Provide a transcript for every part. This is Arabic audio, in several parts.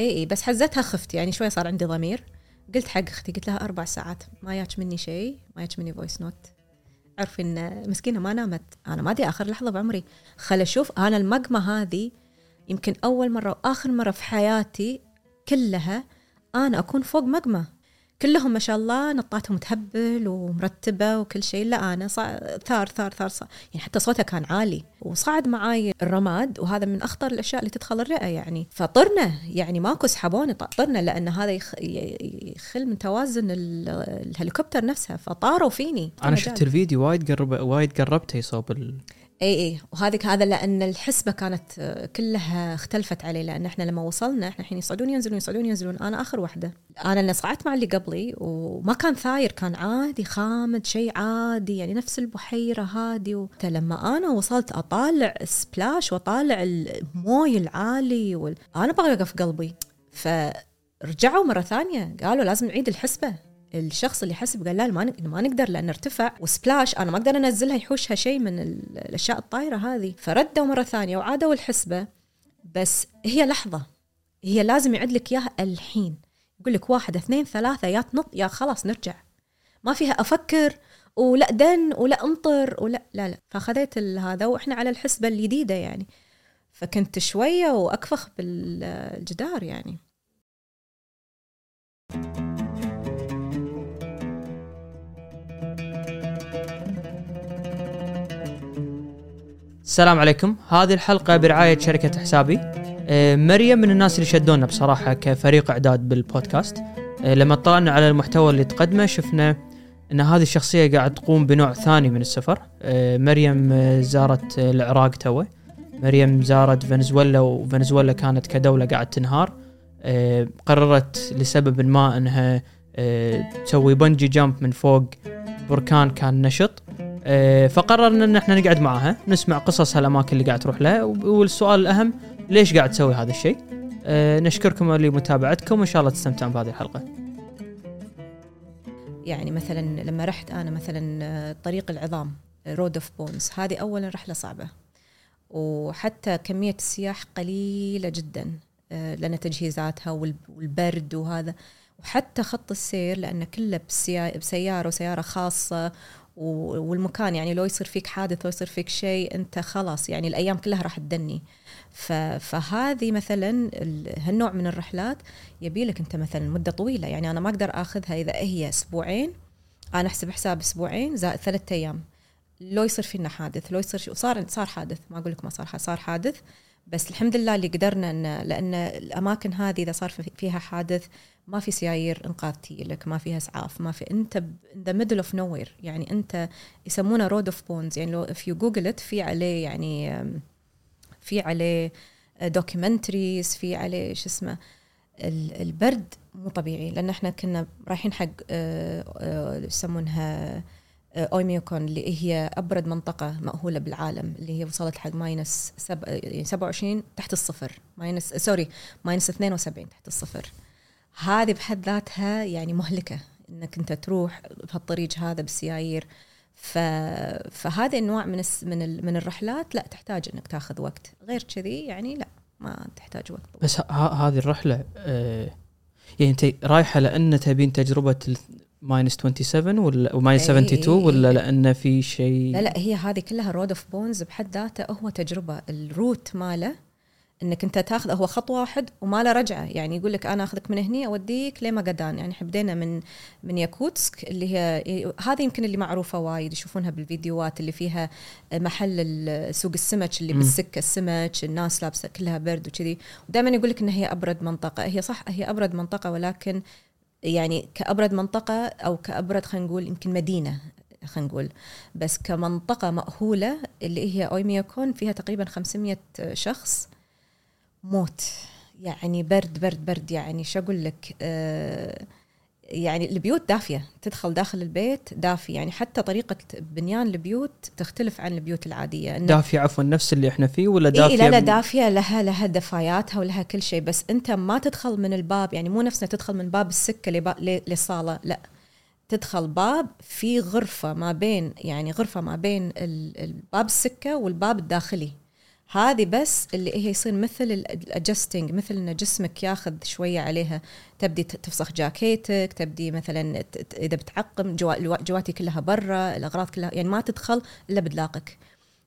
اي اي بس حزتها خفت يعني شوي صار عندي ضمير. قلت حق أختي قلت لها أربع ساعات ما ياك مني شيء ما ياك مني فويس نوت عرفي إن مسكينة ما نامت. أنا ما أدري آخر لحظة بعمري. خل أشوف أنا المقمة هذه يمكن أول مرة وآخر مرة في حياتي كلها أنا أكون فوق مقمة. كلهم ما شاء الله نطاتهم تهبل ومرتبة وكل شيء. لا أنا صع... ثار ثار ثار صار. يعني حتى صوتها كان عالي وصعد معاي الرماد وهذا من أخطر الأشياء اللي تدخل الرئة يعني. فطرنا يعني ماكو سحبوني طرنا لأن هذا يخ... يخل من توازن ال... الهليكوبتر نفسها فطاروا فيني. أنا شفت الفيديو وايد قرب وايد قربته يصوب ال... إي إي. وهذه هذا لأن الحسبة كانت كلها اختلفت علي لأن إحنا لما وصلنا إحنا الحين يصعدون ينزلون يصعدون ينزلون. أنا آخر واحدة. أنا اللي صعدت مع اللي قبلي وما كان ثاير كان عادي خامد شيء عادي يعني نفس البحيرة هادي. و... لما أنا وصلت أطالع splash وأطالع الموي العالي وال... أنا بغي اوقف قلبي. فرجعوا مرة ثانية قالوا لازم نعيد الحسبة. الشخص اللي حسب قال لا ما نقدر لأن ارتفع وسبلاش أنا ما أقدر أنزلها يحوشها شيء من الأشياء الطايرة هذه. فردوا مرة ثانية وعادوا الحسبة. بس هي لحظة هي لازم يعد لك إياها الحين. يقول لك واحد اثنين ثلاثة يا تنط يا خلاص نرجع. ما فيها أفكر ولا دن ولا أنطر ولا لا لا. فأخذت هذا وإحنا على الحسبة الجديده يعني. فكنت شوية وأكفخ بالجدار يعني. السلام عليكم. هذه الحلقة برعاية شركة حسابي. آه، مريم من الناس اللي شدونا بصراحة كفريق إعداد بالبودكاست. آه، لما طلعنا على المحتوى اللي تقدمه شفنا أن هذه الشخصية قاعد تقوم بنوع ثاني من السفر. آه، مريم زارت العراق توه. مريم زارت فنزويلا وفنزويلا كانت كدولة قاعد تنهار. قررت لسبب ما أنها تسوي بنجي جامب من فوق بركان كان نشط. فقررنا إن إحنا نقعد معاها نسمع قصص هالأماكن اللي قاعد تروح لها والسؤال الأهم ليش قاعد تسوي هذا الشيء؟ آه، نشكركم لمتابعتكم وإن شاء الله تستمتعون بهذه الحلقة. يعني مثلا لما رحت أنا مثلا آه، طريق العظام Road of Bones هذه اولا رحلة صعبة وحتى كمية السياح قليلة جدا لأن تجهيزاتها والبرد وهذا وحتى خط السير لأنه كله بسيارة وسيارة خاصة والمكان يعني لو يصير فيك حادث لو يصير فيك شيء أنت خلاص يعني الأيام كلها راح تدني. فهذه مثلا هالنوع من الرحلات يبي لك أنت مثلا مدة طويلة. يعني أنا ما أقدر آخذها إذا هي أسبوعين أنا أحسب حساب أسبوعين زائد ثلاثة أيام. لو يصير فينا حادث لو يصير وصار صار حادث ما أقول لك ما صار صار حادث. بس الحمد لله اللي قدرنا ان لأن الأماكن هذه إذا صار فيها حادث ما في سيارة إنقاذ تجي لك ما فيها إسعاف ما في in the middle of nowhere يعني أنت يسمونه Road of Bones يعني لو if you Google في عليه يعني في عليه documentaries في عليه شو اسمه البرد مو طبيعي. لأن إحنا كنا رايحين حق آه، آه، يسمونها أويمياكون اللي هي أبرد منطقة مأهولة بالعالم اللي هي وصلت حق minus سب... يعني 27 تحت الصفر minus sorry minus 72 تحت الصفر. هذه بحد ذاتها يعني مهلكة إنك أنت تروح بهالطريق هذا بالسيايير ف... فهذه النوع من الس... من ال... من الرحلات لا تحتاج إنك تاخذ وقت. غير كذي يعني لا ما تحتاج وقت بس ه... هذه الرحلة آه يعني أنت رايحة لأن تبين تجربة minus 27 ولا minus 72 ولا لأن في شيء؟ لا لا هي هذه كلها Road of Bones بحد ذاته هو تجربة ال route ماله إنك أنت تاخذ هو خط واحد وما له رجعة. يعني يقول لك أنا أخذك من هني أوديك لمقدان يعني إحنا بدينا من من ياكوتسك اللي هي هذه يمكن اللي معروفة وايد يشوفونها بالفيديوهات اللي فيها محل سوق السمك اللي بالسكة السمك الناس لابسة كلها برد وكذي. ودائما يقول لك إنها هي أبرد منطقة. هي صح هي أبرد منطقة ولكن يعني كأبرد منطقة أو كأبرد خلينا نقول يمكن مدينة خلينا نقول. بس كمنطقة مأهولة اللي هي أويمياكون فيها تقريبا 500 شخص. موت. يعني برد برد برد. يعني شو أقول لك؟ آه يعني البيوت دافية. تدخل داخل البيت دافي. يعني حتى طريقة بنيان البيوت تختلف عن البيوت العادية. دافية عفوا نفس اللي إحنا فيه ولا دافيه إيه لا لا دافية؟ لها لها دفاياتها ولها كل شيء. بس أنت ما تدخل من الباب. يعني مو نفسنا تدخل من باب السكة للصاله لا. تدخل باب في غرفة ما بين يعني غرفة ما بين الباب السكة والباب الداخلي. هذه بس اللي هي يصير مثل الادجستنج مثل إن جسمك ياخذ شوية عليها. تبدي تفسخ جاكيتك تبدي مثلا إذا بتعقم جواتي كلها برا الأغراض كلها يعني ما تدخل إلا بدلاقك.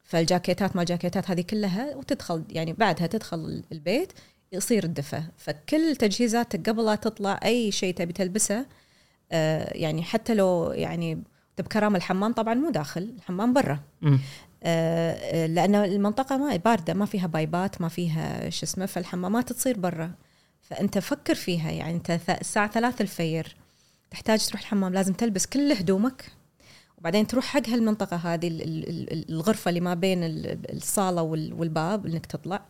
فالجاكيتات ما الجاكيتات هذه كلها وتدخل يعني بعدها تدخل البيت يصير الدفى فكل تجهيزاتك قبل لا تطلع أي شيء تبي تلبسه آه يعني حتى لو يعني بكرامة الحمام طبعا مو داخل الحمام برا. مم. آه، لأن المنطقة ما باردة ما فيها بايبات ما فيها شو اسمه فالحمامات تصير برا فأنت فكر فيها يعني أنت ث- الساعة ثلاثة الفير تحتاج تروح الحمام لازم تلبس كل هدومك وبعدين تروح حق هالمنطقة هذه ال- ال- ال- الغرفة اللي ما بين ال- الصالة وال- والباب إنك تطلع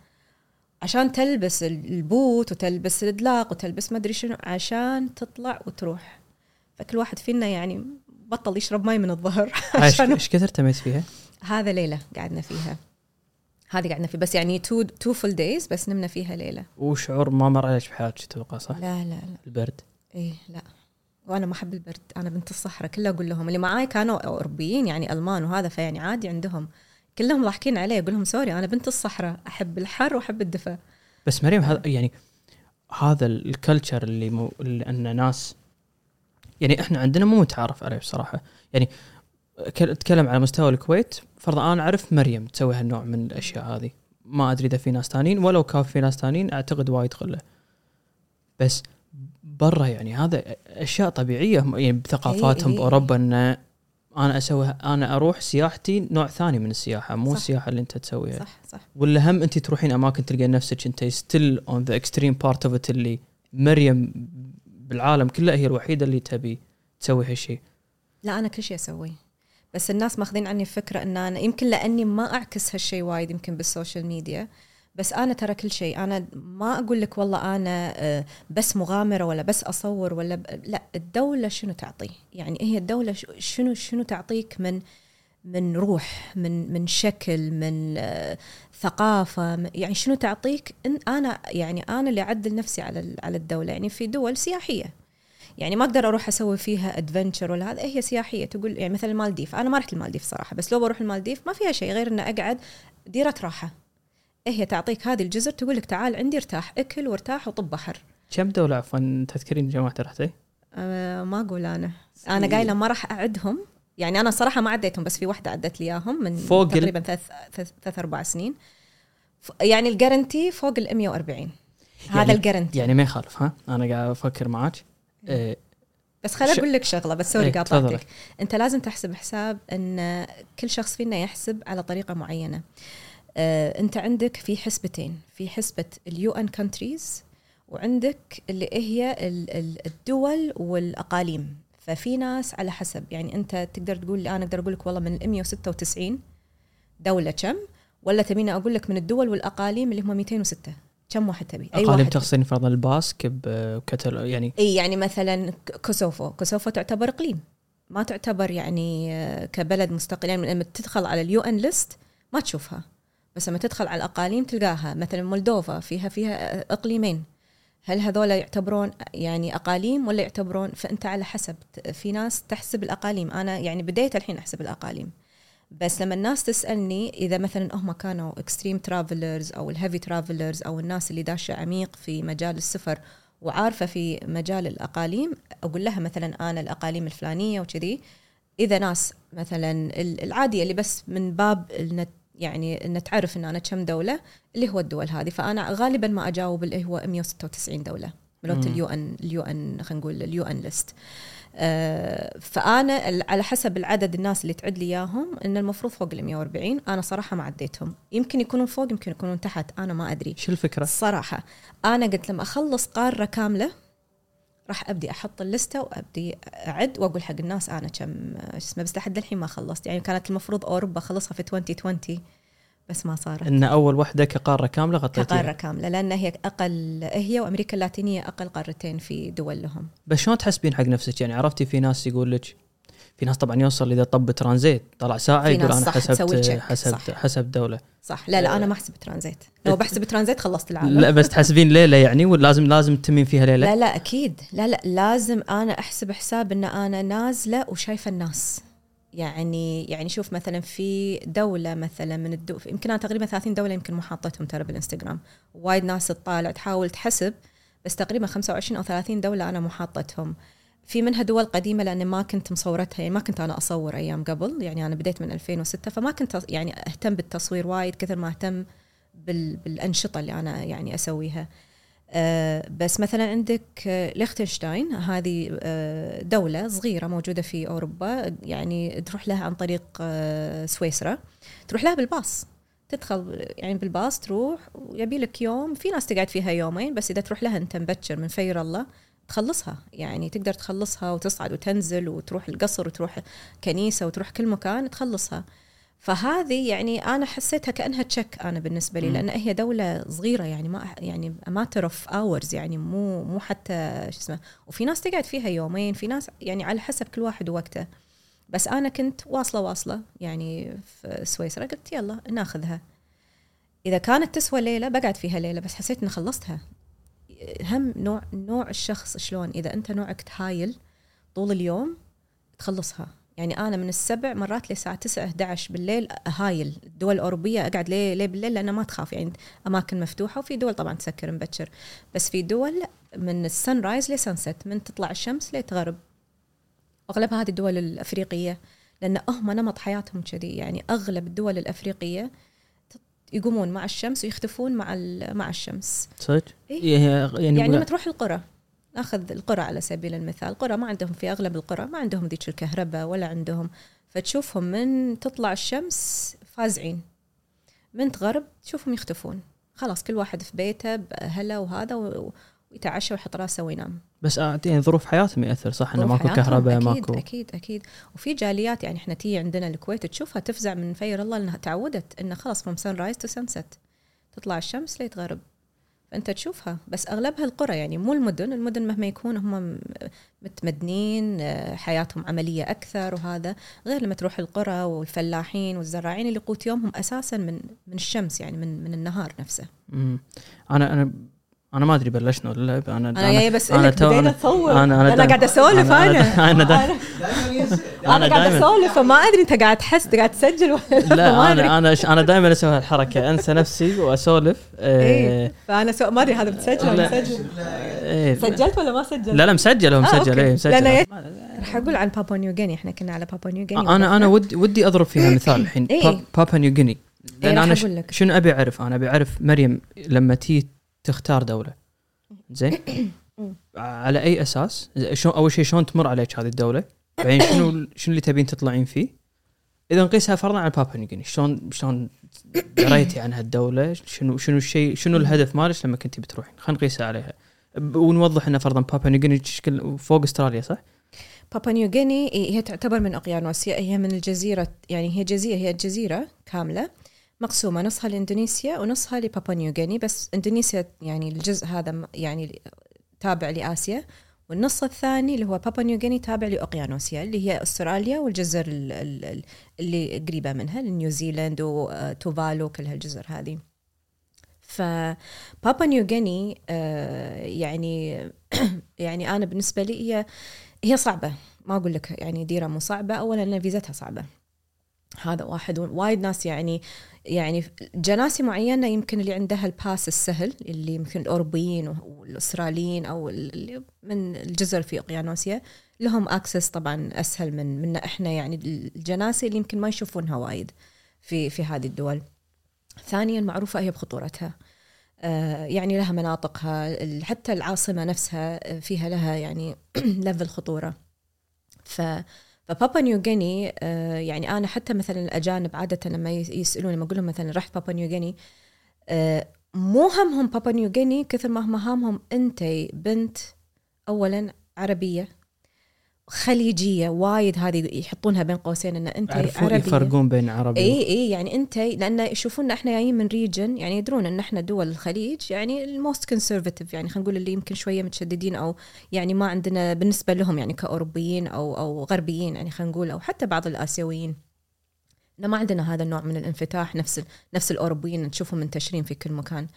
عشان تلبس ال- ال boot وتلبس الادلاق وتلبس ما أدري شنو عشان تطلع وتروح فكل واحد فينا يعني بطل يشرب ماي من الظهر عشان إيش كثر تميت فيها؟ هذا ليلة قعدنا فيها. هذه قعدنا فيها بس يعني two two full days بس نمنا فيها ليلة. وشعور ما مر عليك بحياتك تتوقع صح؟ لا لا لا. البرد؟ إيه لا. وأنا ما أحب البرد. أنا بنت الصحراء. كلها أقول لهم اللي معاي كانوا أوروبيين يعني ألمان وهذا فيعني عادي عندهم. كلهم ضاحكين علي. أقول لهم sorry أنا بنت الصحراء. أحب الحر وأحب الدفى بس مريم هذا يعني هذا ال culture اللي, مو اللي أن ناس يعني إحنا عندنا مو متعارف عليه بصراحة. يعني أتكلم على مستوى الكويت. فرضا أنا أعرف مريم تسوي هالنوع من الأشياء هذه. ما أدري إذا في ناس ثانيين ولو كان في ناس ثانيين أعتقد وايد قله بس برا يعني هذا أشياء طبيعية يعني بثقافاتهم إي إي. بأوروبا إن أنا أسوي أنا أروح سياحتي نوع ثاني من السياحة مو صح. السياحة اللي أنت تسويها. صح صح. ولا هم أنت تروحين أماكن تلقين نفسك أنت still on the extreme part of it اللي مريم بالعالم كله هي الوحيدة اللي تبي تسوي هالشيء لا أنا كل شيء أسوي بس الناس ماخذين عني فكرة إن أنا يمكن لأني ما أعكس هالشيء وايد يمكن بالسوشيال ميديا بس أنا ترى كل شيء. أنا ما أقول لك والله أنا آه، بس مغامرة ولا بس أصور ولا ب... لا الدولة شنو تعطي؟ يعني هي الدولة شنو شنو تعطيك من من روح من من شكل من آه، ثقافة يعني شنو تعطيك؟ أنا يعني أنا اللي أعدل نفسي على على الدولة. يعني في دول سياحية. يعني ما أقدر أروح أسوي فيها adventure ولا هذا هي سياحية. تقول يعني مثل المالديف أنا ما رحت المالديف صراحة بس لو بروح المالديف ما فيها شيء غير ان أقعد ديرة راحة. هي تعطيك هذه الجزر تقول لك تعال عندي ارتاح أكل وارتاح وطب بحر. كم دولة عفوا تذكرين جماعة رحتي؟ أه ما أقول أنا. أنا قايلة ما راح أعدهم. يعني أنا صراحة ما عديتهم بس في واحدة عدت لي إياهم من فوق تقريبا ثلاث ثلاث أربع سنين. يعني ال guarantee فوق ال 140 هذا يعني- الجارنتي يعني ما يخالف ها؟ أنا قاعد أفكر معك إيه بس خليني أقول لك شغلة بس sorry إيه،. قاطعتك. أنت لازم تحسب حساب إن كل شخص فينا يحسب على طريقة معينة. آه، أنت عندك في حسبتين في حسبة ال UN countries وعندك اللي هي ال- ال- الدول والأقاليم. ففي ناس على حسب يعني أنت تقدر تقول لي أنا أقدر أقول لك والله من ال 196 دولة كم ولا تبيني أقول لك من الدول والأقاليم اللي هم 206 كم واحد تبي؟ أي اقاليم تقصدين فرضا الباسك بكتل يعني إي يعني مثلا كوسوفو. كوسوفو تعتبر اقليم ما تعتبر يعني آه، كبلد مستقل يعني لما تدخل على ال UN list ما تشوفها. بس لما تدخل على الأقاليم تلقاها. مثلا مولدوفا فيها فيها آه، إقليمين. هل هذول يعتبرون يعني أقاليم ولا يعتبرون؟ فأنت على حسب. في ناس تحسب الأقاليم. أنا يعني بديت الحين أحسب الأقاليم. بس لما الناس تسألني إذا مثلا هم كانوا extreme travelers أو ال heavy travelers أو الناس اللي داشه عميق في مجال السفر وعارفة في مجال الأقاليم أقول لها مثلا أنا الأقاليم الفلانية وكذي. إذا ناس مثلا ال- العادية اللي بس من باب يعني ان تعرف إن أنا كم دولة اللي هو الدول هذه. فأنا غالبا ما أجاوب اللي هو 196 دولة. ملوت. ال UN ال UN خلينا نقول ال UN list آه، فأنا على حسب العدد الناس اللي تعد لي إياهم إن المفروض فوق ال 140 أنا صراحة ما عديتهم. يمكن يكونون فوق يمكن يكونون تحت أنا ما أدري. شو الفكرة؟ الصراحة أنا قلت لما أخلص قارة كاملة راح أبدي أحط اللستة وأبدي أعد وأقول حق الناس أنا كم اسمه بس لحد الحين ما خلصت. يعني كانت المفروض أوروبا أخلصها في 2020 بس ما صارت. إن أول وحدة كقارة كاملة كقارة غطيتيها كاملة لأن هي أقل هي وأمريكا اللاتينية أقل قارتين في دول لهم. بس شلون تحسبين حق نفسك؟ يعني عرفتي في ناس يقول لك في ناس طبعا يوصل إذا طب ترانزيت طلع ساعه يقول أنا حسبت حسبت صح. حسب دولة. صح. لا لا أنا ما أحسب ترانزيت. لو بحسب ترانزيت خلصت العالم. لا بس تحسبين ليلة يعني ولازم لازم تتمين فيها ليلة؟ لا لا أكيد. لا لا لازم أنا أحسب حساب إن أنا نازلة وشايفة الناس. يعني يعني شوف مثلا في دولة مثلا من الدول يمكن أنا تقريبا 30 دولة يمكن مو حاطتهم ترى بالإنستغرام. وايد ناس تطالع تحاول تحسب بس تقريبا 25 أو 30 دولة أنا مو حاطتهم. في منها دول قديمة لأن ما كنت مصورتها يعني ما كنت أنا أصور أيام قبل يعني أنا بديت من 2006 فما كنت يعني أهتم بالتصوير وايد كثر ما أهتم بالأنشطة اللي أنا يعني أسويها. بس مثلا عندك ليختنشتاين هذه أه دولة صغيرة موجودة في أوروبا يعني تروح لها عن طريق سويسرا. تروح لها بالباص. تدخل يعني بالباص تروح ويبي لك يوم في ناس تقعد فيها يومين بس إذا تروح لها أنت مبكر من فير الله تخلصها. يعني تقدر تخلصها وتصعد وتنزل وتروح القصر وتروح كنيسة وتروح كل مكان تخلصها. فهذه يعني أنا حسيتها كأنها check أنا بالنسبة لي لأن هي دولة صغيرة يعني ما يعني matter of hours يعني مو مو حتى شو اسمه وفي ناس تقعد فيها يومين في ناس يعني على حسب كل واحد ووقته. بس أنا كنت واصلة واصلة يعني في سويسرا قلت يلا ناخذها. إذا كانت تسوى ليلة بقعد فيها ليلة بس حسيت إني خلصتها. هم نوع نوع الشخص شلون؟ إذا أنت نوعك تهايل طول اليوم تخلصها. يعني أنا من السبع مرات للساعه 9 11 بالليل هايل الدول الأوروبية أقعد ليه ليه بالليل لأن ما تخاف يعني أماكن مفتوحة وفي دول طبعا تسكر مبكر بس في دول من السن رايز لسانست من تطلع الشمس لتغرب اغلبها هذه الدول الأفريقية لأن هم نمط حياتهم كذي يعني أغلب الدول الأفريقية يقومون مع الشمس ويختفون مع مع الشمس صدق؟ إيه؟ يعني يعني لما تروح القرى ناخذ القرى على سبيل المثال. القرى ما عندهم في أغلب القرى ما عندهم ذيك الكهرباء ولا عندهم. فتشوفهم من تطلع الشمس فازعين. من تغرب تشوفهم يختفون. خلاص كل واحد في بيته بأهله وهذا ويتعشى ويحط راسه وينام. بس يعني ظروف حياتهم يأثر صح؟ إنه ماكو كهرباء أكيد ماكو. أكيد أكيد. وفي جاليات يعني إحنا تي عندنا الكويت تشوفها تفزع من فير الله لانها تعودت إنه خلاص من sunrise to sunset تطلع الشمس لتغرب فأنت تشوفها. بس أغلبها القرى يعني مو المدن. المدن مهما يكون هم متمدنين حياتهم عملية أكثر وهذا. غير لما تروح القرى والفلاحين والزراعين اللي قوت يومهم أساسا من من الشمس يعني من من النهار نفسه. امم أنا أنا أنا ما أدري بلشنا ولا لا أنا أنا جاي بس أنا بدينا أنا أنا, أنا قاعدة أسولف أنا أنا. أنا, أنا قاعدة أسولف فما أدري أنت قاعد تحس قاعد تسجل ولا لا أنا أنا أنا دائما أسوي هالحركة أنسى نفسي وأسولف إيه فأنا سو... ما أدري هذا بتسجل ولا مسجل إيه. سجلت ولا ما سجلت؟ لا لا مسجل هو مسجل اي مسجل. راح أقول عن بابا نيو غيني إحنا كنا على بابا نيو غيني أنا أنا ودي ودي أضرب فيها مثال الحين بابا نيو غيني لأن أنا شنو أبي أعرف؟ أنا أبي أعرف مريم لما تي تختار دولة. زين؟ على أي أساس؟ شلون أول شيء شلون تمر عليك هذه الدولة؟ بعدين شنو شنو اللي تبين تطلعين فيه؟ إذا نقيسها فرضا على بابا نيوغيني شلون شلون قريتي عن هالدولة؟ شنو شنو الشيء شنو الهدف مالك لما كنتي بتروحين؟ خلينا نقيسها عليها. ونوضح ان فرضا بابا نيوغيني تشكل فوق أستراليا صح؟ بابا نيوغيني هي تعتبر من أقيانوسيا. هي من الجزيرة يعني هي جزيره هي جزيرة كاملة. مقسومة نصها لإندونيسيا ونصها لبابا نيوغيني بس إندونيسيا يعني الجزء هذا يعني تابع لآسيا والنص الثاني اللي هو بابا نيوغيني تابع لأوقيانوسيا اللي هي أستراليا والجزر اللي قريبة منها نيوزيلاند وتوفالو كل هالجزر هذه. فبابا نيوغيني آه، يعني يعني أنا بالنسبة لي هي هي صعبة. ما أقول لك يعني ديرة مو صعبة اولا أن فيزتها صعبة. هذا واحد وايد ناس يعني يعني جناسي معينة يمكن اللي عندها الباس السهل اللي يمكن الأوروبيين والأستراليين أو اللي من الجزر في أقيانوسيا لهم أكسس طبعا أسهل من منا إحنا. يعني الجناسي اللي يمكن ما يشوفونها وايد في في هذه الدول. ثانيا معروفة هي بخطورتها. آه يعني لها مناطقها حتى العاصمة نفسها فيها لها يعني level خطورة. ف فبابا نيو غيني آه يعني أنا حتى مثلا الأجانب عادة لما يسألوني لما أقول لهم مثلا رحت بابا نيو غيني آه مو همهم بابا نيو غيني كثر ما هم هامهم انت بنت اولا عربية. خليجية وايد هذه يحطونها بين قوسين إن أنت عربية. يفرقون بين عربي إي إي يعني أنت لأن يشوفون إحنا جايين من region يعني يدرون إن إحنا دول الخليج يعني ال most conservative يعني خلينا نقول اللي يمكن شوية متشددين أو يعني ما عندنا بالنسبة لهم يعني كأوروبيين أو أو غربيين يعني خلينا نقول أو حتى بعض الآسيويين. ما عندنا هذا النوع من الانفتاح نفس نفس الأوروبيين نشوفهم منتشرين في كل مكان.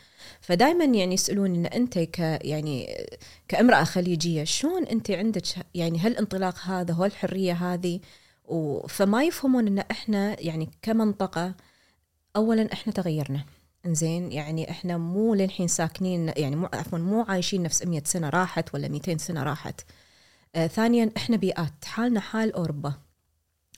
فدائما يعني يسألوني إن أنت ك يعني كامرأة خليجية شلون أنت عندك يعني هالانطلاق هذا والحريه هذه؟ فما يفهمون إن إحنا يعني كمنطقة اولا إحنا تغيرنا. إنزين يعني إحنا مو للحين ساكنين يعني مو عفوا مو عايشين نفس 100 سنة راحت ولا 200 سنة راحت. آه ثانيا إحنا بيئات حالنا حال أوروبا.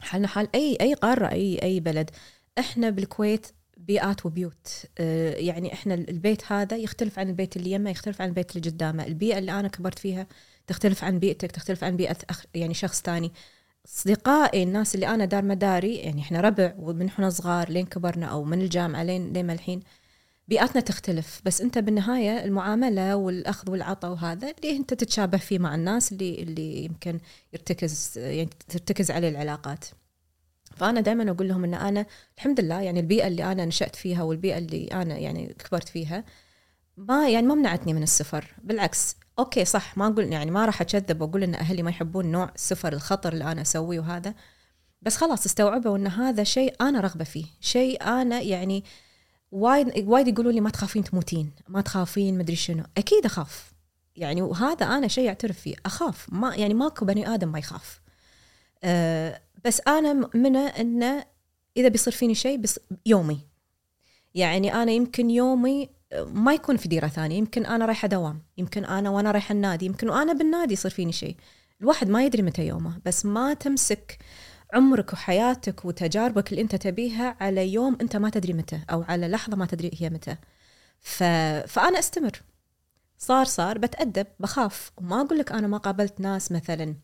حالنا حال أي أي قارة أي أي بلد. إحنا بالكويت بيئات وبيوت. آه يعني إحنا البيت هذا يختلف عن البيت اللي يمه يختلف عن البيت اللي قدامه. البيئة اللي أنا كبرت فيها تختلف عن بيئتك تختلف عن بيئة أخ يعني شخص تاني. أصدقائي الناس اللي أنا دار مداري يعني إحنا ربع ومن إحنا صغار لين كبرنا أو من الجامعة لين لين الحين بيئاتنا تختلف بس أنت بالنهاية المعاملة والأخذ والعطاء وهذا اللي أنت تتشابه فيه مع الناس اللي اللي يمكن يرتكز يعني ترتكز عليه العلاقات. فأنا دائما أقول لهم إن أنا الحمد لله يعني البيئة اللي أنا نشأت فيها والبيئة اللي أنا يعني كبرت فيها ما يعني ما منعتني من السفر. بالعكس أوكي صح ما أقول يعني ما راح اكذب وأقول إن أهلي ما يحبون نوع السفر الخطر اللي أنا أسويه وهذا. بس خلاص استوعبوا إن هذا شيء أنا رغبة فيه شيء أنا يعني وايد وايد يقولوا لي ما تخافين تموتين ما تخافين مدري شنو. أكيد أخاف. يعني وهذا أنا شيء أعترف فيه أخاف. ما يعني ماكو بني آدم ما يخاف. أه بس أنا مؤمنه إنه إذا بيصير فيني شيء بس يومي. يعني أنا يمكن يومي ما يكون في ديرة ثانية. يمكن أنا رايحة دوام يمكن أنا وأنا رايحة النادي يمكن وأنا بالنادي يصير فيني شيء. الواحد ما يدري متى يومه بس ما تمسك عمرك وحياتك وتجاربك اللي انت تبيها على يوم انت ما تدري متى أو على لحظة ما تدري هي متى. ف... فأنا أستمر. صار صار بتأدب بخاف. وما أقول لك أنا ما قابلت ناس مثلا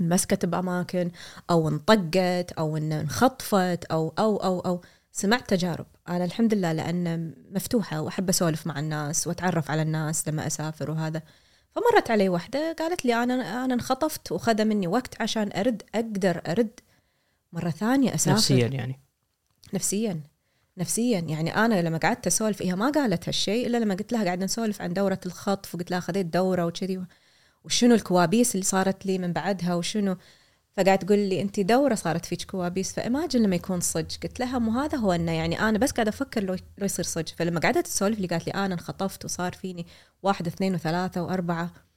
انمسكت بأماكن أو انطقت أو إن انخطفت أو أو أو أو. سمعت تجارب. أنا الحمد لله لأن مفتوحة وأحب أسولف مع الناس وأتعرف على الناس لما أسافر وهذا. فمرت علي واحدة قالت لي أنا أنا انخطفت وخذ مني وقت عشان أرد أقدر أرد مرة ثانية أسافر. نفسيا يعني. نفسيا. نفسيا. يعني أنا لما قعدت أسولف هي ما قالت هالشيء إلا لما قلت لها قاعدة نسولف عن دورة الخطف وقلت لها خذيت دورة وكذي وشنو الكوابيس اللي صارت لي من بعدها وشنو؟ فقاعد تقول لي انت دوره صارت فيك كوابيس. ف imagine لما يكون صج قلت لها مو هذا هو إنه يعني أنا بس قاعدة أفكر لو لو يصير صج فلما قعدت تسولف لي قالت لي أنا انخطفت وصار فيني واحد اثنين وثلاثة وأربعة.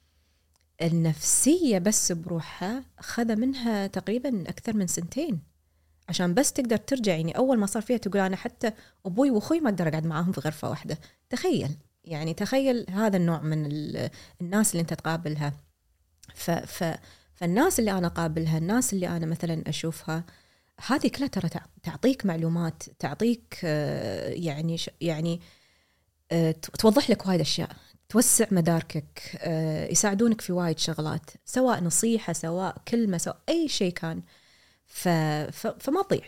النفسية بس بروحها خذ منها تقريبا أكثر من سنتين. عشان بس تقدر ترجع يعني أول ما صار فيها تقول أنا حتى أبوي وأخوي ما أقدر أقعد معاهم في غرفة واحدة. تخيل يعني تخيل هذا النوع من الناس اللي أنت تقابلها. ف, ف فالناس اللي أنا قابلها الناس اللي أنا مثلا أشوفها هذه كلها ترى تعطيك معلومات تعطيك يعني يعني توضح لك وايد اشياء توسع مداركك يساعدونك في وايد شغلات سواء نصيحة سواء كلمة سواء أي شيء كان. ف... ف... فما تضيع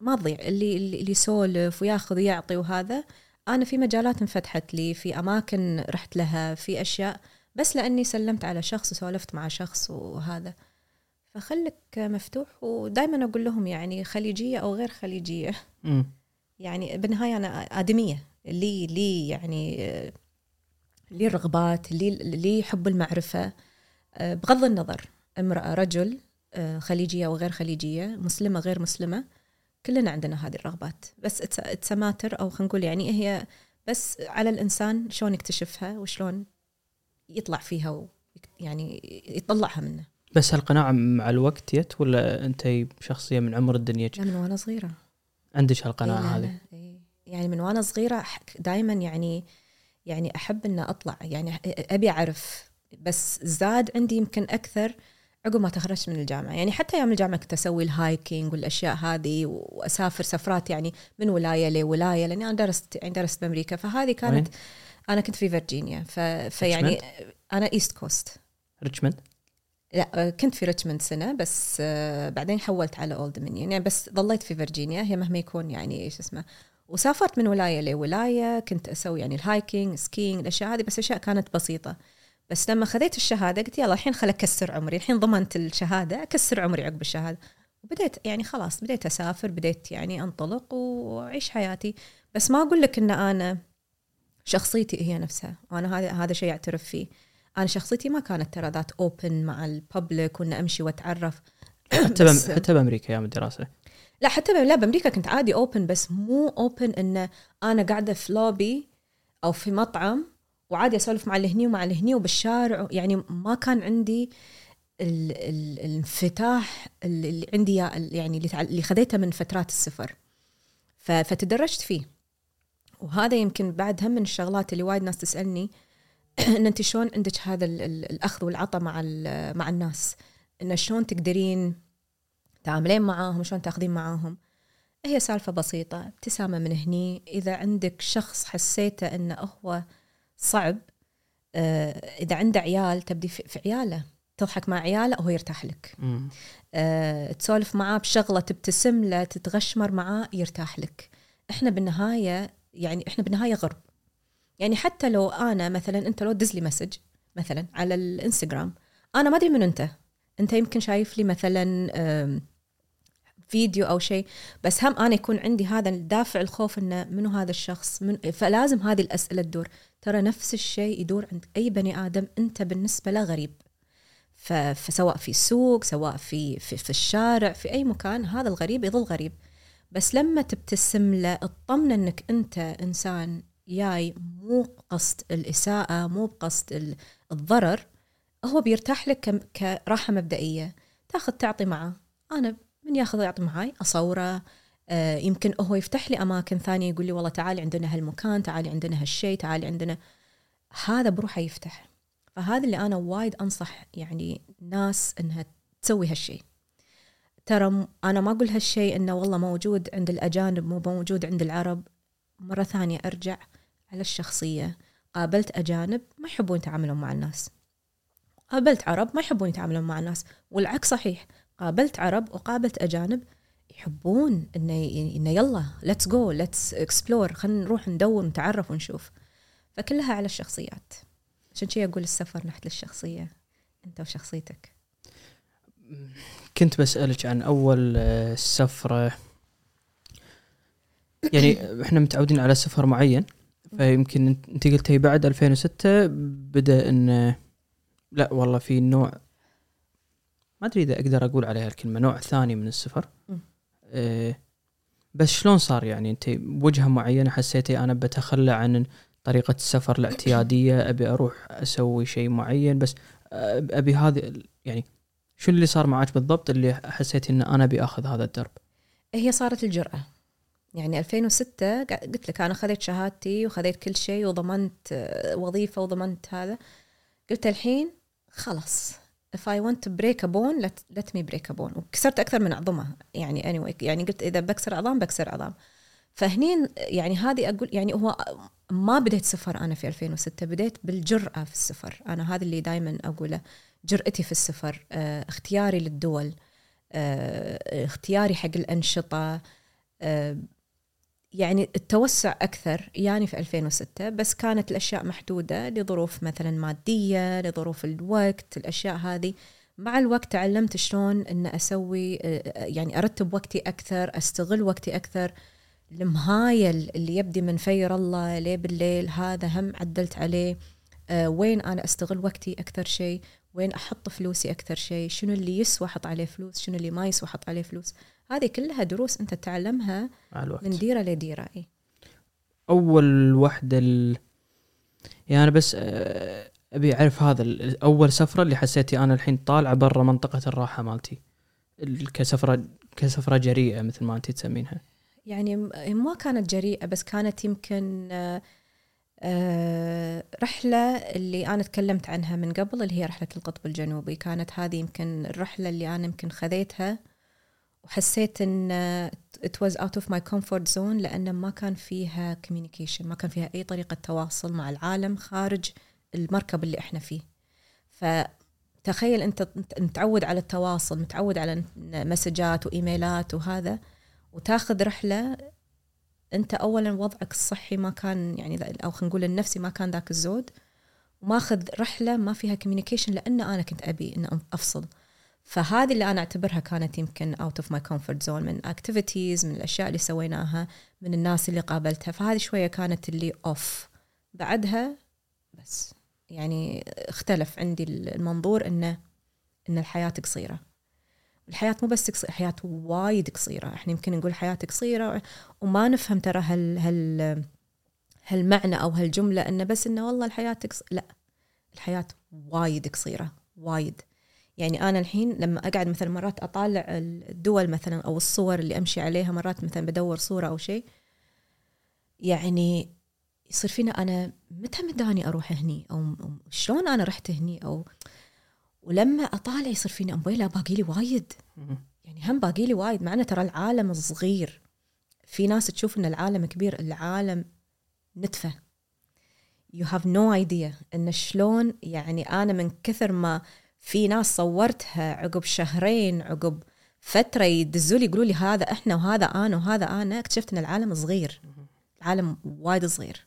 ما تضيع. اللي اللي يسولف وياخذ ويعطي وهذا أنا في مجالات انفتحت لي في أماكن رحت لها في أشياء بس لأني سلمت على شخص وسولفت مع شخص وهذا. فخلك مفتوح ودائما أقول لهم يعني خليجية أو غير خليجية. م. يعني بالنهاية أنا آدمية لي لي يعني لي الرغبات لي لي حب المعرفه بغض النظر امرأة رجل خليجية أو غير خليجية مسلمة غير مسلمة كلنا عندنا هذه الرغبات. بس اتس ماتر أو خلينا نقول يعني هي بس على الإنسان شلون يكتشفها وشلون يطلع فيها يعني يطلعها منه. بس هالقناعة مع الوقت يت ولا أنت شخصية من عمر الدنيا لا من وأنا صغيرة. عندك هالقناعة إيه هذه؟ إيه يعني من وأنا صغيرة دائما يعني يعني أحب أن أطلع. يعني أبي أعرف. بس زاد عندي يمكن أكثر عقب ما تخرجت من الجامعة. يعني حتى أيام الجامعة كنت أسوي ال hiking والأشياء هذه وأسافر سفرات يعني من ولاية لولاية لأني أنا درست يعني درست بأمريكا. فهذه كانت وين؟ أنا كنت في فيرجينيا. ف... فيعني أنا East Coast ريتشموند لا كنت في ريتشموند سنة بس بعدين حولت على أولد دومينيون يعني بس ظليت في فيرجينيا. هي مهما يكون يعني إيش اسمه وسافرت من ولاية لولاية كنت أسوي يعني ال hiking skiing الأشياء هذه بس أشياء كانت بسيطة. بس لما خذيت الشهادة قلت يلا الحين خل أكسر عمري. الحين ضمنت الشهادة أكسر عمري عقب الشهادة. وبديت يعني خلاص بديت أسافر بديت يعني أنطلق وأعيش حياتي. بس ما أقول لك إن أنا شخصيتي هي نفسها. وأنا هذا هذا شيء أعترف فيه. أنا شخصيتي ما كانت ترى ذات open مع ال public وإن أمشي وأتعرف. حتى. حتى بأمريكا أيام الدراسة. لا حتى لا بأمريكا كنت عادي open بس مو open إن أنا قاعدة في لوبي أو في مطعم وعادي أسولف مع اللي هني ومع اللي هني وبالشارع. يعني ما كان عندي ال- ال- الانفتاح اللي عندي يعني اللي خذيته من فترات السفر. فتدرجت فيه. وهذا يمكن بعد هم من الشغلات اللي وايد ناس تسألني إن أنت شلون عندك هذا ال- ال- الأخذ والعطاء مع مع الناس؟ إن شلون تقدرين تعاملين معاهم شلون تاخذين معاهم؟ هي سالفة بسيطة ابتسامة من هني. إذا عندك شخص حسيته أنه هو صعب آه، إذا عنده عيال تبدي في عياله تضحك مع عياله وهو يرتاح لك. آه، تسولف معاه بشغلة تبتسم له تتغشمر معاه يرتاح لك. إحنا بالنهاية يعني إحنا بالنهاية غرب. يعني حتى لو أنا مثلا أنت لو تدز لي مسج مثلا على الإنستغرام أنا ما أدري من أنت. أنت يمكن شايف لي مثلا فيديو أو شيء بس هم أنا يكون عندي هذا الدافع الخوف إنه منو هذا الشخص؟ من فلازم هذه الأسئلة تدور. ترى نفس الشيء يدور عند أي بني آدم أنت بالنسبة له غريب. فسواء في السوق سواء في, في في الشارع في أي مكان هذا الغريب يظل غريب. بس لما تبتسم له اطمن إنك أنت إنسان جاي مو بقصد الإساءة مو بقصد ال- الضرر هو بيرتاح لك كراحة مبدئية. تاخذ تعطي معه. أنا من ياخذ يعطي معاي أصوره. آه، يمكن هو يفتح لي أماكن ثانية يقول لي والله تعالي عندنا هالمكان تعالي عندنا هالشيء تعالي عندنا. هذا بروحه يفتح. فهذا اللي أنا وايد أنصح يعني ناس إنها تسوي هالشيء ترى أنا ما أقول هالشيء إنه والله موجود عند الأجانب مو موجود عند العرب. مرة ثانية أرجع على الشخصية. قابلت أجانب ما يحبون يتعاملون مع الناس. قابلت عرب ما يحبون يتعاملون مع الناس والعكس صحيح. قابلت عرب وقابلت أجانب يحبون إنه إنه يلا let's go let's explore خلينا نروح ندور نتعرف ونشوف. فكلها على الشخصيات. عشان شي أقول السفر نحت للشخصية. أنت وشخصيتك. كنت بسألك عن أول آه، سفرة. يعني إحنا متعودين على سفر معين فيمكن أنت قلتي بعد 2006 بدأ انه لا والله في نوع ما أدري إذا أقدر أقول عليها الكلمة نوع ثاني من السفر. آه بس شلون صار يعني؟ أنت بوجهة معينة حسيتي أنا بتخلى عن طريقة السفر الاعتيادية أبي أروح أسوي شيء معين بس أبي هذه يعني شو اللي صار معك بالضبط اللي حسيتي إن أنا أبي آخذ هذا الدرب؟ هي صارت الجرأة. يعني 2006 قا- قلت لك أنا خذيت شهادتي وخذيت كل شيء وضمنت آه، وظيفة وضمنت هذا. قلت الحين خلاص. If I want to break a bone let, let me break a bone. وكسرت أكثر من عظمة. يعني anyway يعني قلت إذا بكسر عظام بكسر عظام. فهني يعني هذه أقول يعني هو ما بديت سفر أنا في 2006 بديت بالجرأة في السفر. أنا هذا اللي دائما أقوله. جرأتي في السفر آه، اختياري للدول آه، اختياري حق الأنشطة آه، يعني التوسع أكثر يعني في 2006 بس كانت الأشياء محدودة لظروف مثلا مادية لظروف الوقت الأشياء هذه. مع الوقت تعلمت شلون أن أسوي آه، يعني أرتب وقتي أكثر أستغل وقتي أكثر. المهايل اللي يبدي من فير الله ليه بالليل هذا هم عدلت عليه. آه، وين أنا أستغل وقتي أكثر شيء؟ وين أحط فلوسي أكثر شيء؟ شنو اللي يسوى أحط عليه فلوس؟ شنو اللي ما يسوى أحط عليه فلوس؟ هذه كلها دروس أنت تتعلمها مع الوقت. من ديرة لديرة إيه. أول وحدة ال... يعني أنا بس آه، أبي أعرف هذا أول سفرة اللي حسيتي أنا الحين طالعة برا منطقة الراحة مالتي. ال- كسفرة كسفرة جريئة مثل ما أنت تسمينها. يعني ما كانت جريئة بس كانت يمكن آه، آه، رحلة اللي أنا تكلمت عنها من قبل اللي هي رحلة القطب الجنوبي. كانت هذه يمكن الرحلة اللي أنا يمكن خذيتها. وحسيت إن آه، it was out of my comfort zone لأن ما كان فيها communication ما كان فيها أي طريقة تواصل مع العالم خارج المركب اللي إحنا فيه. فتخيل أنت متعود على التواصل متعود على مسجات وإيميلات وهذا وتاخذ رحلة أنت اولا وضعك الصحي ما كان يعني أو خلينا نقول النفسي ما كان ذاك الزود وماخذ رحلة ما فيها communication لأن أنا كنت أبي إن أفصل. فهذه اللي أنا أعتبرها كانت يمكن out of my comfort zone من activities من الأشياء اللي سويناها من الناس اللي قابلتها. فهذه شوية كانت اللي off بعدها بس يعني اختلف عندي المنظور إنه إن الحياة قصيرة. الحياة مو بس قصيرة الحياة وايد قصيرة. إحنا يمكن نقول حياة قصيرة وما نفهم ترى هال هال هالمعنى أو هالجملة إنه بس إنه والله الحياة قص... لا. الحياة وايد قصيرة وايد. يعني أنا الحين لما أقعد مثلا مرات أطالع الدول مثلا أو الصور اللي أمشي عليها مرات مثلا بدور صورة أو شيء يعني يصير فينا أنا متى مداني أروح هني؟ أو شلون أنا رحت هني؟ أو ولما أطالع يصير فيني أمبيلا باقي لي وايد. يعني هم باقي لي وايد. مع ترى العالم صغير في ناس تشوف إن العالم كبير العالم نتفة. You have no idea إن شلون يعني أنا من كثر ما في ناس صورتها عقب شهرين عقب فترة يدزوا لي يقولوا لي هذا إحنا وهذا أنا وهذا أنا. اكتشفت إن العالم صغير. العالم وايد صغير.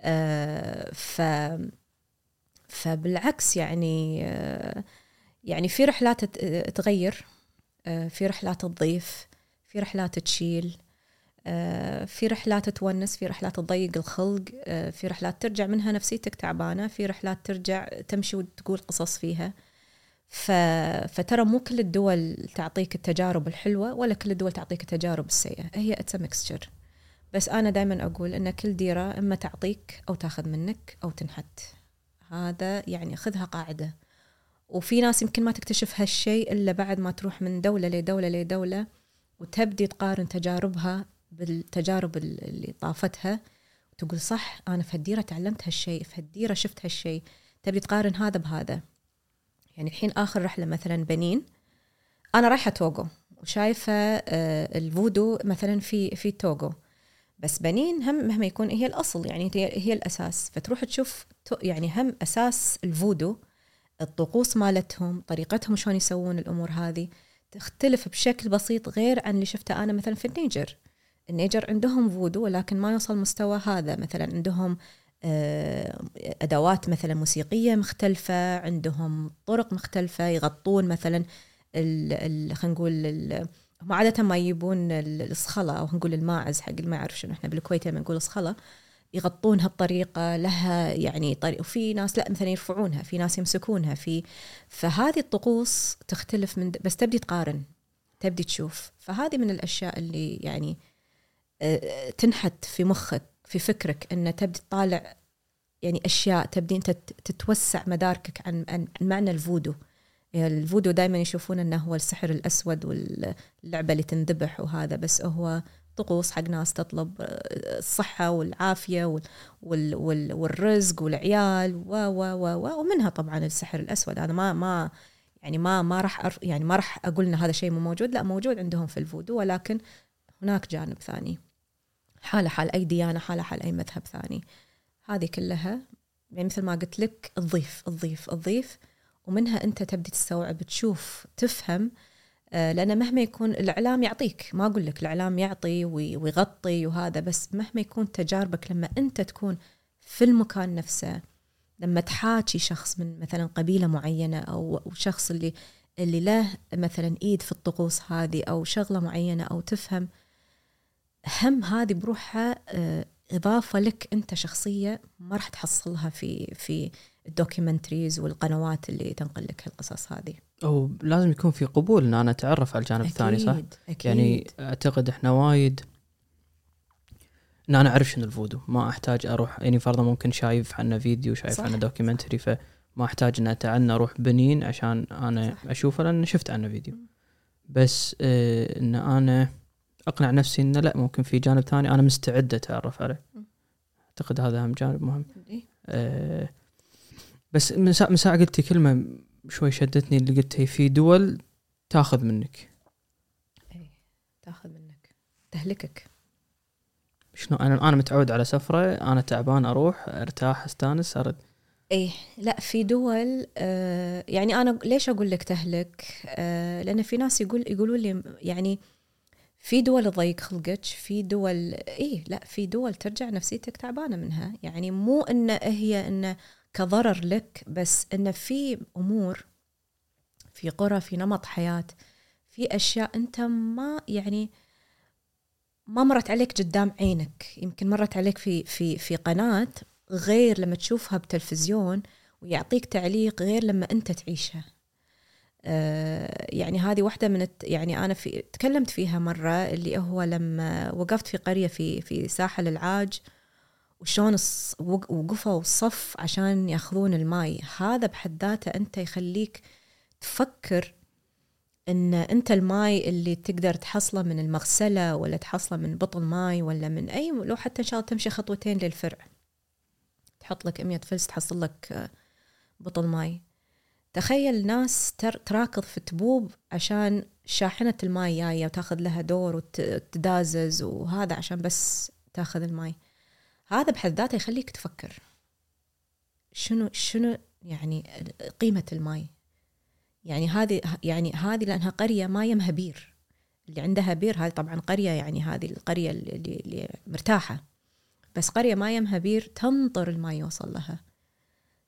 آه ف فبالعكس يعني آه يعني في رحلات تغير. آه في رحلات تضيف في رحلات تشيل. آه، في رحلات تونس في رحلات تضيق الخلق. في رحلات ترجع منها نفسيتك تعبانة. في رحلات ترجع تمشي وتقول قصص فيها. ف... فترى مو كل الدول تعطيك التجارب الحلوة ولا كل الدول تعطيك التجارب السيئة. هي it's mixture بس أنا دائما أقول إن كل ديرة إما تعطيك أو تاخذ منك أو تنحت. هذا يعني خذها قاعدة. وفي ناس يمكن ما تكتشف هالشيء إلا بعد ما تروح من دولة لدولة لدولة وتبدي تقارن تجاربها بالتجارب اللي طافتها وتقول صح أنا في هالديرة تعلمت هالشيء في هالديرة شفت هالشيء. تبي تقارن هذا بهذا. يعني الحين آخر رحلة مثلا بنين أنا رايحة توغو وشايفة آه، الفودو مثلا في في توغو. بس بنين هم مهما يكون هي الأصل يعني هي الأساس. فتروح تشوف يعني هم أساس الفودو الطقوس مالتهم طريقتهم شلون يسوون الأمور هذه. تختلف بشكل بسيط غير عن اللي شفته أنا مثلا في النيجر. النيجر عندهم فودو ولكن ما يوصل مستوى هذا. مثلا عندهم أدوات مثلا موسيقية مختلفة عندهم طرق مختلفة يغطون مثلا خلينا نقول هم عادة ما يجيبون الصخلة أو نقول الماعز حق ما يعرف شنو. إحنا بالكويت لما نقول صخلة يغطونها بطريقه لها يعني طريقه وفي ناس لا مثلا يرفعونها في ناس يمسكونها في فهذه الطقوس تختلف من بس تبدي تقارن تبدي تشوف. فهذه من الأشياء اللي يعني تنحت في مخك في فكرك إن تبدي تطالع يعني أشياء تبدي أنت تتوسع مداركك عن عن معنى الفودو. يعني الفودو دائما يشوفون إنه هو السحر الأسود واللعبة اللي تنذبح وهذا بس هو طقوس حق ناس تطلب الصحة والعافية وال وال وال والرزق والعيال و و و ومنها طبعا السحر الأسود. هذا ما ما يعني ما ما راح يعني ما راح أقول إن هذا شيء مو موجود لا موجود عندهم في الفودو ولكن هناك جانب ثاني. حالة حال أي ديانة حالة حال أي مذهب ثاني. هذه كلها يعني مثل ما قلت لك تضيف تضيف تضيف ومنها أنت تبدي تستوعب تشوف تفهم. آه، لأن مهما يكون الإعلام يعطيك. ما أقول لك الإعلام يعطي ويغطي وهذا بس مهما يكون تجاربك لما أنت تكون في المكان نفسه لما تحاكي شخص من مثلا قبيلة معينة أو شخص اللي اللي له مثلا إيد في الطقوس هذه أو شغلة معينة أو تفهم هم هذه بروحها آه، إضافة لك أنت شخصية ما راح تحصلها في في ال documentaries والقنوات اللي تنقل لك القصص هذه. أو لازم يكون في قبول ان أنا أتعرف على الجانب الثاني صح؟ أكيد. يعني أعتقد إحنا وايد إن أنا أعرف شنو الفودو ما أحتاج أروح يعني فرضا ممكن شايف عنه فيديو شايف عنه documentary فما أحتاج إن اتعنى أروح بنين عشان أنا صح. أشوفه لأن شفت عنه فيديو بس آه إن أنا أقنع نفسي إنه لا ممكن في جانب ثاني أنا مستعد أتعرف عليه. أعتقد هذا أهم جانب مهم. أه بس من ساعة, من قلتي كلمة شوي شدتني اللي قلتي في دول تاخذ منك. اي تاخذ منك. تهلكك. شنو؟ أنا أنا متعود على سفرة أنا تعبان أروح أرتاح أستانس أرد. إيه لا في دول آه يعني أنا ليش أقول لك تهلك؟ آه لأن في ناس يقول يقولوا لي يعني في دول تضيق خلقك في دول اي لا في دول ترجع نفسيتك تعبانة منها. يعني مو إن هي انه كضرر لك بس إن في أمور في قرى في نمط حياة في أشياء أنت ما يعني ما مرت عليك قدام عينك. يمكن مرت عليك في في في قناة غير لما تشوفها بتلفزيون ويعطيك تعليق غير لما أنت تعيشها. يعني هذه واحدة من الت... يعني أنا في تكلمت فيها مرة اللي هو لما وقفت في قرية في في ساحل العاج وشون الص... وقفوا الصف عشان ياخذون الماي. هذا بحد ذاته أنت يخليك تفكر إن أنت الماي اللي تقدر تحصله من المغسلة ولا تحصله من بطل ماي ولا من أي لو حتى إن شاء الله تمشي خطوتين للفرع. تحط لك 100 فلس تحصل لك آه، بطل ماي. تخيل ناس تر تراكض في تبوب عشان شاحنة الماي جاية وتاخذ لها دور وتدازز وهذا عشان بس تاخذ الماي. هذا بحد ذاته يخليك تفكر شنو شنو يعني قيمة الماي. يعني هذه يعني هذه لأنها قرية ما يمها بير. اللي عندها بير هذه طبعا قرية يعني هذه القرية اللي, اللي مرتاحة. بس قرية ما يمها بير تنطر الماء يوصل لها.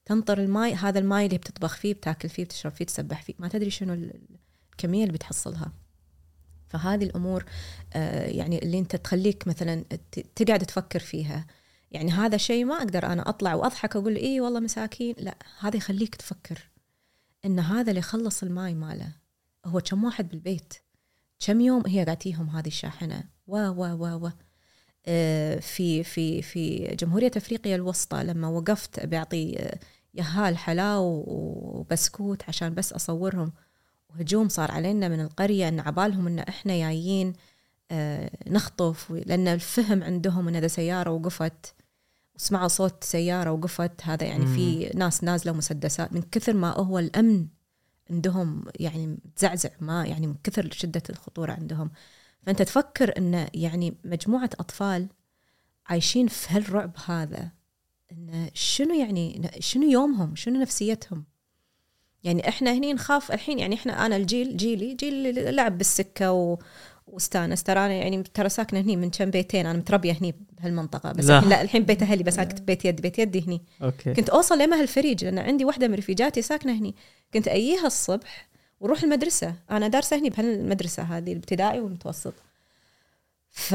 تنطر الماء هذا الماء اللي بتطبخ فيه بتاكل فيه بتشرب فيه تسبح فيه. ما تدري شنو الكمية اللي بتحصلها. فهذه الأمور آه، يعني اللي أنت تخليك مثلا تقعد تفكر فيها. يعني هذا شيء ما أقدر أنا أطلع وأضحك أقول اي والله مساكين. لا هذا يخليك تفكر إن هذا اللي يخلص الماي ماله. هو كم واحد بالبيت؟ كم يوم هي قاعدتيهم هذه الشاحنة؟ و و و و في في في جمهورية أفريقيا الوسطى لما وقفت بيعطي آه، يهال حلاو وبسكوت عشان بس أصورهم وهجوم صار علينا من القرية إن عبالهم إن إحنا جايين آه، نخطف لأن الفهم عندهم إن اذا سيارة وقفت سمعوا صوت سيارة وقفت هذا يعني. في ناس نازلة مسدسات من كثر ما هو الأمن عندهم يعني تزعزع ما يعني من كثر شدة الخطورة عندهم فأنت تفكر أن يعني مجموعة أطفال عايشين في هالرعب هذا أن شنو يعني شنو يومهم؟ شنو نفسيتهم؟ يعني إحنا هني نخاف الحين يعني إحنا أنا الجيل جيلي جيل لعب بالسكة و واستانس. ترى أنا يعني ترى ساكنة هني من كم بيتين أنا متربية هني بهالمنطقة بس لا, لا الحين بيت أهلي بس أنا كنت بيت يد بيت يدي هني. أوكي. كنت أوصل لما هالفريج لأن عندي واحدة من رفيجاتي ساكنة هني. كنت اييها الصبح وروح المدرسة. أنا دارسة هني بهالمدرسة هذه الابتدائي والمتوسط. ف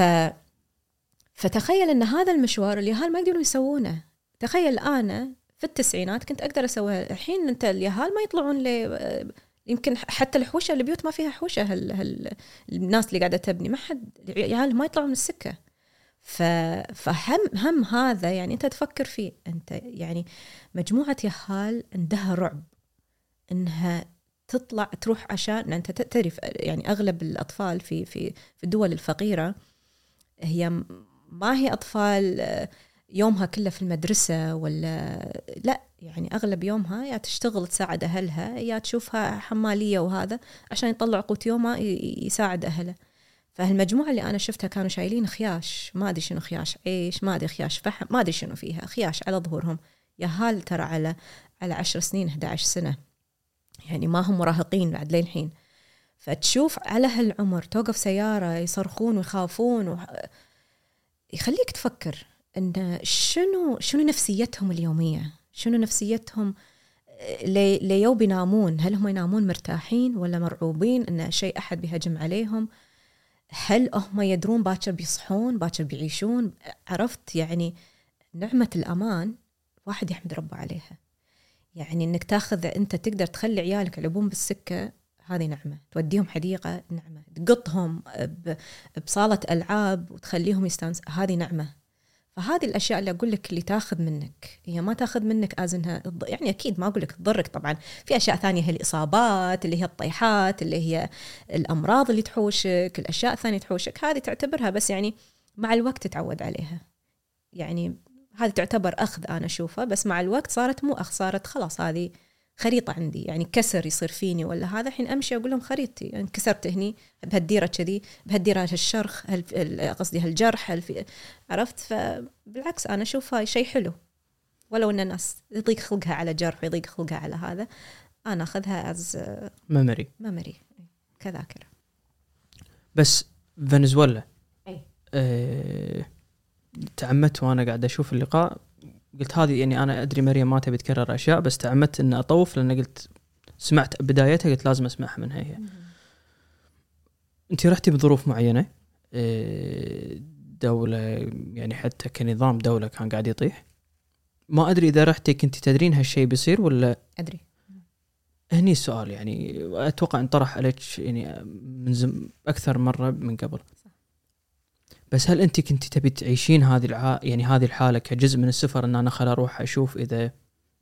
فتخيل إن هذا المشوار اليهال ما يقدرون يسوونه. تخيل أنا في التسعينات كنت أقدر اسويها الحين أنت اليهال ما يطلعون يمكن حتى الحوشة البيوت ما فيها حوشة هال هال الناس اللي قاعدة تبني. ما حد العيال ما يطلعون من السكة. ف فهم هم هذا يعني أنت تفكر فيه. أنت يعني مجموعة يهال عندها رعب. إنها تطلع تروح عشان أنت تعرف يعني أغلب الأطفال في في في الدول الفقيرة هي ما هي أطفال يومها كله في المدرسة ولا لا يعني أغلب يومها يا تشتغل تساعد أهلها يا تشوفها حمالية وهذا عشان يطلع قوت يومها يساعد أهله. فهالمجموعة اللي أنا شفتها كانوا شايلين خياش ما أدري شنو خياش عيش ما أدري خياش فحم ما أدري شنو فيها خياش على ظهورهم. يا هال ترى على على عشر سنين 11 سنة. يعني ما هم مراهقين بعد للحين فتشوف على هالعمر توقف سيارة يصرخون ويخافون و... يخليك تفكر إن شنو شنو نفسيتهم اليومية؟ شنو نفسيتهم؟ لي ليو بينامون هل هم ينامون مرتاحين ولا مرعوبين إن شيء أحد بيهجم عليهم؟ هل هم يدرون باكر بيصحون باكر بيعيشون؟ عرفت يعني نعمة الأمان واحد يحمد ربه عليها. يعني إنك تاخذ أنت تقدر تخلي عيالك يلعبون بالسكة هذه نعمة. توديهم حديقة نعمة. تقطهم بصالة ألعاب وتخليهم يستانس هذه نعمة. فهذه الأشياء اللي أقول لك اللي تاخذ منك. هي ما تاخذ منك از انها يعني أكيد ما أقول لك تضرك طبعا. في أشياء ثانية هي الإصابات اللي هي الطيحات اللي هي الأمراض اللي تحوشك الأشياء الثانية تحوشك هذه تعتبرها بس يعني مع الوقت تتعود عليها. يعني هذه تعتبر أخذ أنا اشوفها بس مع الوقت صارت مو أخذ صارت خلاص هذه خريطة عندي. يعني كسر يصير فيني ولا هذا الحين أمشي أقول لهم خريطتي. يعني كسرت هني بهالديرة كذي بهالديرة هالشرخ قصدي هالجرح عرفت؟ فبالعكس أنا اشوفها شيء حلو. ولو إن الناس يضيق خلقها على جرح ويضيق خلقها على هذا أنا أخذها as memory memory كذاكرة. بس فنزويلا. اي أه تعمدت وأنا قاعد أشوف اللقاء قلت هذه يعني أنا أدري مريم ما تبي تكرر أشياء بس تعمدت إني أطوف لأن قلت سمعت بدايتها قلت لازم أسمعها منها هي أنت رحتي بظروف معينة؟ إيه، دولة يعني حتى كنظام دولة كان قاعد يطيح. ما أدري إذا رحتي كنت تدرين هالشيء بيصير ولا؟ أدري. هني السؤال يعني أتوقع انطرح عليك يعني من زم أكثر مرة من قبل. بس هل انت كنت تبي تعيشين هذه الع... يعني هذه الحالة كجزء من السفر ان أنا خل أروح أشوف اذا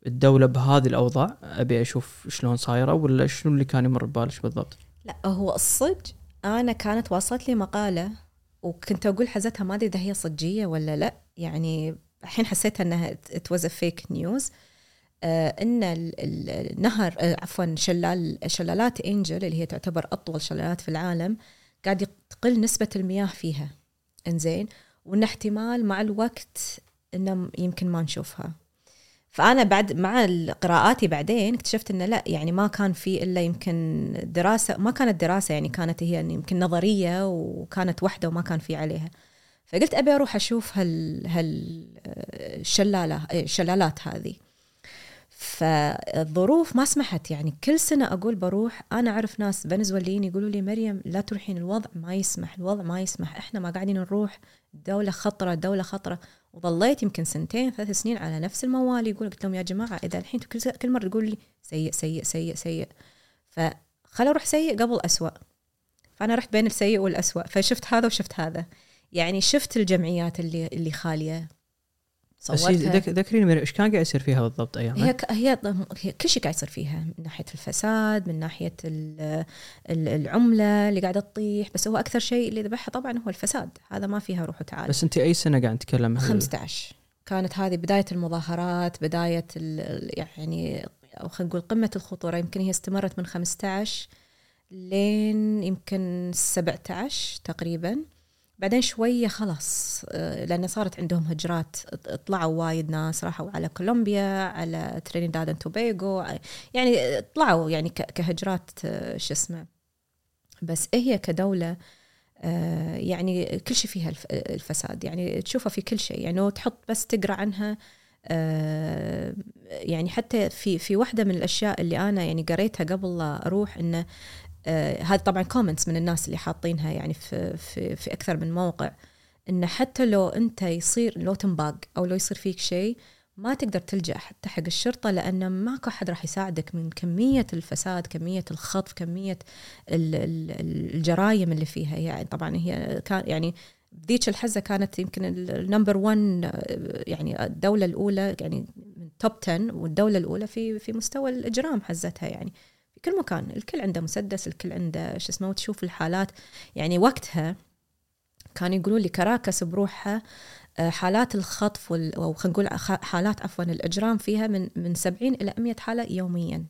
الدولة بهذه الاوضاع ابي أشوف شلون صايرة ولا شنو اللي كان يمر ببالك بالضبط؟ لا هو الصج أنا كانت واصلت لي مقالة وكنت أقول حزتها ما أدري إذا هي صجية ولا لا يعني الحين حسيت إنها توز فيك نيوز إن ال- ال- النهر آه، عفوا شلال شلالات إنجل اللي هي تعتبر أطول شلالات في العالم قاعد تقل نسبة المياه فيها إنزين وإن احتمال مع الوقت إنه يمكن ما نشوفها. فأنا بعد مع قراءاتي بعدين اكتشفت إنه لا يعني ما كان في إلا يمكن دراسة ما كانت دراسة يعني كانت هي يمكن نظرية وكانت واحدة وما كان في عليها. فقلت أبي أروح أشوف هال هال الشلالة الشلالات هذه. فالظروف ما سمحت. يعني كل سنة أقول بروح أنا أعرف ناس فنزويليين يقولوا لي مريم لا تروحين الوضع ما يسمح الوضع ما يسمح إحنا ما قاعدين نروح الدولة خطرة الدولة خطرة. وظليت يمكن سنتين ثلاث سنين على نفس الموال يقول قلت لهم يا جماعة إذا الحين كل مرة تقول لي سيء سيء سيء سيء. فخل أروح سيء قبل أسوأ. فأنا رحت بين السيء والأسوأ فشفت هذا وشفت هذا. يعني شفت الجمعيات اللي اللي خاليه بس ذكريني إيش كان قاعد يصير فيها بالضبط أيامها؟ هي ك- هي هي كل شيء قاعد يصير فيها من ناحية الفساد من ناحية ال- ال- العملة اللي قاعدة تطيح بس هو أكثر شيء اللي ذبحها طبعا هو الفساد. هذا ما فيها روح وتعالى بس أنت أي سنة قاعد نتكلم 15 كانت هذه بداية المظاهرات بداية ال- يعني أو خلينا نقول قمة الخطورة. يمكن هي استمرت من 15 لين يمكن 17 تقريبا. بعدين شوية خلاص آه، لأن صارت عندهم هجرات طلعوا وايد ناس راحوا على كولومبيا على ترينيداد أند توبيغو يعني طلعوا يعني كهجرات آه، شو اسمه. بس هي كدولة آه، يعني كل شيء فيها الف- الفساد يعني تشوفها في كل شيء يعني لو تحط بس تقرأ عنها آه، يعني حتى في في واحدة من الأشياء اللي أنا يعني قريتها قبل لا أروح إنه آه، هذا طبعا comments من الناس اللي حاطينها يعني في في في أكثر من موقع انه حتى لو أنت يصير لو تنباق أو لو يصير فيك شيء ما تقدر تلجأ حتى حق الشرطة لأن ماكو أحد راح يساعدك من كمية الفساد كمية الخطف كمية ال- ال- الجرايم اللي فيها. يعني طبعا هي كان يعني ذيك الحزة كانت يمكن ال number 1 يعني الدولة الأولى يعني من top 10 والدولة الأولى في في مستوى الإجرام حزتها يعني. كل مكان الكل عنده مسدس الكل عنده شو اسمه وتشوف الحالات. يعني وقتها كانوا يقولون لي كراكس بروحها آه، حالات الخطف وال- أو خلينا نقول حالات عفوا الإجرام فيها من من 70 إلى 100 حالة يوميا.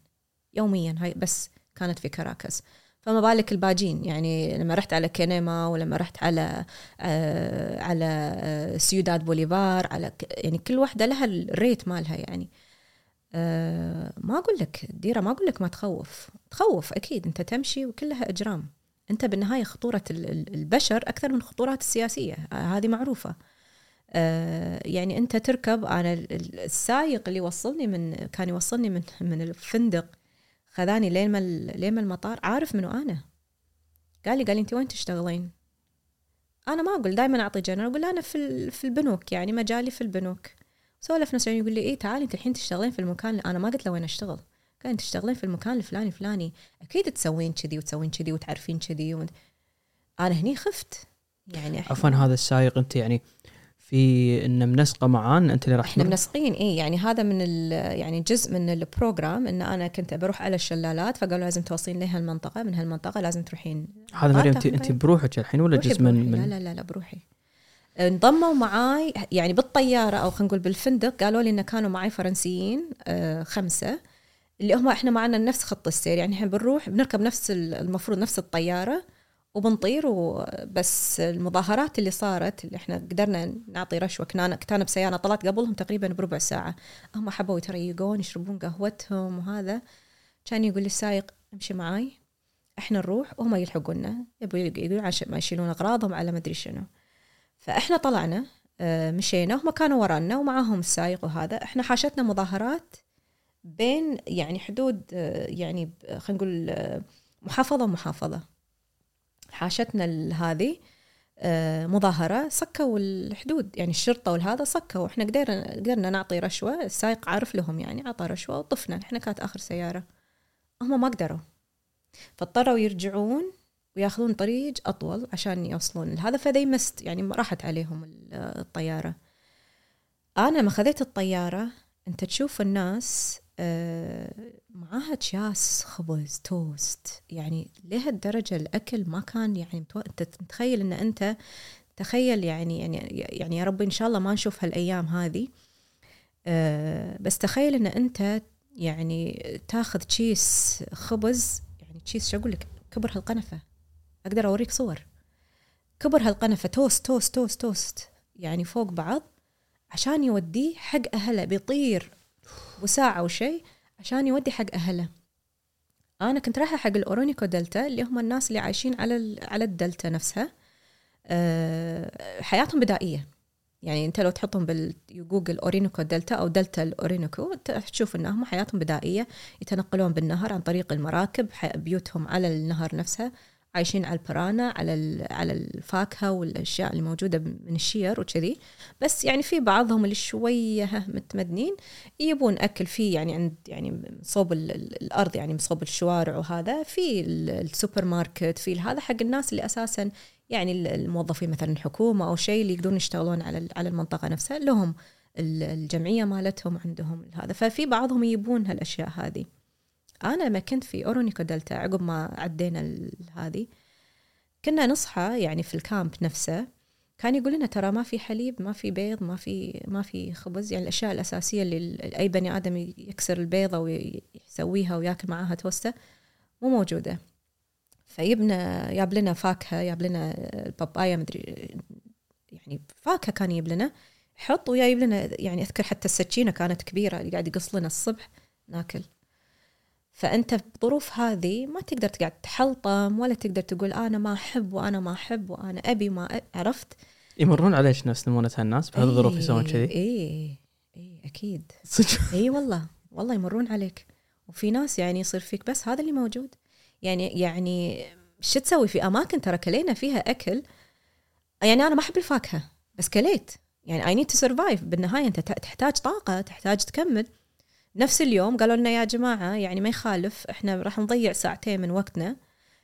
يوميا هاي بس كانت في كراكس. فما بالك الباجين يعني لما رحت على كينيما ولما رحت على آه على آه سيوداد بوليفار على يعني كل واحدة لها ال rate مالها يعني. آه ما أقول لك ديرة ما أقول لك ما تخوف. تخوف أكيد أنت تمشي وكلها إجرام. أنت بالنهاية خطورة ال- ال- البشر أكثر من الخطورات السياسية آه هذه معروفة. آه يعني أنت تركب أنا ال- ال- السايق اللي وصلني من كان يوصلني من من الفندق خذاني لين ما لين المطار عارف منو أنا؟ قال لي قال لي أنت وين تشتغلين؟ أنا ما أقول دائما أعطي جنرال أقول أنا في في البنوك يعني مجالي في البنوك. سولف نفسه يقول لي إيه تعالي أنت الحين تشتغلين في المكان أنا ما قلت له وين أشتغل. قال أنت تشتغلين في المكان الفلاني الفلاني أكيد تسوين كذي وتسوين كذي وتعرفين كذي ومد... أنا هني خفت. يعني عفوا هذا السايق أنت يعني في انه منسقة معاه إن أنت اللي راح إحنا؟ منسقين إيه يعني هذا من يعني جزء من ال program إن أنا كنت بروح على الشلالات فقالوا لازم توصلين لهالمنطقه من هالمنطقة لازم تروحين هذا مريم انت تاخذ أنت. بروحك الحين ولا جزء من من لا لا لا بروحي. انضموا معاي يعني بالطيارة أو خلينا نقول بالفندق قالوا لي إنه كانوا معي فرنسيين آه خمسة. اللي هم إحنا معنا نفس خط السير يعني إحنا بنروح بنركب نفس ال- المفروض نفس الطيارة وبنطير وبس المظاهرات اللي صارت اللي إحنا قدرنا نعطي رشوة كنا كنت بسيارة طلعت قبلهم تقريبا بربع ساعة. هم حبوا يتريقون يشربون قهوتهم وهذا. كان يقول لي السايق امشي معاي إحنا نروح وهم يلحقونا يبوا يقولون عشان ما يشيلون أغراضهم على ما أدري شنو. فإحنا طلعنا آه، مشينا هم كانوا ورانا ومعاهم السايق وهذا. إحنا حاشتنا مظاهرات بين يعني حدود آه، يعني خلينا نقول آه، محافظة ومحافظة. حاشتنا هذه مظاهرة صكوا الحدود يعني الشرطة والهذا صكوا. وإحنا قدرنا قدرنا نعطي رشوة السايق عارف لهم يعني عطى رشوة وطفنا. إحنا كانت آخر سيارة. هم ما قدروا. فاضطروا يرجعون وياخذون طريق أطول عشان يوصلون لهذا فذي مست يعني راحت عليهم ال- الطيارة. أنا لما خذيت الطيارة أنت تشوف الناس آه، معاها اكياس خبز توست. يعني لهالدرجة الأكل ما كان يعني متو- أنت تتخيل إن أنت تخيل يعني يعني يعني يا رب إن شاء الله ما نشوف هالأيام هذه آه، بس تخيل إن أنت يعني تاخذ تشيس خبز يعني تشيس شو أقول لك؟ كبر هالقنفة. أقدر أوريك صور. كبر هالقنفة توست توست توست توست. يعني فوق بعض عشان يوديه حق أهله. بيطير. وساعة وشيء عشان يودي حق أهله. أنا كنت رايحة حق الأورونيكو دلتا اللي هم الناس اللي عايشين على على الدلتا نفسها. أه حياتهم بدائية. يعني أنت لو تحطهم بالجوجل اورينوكو دلتا أو دلتا الاورينوكو تشوف انهم حياتهم بدائية. يتنقلون بالنهر عن طريق المراكب بيوتهم على النهر نفسها. عايشين على البرانا على على الفاكهة والأشياء اللي موجودة من الشير وكذي. بس يعني في بعضهم اللي شوية متمدنين يبون أكل فيه يعني عند يعني صوب ال- ال- الأرض يعني صوب الشوارع وهذا. في ال- السوبر ماركت في هذا حق الناس اللي أساسا يعني ال- الموظفين مثلا الحكومة أو شيء اللي يقدرون يشتغلون على على المنطقة نفسها. لهم ال- الجمعية مالتهم عندهم هذا. ففي بعضهم يبون هالأشياء هذه. أنا لما كنت في اورونيكو دلتا عقب ما عدينا هذه. كنا نصحى يعني في ال camp نفسه. كان يقول لنا ترى ما في حليب ما في بيض ما في ما في خبز. يعني الأشياء الأساسية اللي ال- أي بني آدم يكسر البيضة ويسويها وياكل معاها توسته مو موجودة. فيبنا جاب لنا فاكهة جاب لنا البابايا مدري يعني فاكهة كان يجيب لنا. حط ويجيب لنا يعني أذكر حتى السكينة كانت كبيرة اللي قاعد يقص لنا الصبح ناكل. فأنت بظروف هذه ما تقدر تقعد تحلطم ولا تقدر تقول أنا ما أحب وأنا ما أحب وأنا أبي ما عرفت؟ يمرون عليك نفس نمونه الناس بهالظروف إيه، يسوون كذي؟ اي اي أكيد. صدق. إي والله والله يمرون عليك. وفي ناس يعني يصير فيك بس هذا اللي موجود. يعني يعني شو تسوي في أماكن ترى كلينا فيها أكل؟ يعني أنا ما أحب الفاكهة بس كليت. يعني I need to survive بالنهاية أنت تحتاج طاقة تحتاج تكمل. نفس اليوم قالوا لنا يا جماعة يعني ما يخالف إحنا راح نضيع ساعتين من وقتنا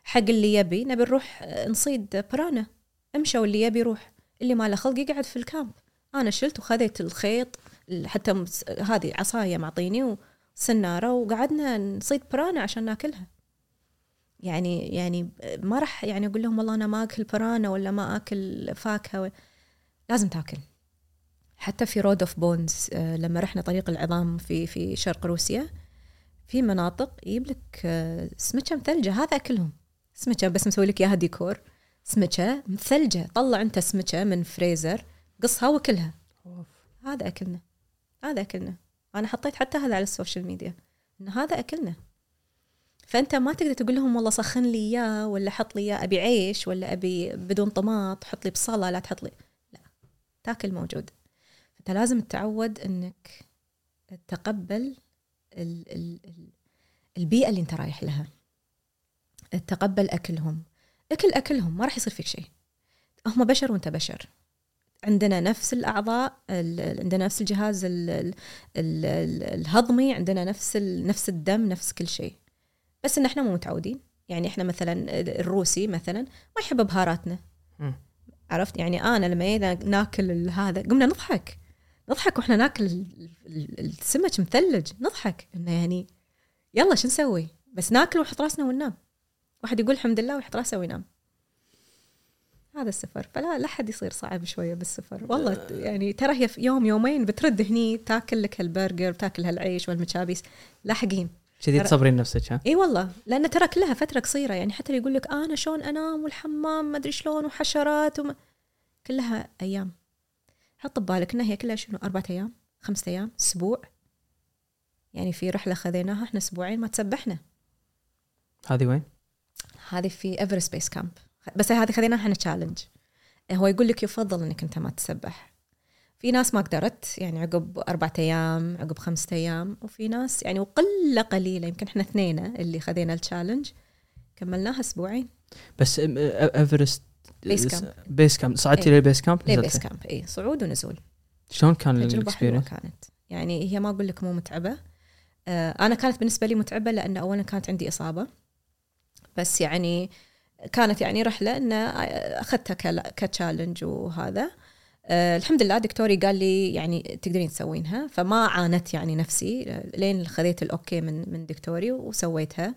حق اللي يبي نبي نروح آه، نصيد برانا. امشوا اللي يبي يروح. اللي ما له خلق يقعد في ال camp. أنا شلت وخذيت الخيط ال- حتى هذه عصاية معطيني وسنارة وقعدنا نصيد برانا عشان ناكلها. يعني يعني ما راح يعني أقول لهم والله أنا ما أكل برانا ولا ما أكل فاكهة. لازم تاكل. حتى في Road of Bones لما رحنا طريق العظام في في شرق روسيا في مناطق يجيب لك آه، سمكة مثلجة هذا أكلهم. سمكة بس مسوي لك إياها ديكور. سمكة مثلجة طلع أنت سمكة من فريزر قصها وكلها هذا أكلنا. هذا أكلنا. أنا حطيت حتى هذا على ال social media. إن هذا أكلنا. فأنت ما تقدر تقول لهم والله سخن لي إياه ولا حط لي إياه أبي عيش ولا أبي بدون طماط حط لي بصلة لا تحط لي. لا تاكل موجود. أنت لازم تتعود إنك تتقبل ال ال ال البيئة اللي أنت رايح لها. تتقبل أكلهم. أكل أكلهم ما راح يصير فيك شيء. هم بشر وأنت بشر. عندنا نفس الأعضاء ال- عندنا نفس الجهاز ال ال ال ال الهضمي عندنا نفس نفس الدم نفس كل شيء. بس إن إحنا مو متعودين. يعني إحنا مثلا الروسي مثلا ما يحب بهاراتنا. عرفت؟ يعني أنا لما جينا ناكل هذا قمنا نضحك. نضحك وإحنا ناكل ال- ال- السمك مثلج. نضحك. إنه يعني يلا شو نسوي؟ بس ناكل ونحط راسنا وننام. واحد يقول الحمد لله ويحط راسه وينام. هذا السفر. فلا لا حد يصير صعب شوية بالسفر. والله يعني ترى هي في يوم يومين بترد هني تاكل لك هالبرجر تاكل هالعيش والمشابيس. لاحقين. كذي تصبرين نفسك ها؟ إي والله. لأن ترى كلها فترة قصيرة. يعني حتى يقول لك أنا شلون أنام والحمام ما أدري شلون وحشرات وما كلها أيام. حط ببالك إنها هي كلها شنو؟ أربعة أيام خمسة أيام أسبوع. يعني في رحلة خذيناها إحنا أسبوعين ما تسبحنا. هذه وين؟ هذه في Everest Base Camp بس هذه خذيناها إحنا challenge هو يقول لك يفضل إنك أنت ما تسبح. في ناس ما قدرت يعني عقب أربعة أيام عقب خمسة أيام وفي ناس يعني وقلة قليلة يمكن إحنا اثنين اللي خذينا ال challenge كملناها أسبوعين. بس Everest Base Camp. Base Camp صعدتي. لل Base Camp ليه نزلتي؟ Base Camp اي صعود ونزول. شلون كان ال experience؟ كانت. يعني هي ما أقول لك مو متعبة. آه أنا كانت بالنسبة لي متعبة لأن أولا كانت عندي إصابة. بس يعني كانت يعني رحلة أن أخذتها كلا- ك challenge وهذا. أه الحمد لله دكتوري قال لي يعني تقدرين تسوينها. فما عانت يعني نفسي. لين خذيت ال okay من من دكتوري وسويتها. أه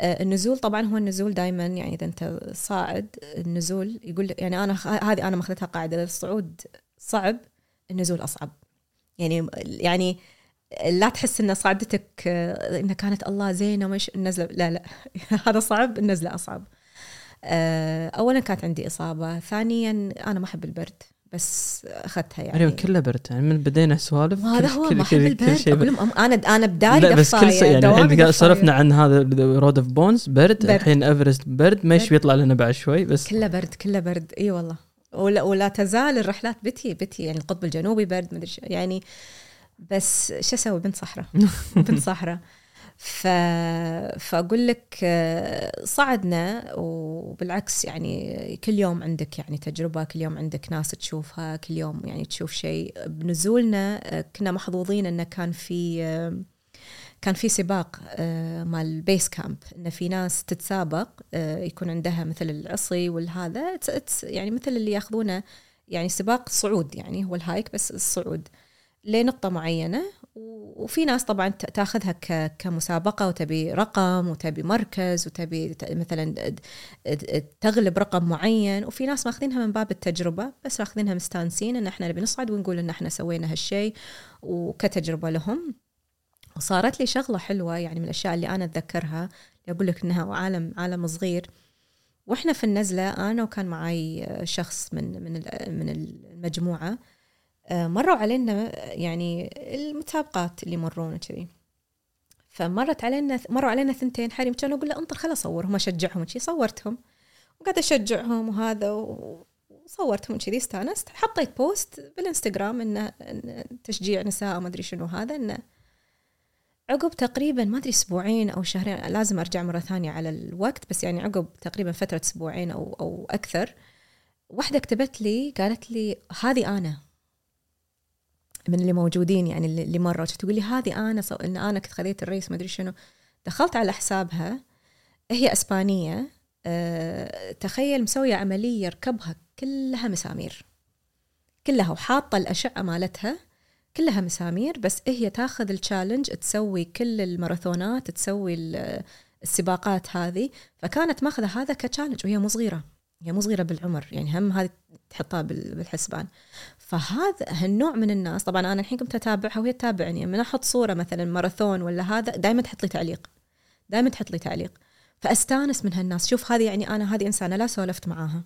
النزول طبعا هو النزول دائما يعني إذا أنت صاعد النزول يقول يعني أنا هذه أنا ماخذتها قاعدة الصعود صعب النزول أصعب. يعني يعني لا تحس إن صعدتك آه، انها كانت الله زينة ومش النزلة لا لا هذا صعب النزلة أصعب. آه، اولا كانت عندي إصابة ثانيا أنا ما أحب البرد. بس أخذتها يعني. مريم كله برد يعني من بدينا سوالف هذا هو ما احب البرد أنا أنا بداري لا بس كل يعني الحين صرفنا عن هذا Road of Bones برد. الحين Everest برد. ما بيطلع لنا بعد شوي بس كله برد كله برد. إي والله. ولا, ولا تزال الرحلات بتي بتي يعني القطب الجنوبي برد مدري يعني بس شو أسوي؟ بنت صحراء. بنت صحراء. ف... فأقول لك آه، صعدنا وبالعكس يعني كل يوم عندك يعني تجربة كل يوم عندك ناس تشوفها كل يوم يعني تشوف شيء. بنزولنا آه، كنا محظوظين انه كان في آه، كان في سباق مال ال Base Camp إن في ناس تتسابق يكون عندها مثل العصي والهذا. يعني مثل اللي ياخذونه يعني سباق صعود يعني هو الهايك بس الصعود. لنقطة معينة وفي ناس طبعا تاخذها كمسابقة وتبي رقم وتبي مركز وتبي مثلا تغلب رقم معين وفي ناس ماخذينها من باب التجربة بس ماخذينها مستانسين إن إحنا نبي نصعد ونقول إن إحنا سوينا هالشيء وكتجربة لهم. وصارت لي شغلة حلوة يعني من الأشياء اللي أنا أتذكرها أقول لك إنها عالم عالم صغير. وإحنا في النزلة أنا وكان معي شخص من من من المجموعة آه، مروا علينا يعني المسابقات اللي يمرون كذي. فمرت علينا مروا علينا ثنتين حريم كانوا أقول له انطر خل اصورهم أشجعهم شي صورتهم. وقاعده أشجعهم وهذا وصورتهم كذي استأنست. حطيت بوست بالإنستغرام إنه تشجيع نساء ما أدري شنو هذا إنه عقب تقريبا ما أدري أسبوعين أو شهرين لازم أرجع مرة ثانية على الوقت بس يعني عقب تقريبا فترة أسبوعين أو أو أكثر واحدة كتبت لي قالت لي هذه أنا. من اللي موجودين يعني اللي مروا. تقول لي هذه أنا صو... إن أنا كنت خذيت الريس ما أدري شنو. دخلت على حسابها هي إسبانية أه... تخيل مسوية عملية ركبها كلها مسامير. كلها وحاطة الأشعة مالتها كلها مسامير بس هي تاخذ ال challenge تسوي كل الماراثونات تسوي السباقات هذه. فكانت ماخذة هذا ك challenge وهي مو صغيرة. هي مو صغيرة بالعمر يعني هم هذه تحطها بالحسبان. فهذا هالنوع من الناس طبعا أنا الحين كنت أتابعها وهي تتابعني من أحط صورة مثلا ماراثون ولا هذا دائما تحط لي تعليق. دائما تحط لي تعليق. فأستانس من هالناس. شوف هذه يعني أنا هذه إنسانة لا سولفت معاها.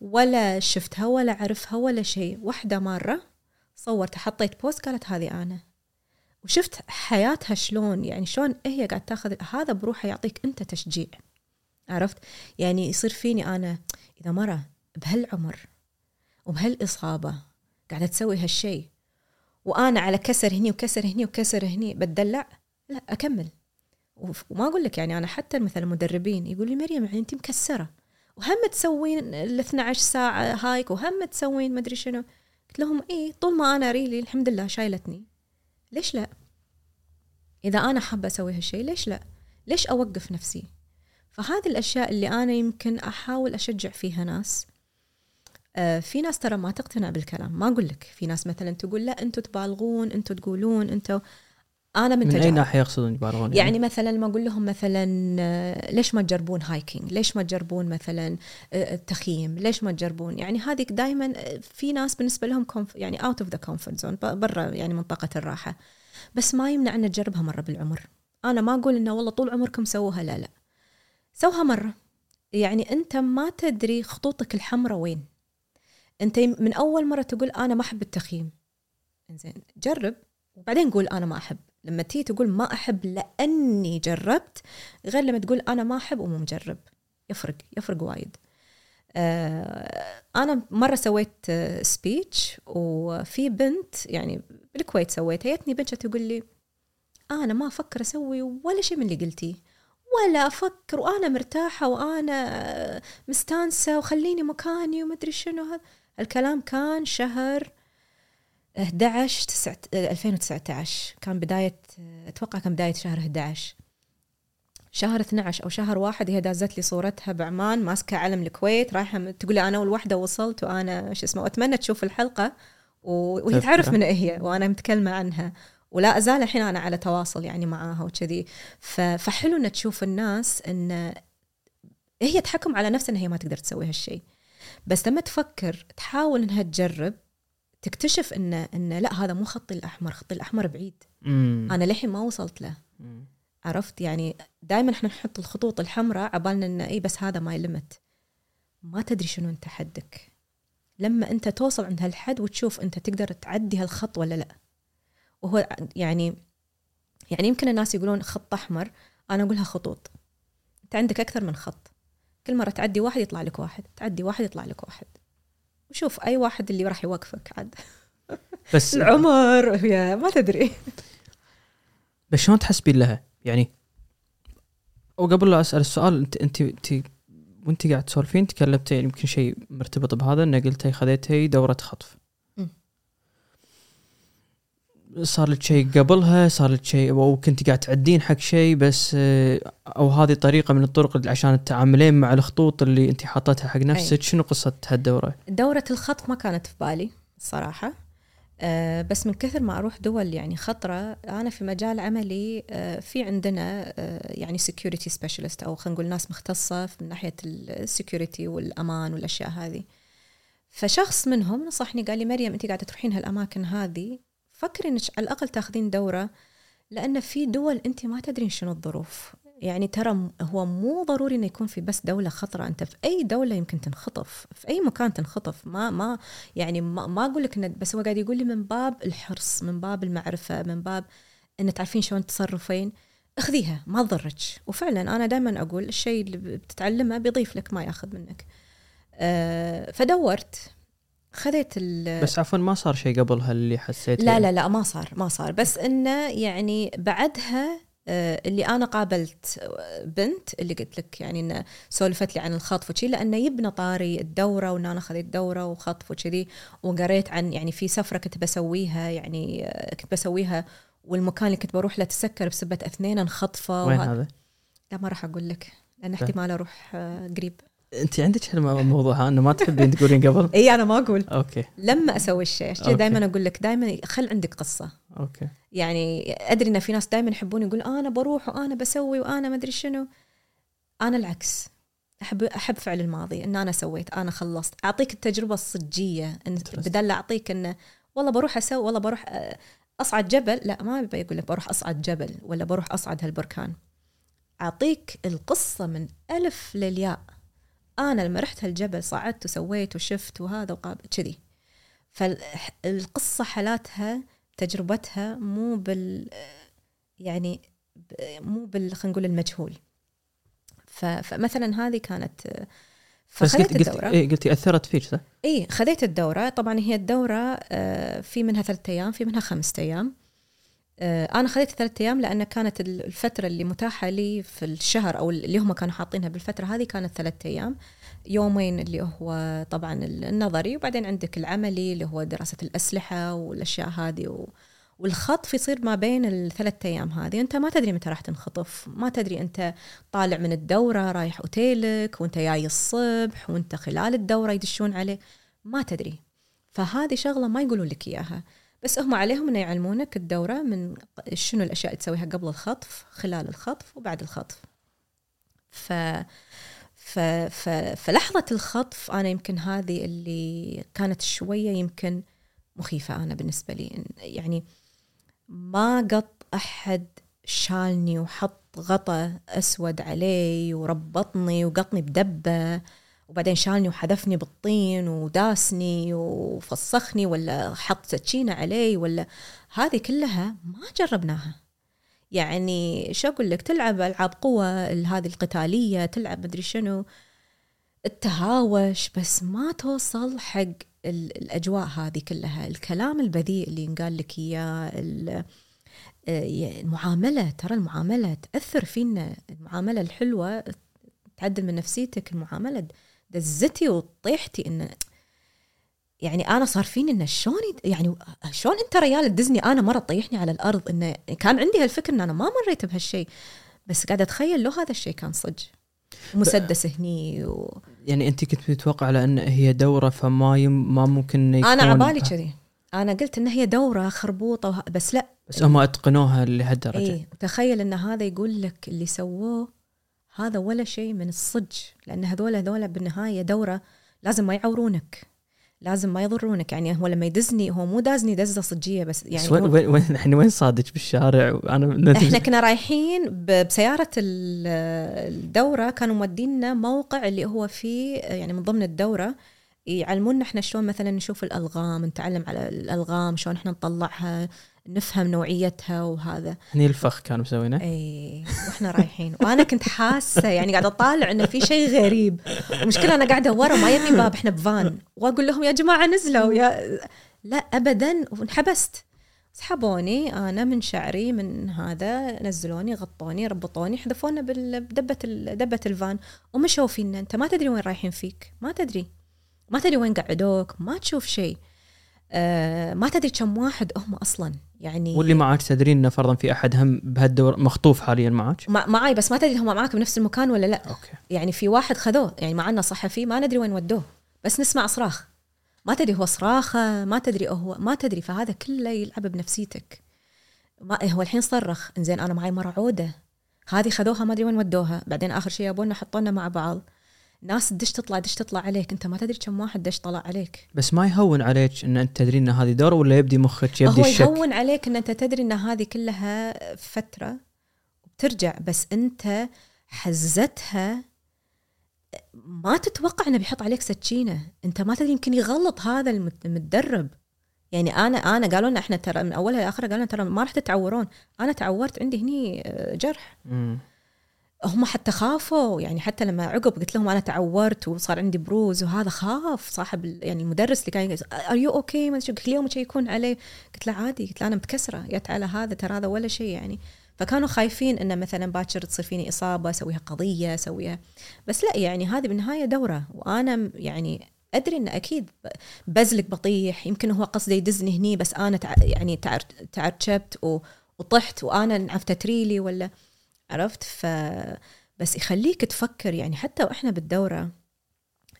ولا شفتها ولا اعرفها ولا شيء. واحدة مرة صورت حطيت بوست قالت هذه أنا. وشفت حياتها شلون يعني شلون هي قاعد تاخذ هذا بروحه يعطيك أنت تشجيع. عرفت؟ يعني يصير فيني أنا إذا مرة بهالعمر وبهالإصابة قاعدة تسوي هالشيء وأنا على كسر هني وكسر هني وكسر هني بتدلع لا أكمل. وما أقول لك يعني أنا حتى مثلا المدربين يقول لي مريم يعني انت مكسرة وهم تسوين ال 12 ساعة hike وهم تسوين مدري شنو. قلت لهم اي طول ما أنا ريلي الحمد لله شايلتني. ليش لا؟ إذا أنا حابة أسوي هالشيء ليش لا؟ ليش أوقف نفسي؟ فهذه الأشياء اللي أنا يمكن أحاول أشجع فيها ناس. آه، في ناس ترى ما تقتنع بالكلام. ما أقول لك. في ناس مثلا تقول لا أنتم تبالغون أنتم تقولون أنتم أنا من, من أي ناحية يقصدون يبالغون؟ يعني, يعني مثلا لما أقول لهم مثلا آه، ليش ما تجربون hiking؟ ليش ما تجربون مثلا آه، التخييم؟ ليش ما تجربون؟ يعني هذه دائما في ناس بالنسبة لهم يعني out of the comfort zone برا يعني منطقه الراحة. بس ما يمنع ان تجربها مرة بالعمر. أنا ما أقول إنه والله طول عمركم سووها لا لا. سوها مرة. يعني أنت ما تدري خطوطك الحمراء وين. أنت من أول مرة تقول أنا ما أحب التخييم. زين جرب وبعدين قول أنا ما أحب. لما تيجي تقول ما أحب لأني جربت غير لما تقول أنا ما أحب ومو مجرب. يفرق يفرق وايد. آه أنا مرة سويت speech وفي بنت يعني بالكويت سويتها جتني بنت تقول لي أنا ما أفكر أسوي ولا شيء من اللي قلتيه. ولا أفكر وأنا مرتاحة وأنا مستانسة وخليني مكاني ومدري شنو هذا. الكلام كان شهر 11 تسعة 2019 كان بداية أتوقع كان بداية شهر 11 شهر 12 أو شهر واحد هي دازت لي صورتها بعمان ماسكة علم الكويت رايحة تقول لي أنا اول واحدة وصلت وأنا شو اسمه واتمنى تشوف الحلقة و- وهي تعرف من هي وأنا متكلمة عنها. ولا أزال الحين أنا على تواصل يعني معاها وكذي. فحلو ان تشوف الناس إن هي تحكم على نفسها إن هي ما تقدر تسوي هالشيء بس لما تفكر تحاول إنها تجرب تكتشف ان إن لا هذا مو خطي الأحمر خطي الأحمر بعيد. مم. أنا للحين ما وصلت له. مم. عرفت؟ يعني دائما إحنا نحط الخطوط الحمراء عبالنا إن اي بس هذا my limit ما تدري شنو أنت حدك. لما أنت توصل عند هالحد وتشوف أنت تقدر تعدي هالخط ولا لا. وهو يعني يعني يمكن الناس يقولون خط أحمر أنا أقولها خطوط. أنت عندك أكثر من خط. كل مرة تعدي واحد يطلع لك واحد تعدي واحد يطلع لك واحد. وشوف أي واحد اللي راح يوقفك عاد. بس العمر يا ما تدري. بس شلون تحسبين لها؟ يعني وقبل لا أسأل السؤال أنت أنت أنت وأنت قاعد تسولفين تكلمتي يمكن شيء مرتبط بهذا إنه قلتي خذيتي دورة خطف. صار لك شيء قبلها صار لك شيء أو كنت قاعد تعدين حق شيء بس آه، أو هذه طريقة من الطرق اللي عشان تتعاملين مع الخطوط اللي أنت حاطتها حق نفسك. شنو قصه هالدورة؟ دورة الخط ما كانت في بالي الصراحة أه بس من كثر ما أروح دول يعني خطرة أنا في مجال عملي أه في عندنا أه يعني security specialist أو خلينا نقول ناس مختصة من ناحية السكيورتي والأمان والأشياء هذه. فشخص منهم نصحني قال لي مريم أنت قاعدة تروحين هالأماكن هذه فكري إنك على الأقل تاخذين دورة لأن في دول أنت ما تدرين شنو الظروف. يعني ترى هو مو ضروري إنه يكون في بس دولة خطرة. أنت في أي دولة يمكن تنخطف في أي مكان تنخطف. ما ما يعني ما, ما أقول لك انه بس هو قاعد يقول لي من باب الحرص من باب المعرفة من باب إن تعرفين شلون تصرفين اخذيها ما تضرك. وفعلا أنا دائما أقول الشيء اللي بتتعلمه بيضيف لك ما ياخذ منك. أه فدورت. خذيت ال بس عفوا ما صار شيء قبلها اللي حسيت لا لا لا ما صار ما صار بس إنه يعني بعدها آه، اللي أنا قابلت بنت اللي قلت لك يعني إنه سولفت لي عن الخطف وشي لأنه يبنى طاري الدورة وإن أنا خذيت دورة وخطف وكذي وقريت عن يعني في سفرة كنت بسويها يعني آه، كنت بسويها والمكان اللي كنت بروح له تسكر بسبه أثنين انخطفوا وين هذا؟ لا ما راح أقول لك لأن لا. احتمال أروح آه، قريب أنت عندك هالموضوع ها؟ إنه ما تحبين تقولين قبل؟ إي أنا ما أقول. أوكي. لما أسوي الشيء عشان. دائما أقول لك دائما خل عندك قصة. Okay. يعني أدري إن في ناس دائما يحبون يقول أنا بروح وأنا بسوي وأنا ما أدري شنو. أنا العكس. أحب أحب فعل الماضي إن أنا سويت أنا خلصت. أعطيك التجربة الصجية إن. بدل لا أعطيك انه والله بروح أسوي والله بروح آه، أصعد جبل. لا ما يبي يقول لك بروح أصعد جبل ولا بروح أصعد هالبركان. أعطيك القصة من ألف للياء. أنا لما رحت هالجبل صعدت وسويت وشفت وهذا وقابل كذي. فالقصة حالاتها تجربتها مو بال يعني مو بال خلينا نقول المجهول. ف- فمثلا هذه كانت بس فخذيت قلت الدورة. إيه قلتي أثرت فيك صح؟ اي خذيت الدورة. طبعا هي الدورة آه، في منها ثلاثة أيام في منها خمسة أيام. آه، أنا خذيت ثلاثة أيام لأن كانت ال- الفترة اللي متاحة لي في الشهر أو اللي هم كانوا حاطينها بالفترة هذه كانت ثلاثة أيام. يومين اللي هو طبعا النظري وبعدين عندك العملي اللي هو دراسة الأسلحة والأشياء هذه و... والخطف يصير ما بين الثلاث أيام هذه. أنت ما تدري متى راح تنخطف ما تدري أنت طالع من الدورة رايح أوتيلك وأنت جاي الصبح وأنت خلال الدورة يدشون عليه ما تدري. فهذه شغلة ما يقولوا لك إياها. بس هم عليهم إنه يعلمونك الدورة من شنو الأشياء اللي تسويها قبل الخطف خلال الخطف وبعد الخطف. ف ف ف فلحظة الخطف أنا يمكن هذه اللي كانت شوية يمكن مخيفة أنا بالنسبة لي. يعني ما قط أحد شالني وحط غطا أسود علي وربطني وقطني بدبة. وبعدين شالني وحذفني بالطين وداسني وفسخني ولا حط سكينه علي ولا هذه كلها ما جربناها. يعني شو أقول لك؟ تلعب ألعاب قوة هذه القتالية تلعب مدري شنو التهاوش بس ما توصل حق ال- الأجواء هذه كلها. الكلام البذيء اللي ينقال لك إياه ال- المعاملة ترى المعاملة تأثر فينا. المعاملة الحلوة تعدل من نفسيتك المعاملة دزتي وطيحتي انه يعني أنا صار فيني انه شلون يعني شلون أنت ريال تدزني أنا مرة تطيحني على الأرض انه كان عندي هالفكر إن أنا ما مريت بهالشيء بس قاعدة أتخيل لو هذا الشيء كان صج مسدس هني و... يعني أنت كنت متوقع على إن هي دورة فما يم ما ممكن يكون أنا عبالي كذي. أنا قلت إن هي دورة خربوطة وه... بس لا. بس هم أتقنوها لهالدرجة. إيه تخيل إن هذا يقول لك اللي سووه هذا ولا شيء من الصج لأن هذول هذول بالنهاية دورة لازم ما يعورونك لازم ما يضرونك. يعني هو لما يدزني هو مو دازني دزة صجية بس يعني وين هو- وين وين إحنا وين صادق بالشارع؟ وأنا إحنا كنا رايحين ب- بسيارة ال- الدورة كانوا مودينا موقع اللي هو فيه يعني من ضمن الدورة يعلمونا إحنا شلون مثلا نشوف الألغام نتعلم على الألغام شلون إحنا نطلعها نفهم نوعيتها وهذا. هني الفخ كانوا مسوينه. إي وإحنا رايحين. وأنا كنت حاسة يعني قاعدة أطالع انه في شيء غريب. المشكلة أنا قاعدة ورا ما يبني باب إحنا بفان. وأقول لهم يا جماعة نزلوا يا لا ابدا. وانحبست. سحبوني أنا من شعري من هذا نزلوني غطوني ربطوني حذفونا بدبة دبة الفان. ومشوا فينا أنت ما تدري وين رايحين فيك. ما تدري. ما تدري وين قعدوك. ما تشوف شيء. آه ما تدري كم واحد هم أصلا. يعني واللي معك تدرين إنه فرضا في أحد هم بهالدور مخطوف حاليا معك مع- معاي بس ما تدري هم معاك بنفس المكان ولا لا. أوكي. يعني في واحد خذوه يعني معنا صحفي ما ندري وين ودوه بس نسمع صراخ. ما تدري هو صراخة ما تدري هو ما تدري فهذا كله يلعب بنفسيتك. ما هو الحين صرخ إنزين أنا معي مره عوده هذه خذوها ما أدري وين ودوها. بعدين آخر شيء ابونا حطونا مع بعض. ناس دش تطلع دش تطلع عليك. انت ما تدري كم واحد دش طلع عليك. بس ما يهون عليك إن أنت تدرين إن هذه دور ولا يبدي مخك يبدي هو الشك؟ يهون عليك إن أنت تدري إن هذه كلها فترة وبترجع بس أنت حزتها. ما تتوقع إنه بيحط عليك سكينة. أنت ما تدري يمكن يغلط هذا المت- المتدرب. يعني أنا أنا قالوا لنا إحنا ترى من أولها لاخرها قالوا لنا ترى ما راح تتعورون. أنا تعورت عندي هني آه، جرح. مم. هم حتى خافوا يعني حتى لما عقب قلت لهم أنا تعورت وصار عندي بروز وهذا خاف صاحب يعني المدرس اللي كان are you okay ما أدري شو اليوم يشيكون عليه قلت له عادي قلت له أنا متكسره جت على هذا ترى هذا ولا شيء يعني. فكانوا خايفين إنه مثلا باكر تصير فيني إصابة أسويها قضية أسويها. بس لا يعني هذه بالنهاية دورة وأنا يعني أدري انه أكيد بزلق بطيح يمكن هو قصده يدزني هني بس أنا تع يعني تعر تعرشبت و- وطحت وأنا انعفت ريلي ولا عرفت ف بس يخليك تفكر يعني حتى وإحنا بالدورة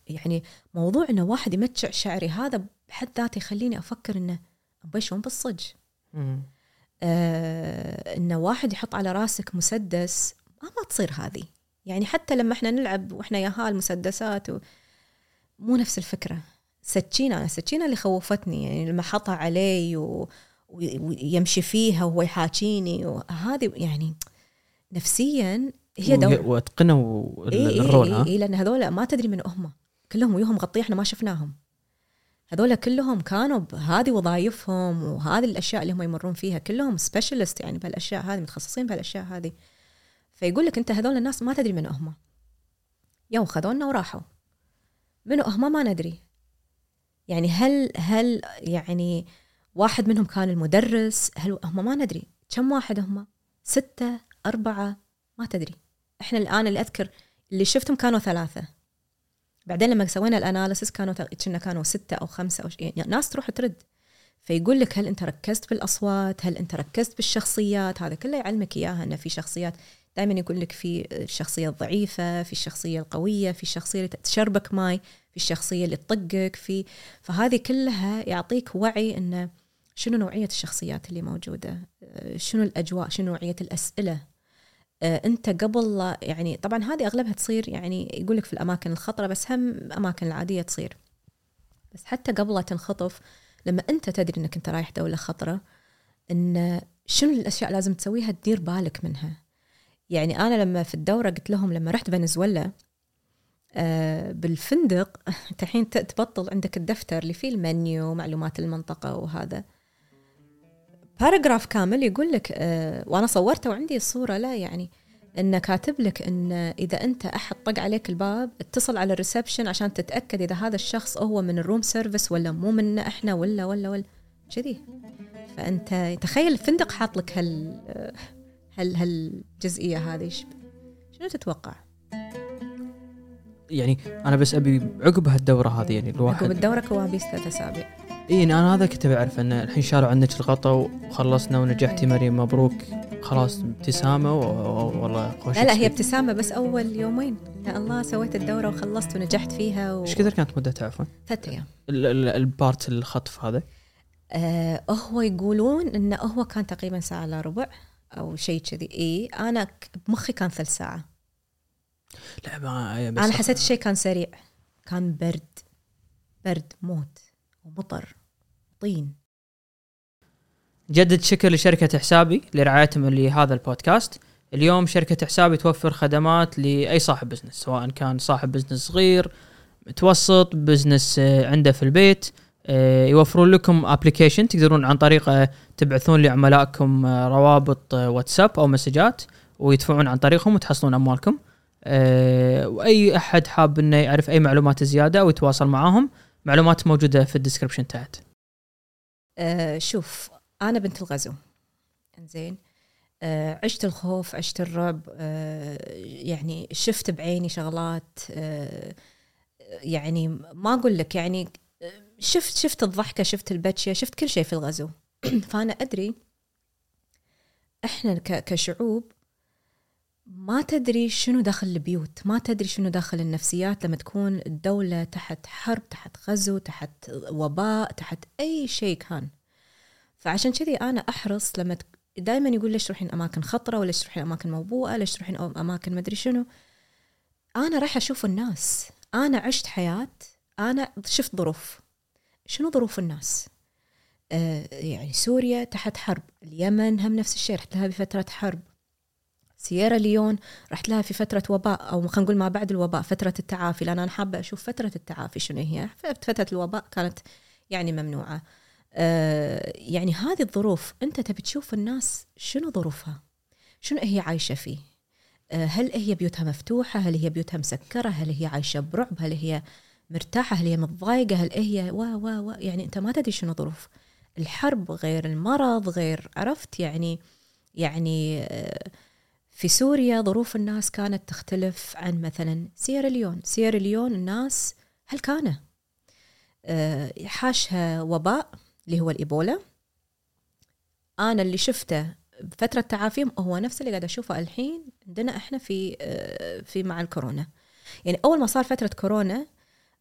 يعني موضوع إنه واحد يمتع شعري هذا بحد ذاته يخليني أفكر إنه شلون بالصج. آه إنه واحد يحط على راسك مسدس ما ما تصير هذه يعني حتى لما إحنا نلعب وإحنا ياها المسدسات و... مو نفس الفكرة سكينه أنا السكينه اللي خوفتني يعني لما حطها علي. و- ويمشي فيها وهو يحاكيني وهذه يعني نفسيا هي دور واتقنوا ال- إيه الرول إيه ها؟ إيه لأن هذول ما تدري من هم كلهم وياهم مغطيه إحنا ما شفناهم. هذول كلهم كانوا بهذه وظائفهم وهذه الأشياء اللي هم يمرون فيها. كلهم سبيشالست يعني بهالأشياء هذه متخصصين بهالأشياء هذه. فيقول لك أنت هذول الناس ما تدري من هم يوم خذونا وراحوا. منو هم ما ندري. يعني هل هل يعني واحد منهم كان المدرس؟ هل هم ما ندري. كم واحد هم؟ ستة؟ أربعة ما تدري. إحنا الآن اللي أذكر اللي شفتهم كانوا ثلاثة. بعدين لما سوينا الأناليسيس كانوا كنا كانوا ستة أو خمسة أو ش- يعني ناس تروح ترد. فيقول لك هل أنت ركزت بالأصوات؟ هل أنت ركزت بالشخصيات؟ هذا كله يعلمك إياها أن في شخصيات دائما يقول لك في الشخصية الضعيفة في الشخصية القوية في الشخصية اللي تشربك ماي في الشخصية اللي تطقك في فهذه كلها يعطيك وعي أنه شنو نوعية الشخصيات اللي موجودة؟ آه، شنو الأجواء؟ شنو نوعية الأسئلة؟ آه، أنت قبل يعني طبعا هذه أغلبها تصير يعني يقول لك في الأماكن الخطرة بس هم الاماكن العادية تصير. بس حتى قبل لا تنخطف لما أنت تدري إنك أنت رايح دولة خطرة إن شنو الأشياء لازم تسويها؟ تدير بالك منها. يعني أنا لما في الدورة قلت لهم لما رحت فنزويلا آه، بالفندق الحين تبطل عندك الدفتر اللي فيه المنيو معلومات المنطقة وهذا. paragraph كامل يقول لك آه، وأنا صورته وعندي الصورة لا يعني إنه كاتب لك إن إذا أنت أحد طق عليك الباب اتصل على ال reception عشان تتأكد إذا هذا الشخص هو من ال room service ولا مو منا إحنا ولا ولا ولا. كذي. فأنت تخيل الفندق حاط لك هال هال هالجزئية هذه. شنو تتوقع؟ يعني أنا بس أبي عقب هالدورة هذه يعني عقب الواحد الدورة كوابيس ثلاث أسابيع. إي أنا هذا كنت بعرف إن الحين شالوا عنك الغطا وخلصنا ونجحتي مريم مبروك. خلاص ابتسامة والله خوش لا لا هي ابتسامة بس أول يومين. يا الله سويت الدورة وخلصت ونجحت فيها و... إيش كثر كانت مدتها عفوا؟ ثلاث أيام. ال- ال- ال part الخطف هذا؟ آه هو يقولون انه هو كان تقريبا ساعة الا ربع أو شيء كذي. إي أنا بمخي كان ثلث ساعة. لا ما بس أنا حسيت الشيء كان سريع. كان برد. برد موت ومطر. طين. جدد شكر لشركة حسابي لرعايتهم لهذا البودكاست. اليوم شركة حسابي توفر خدمات لأي صاحب business سواء كان صاحب business صغير متوسط business آه، عنده في البيت. آه، يوفرون لكم application تقدرون عن طريقه تبعثون لعملائكم آه، روابط آه، واتساب أو مسجات ويدفعون عن طريقهم وتحصلون أموالكم. آه، وأي أحد حاب إنه يعرف أي معلومات زيادة أو يتواصل معاهم معلومات موجودة في الديسكربشن تحت. آه شوف أنا بنت الغزو. إنزين؟ آه عشت الخوف عشت الرعب آه يعني شفت بعيني شغلات آه يعني ما أقول لك يعني آه، شفت شفت الضحكة شفت البكية شفت كل شيء في الغزو. فأنا أدري إحنا كشعوب ما تدري شنو داخل البيوت ما تدري شنو داخل النفسيات لما تكون الدولة تحت حرب تحت غزو تحت وباء تحت أي شيء كان. فعشان كذي أنا أحرص لما دائما يقول ليش تروحين أماكن خطرة وليش تروحين أماكن موبوءة ليش تروحين أم- أماكن مدري شنو. أنا رايحة أشوف الناس. أنا عشت حياة أنا شفت ظروف. شنو ظروف الناس؟ آه يعني سوريا تحت حرب اليمن هم نفس الشيء رحت لها بفترة حرب. سييرا ليون رحت لها في فترة وباء أو خلينا نقول ما بعد الوباء فترة التعافي لأن أنا حابة أشوف فترة التعافي شنو هي. فترة الوباء كانت يعني ممنوعة. آه يعني هذه الظروف أنت تبي تشوف الناس شنو ظروفها؟ شنو هي عايشة فيه؟ آه هل هي بيوتها مفتوحة؟ هل هي بيوتها مسكرة؟ هل هي عايشة برعب؟ هل هي مرتاحة؟ هل هي متضايقة؟ هل هي وا وا وا يعني أنت ما تدري شنو ظروف. الحرب غير المرض غير عرفت؟ يعني يعني آه في سوريا ظروف الناس كانت تختلف عن مثلا سيراليون سيراليون الناس هلكانة آه، حاشها وباء اللي هو الإيبولا؟ أنا اللي شفته بفترة تعافيهم هو نفس اللي قاعد أشوفه الحين عندنا إحنا في آه، في مع الكورونا. يعني أول ما صار فترة كورونا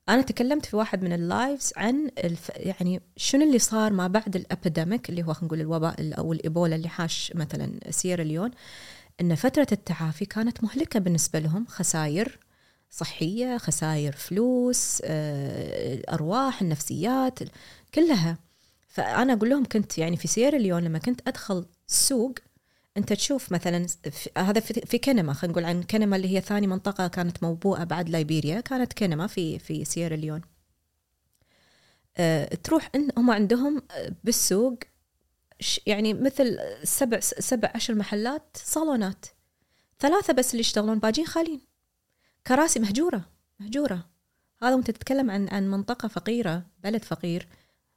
أنا تكلمت في واحد من ال lives عن الف... يعني شنو اللي صار ما بعد ال epidemic اللي هو خلينا نقول الوباء أو الإيبولا اللي حاش مثلا سيراليون إن فترة التعافي كانت مهلكة بالنسبة لهم. خسائر صحية خسائر فلوس آه، الارواح النفسيات كلها. فأنا أقول لهم كنت يعني في سيراليون لما كنت أدخل السوق أنت تشوف مثلا في هذا في كنما خلينا نقول عن كنما اللي هي ثاني منطقة كانت موبوءة بعد ليبيريا كانت كنما في في سيراليون أه تروح إن هم عندهم آه، بالسوق يعني مثل سبع سبع عشر محلات صالونات. ثلاثة بس اللي يشتغلون باجين خالين كراسي مهجورة مهجورة. هذا وانت تتكلم عن عن منطقة فقيرة بلد فقير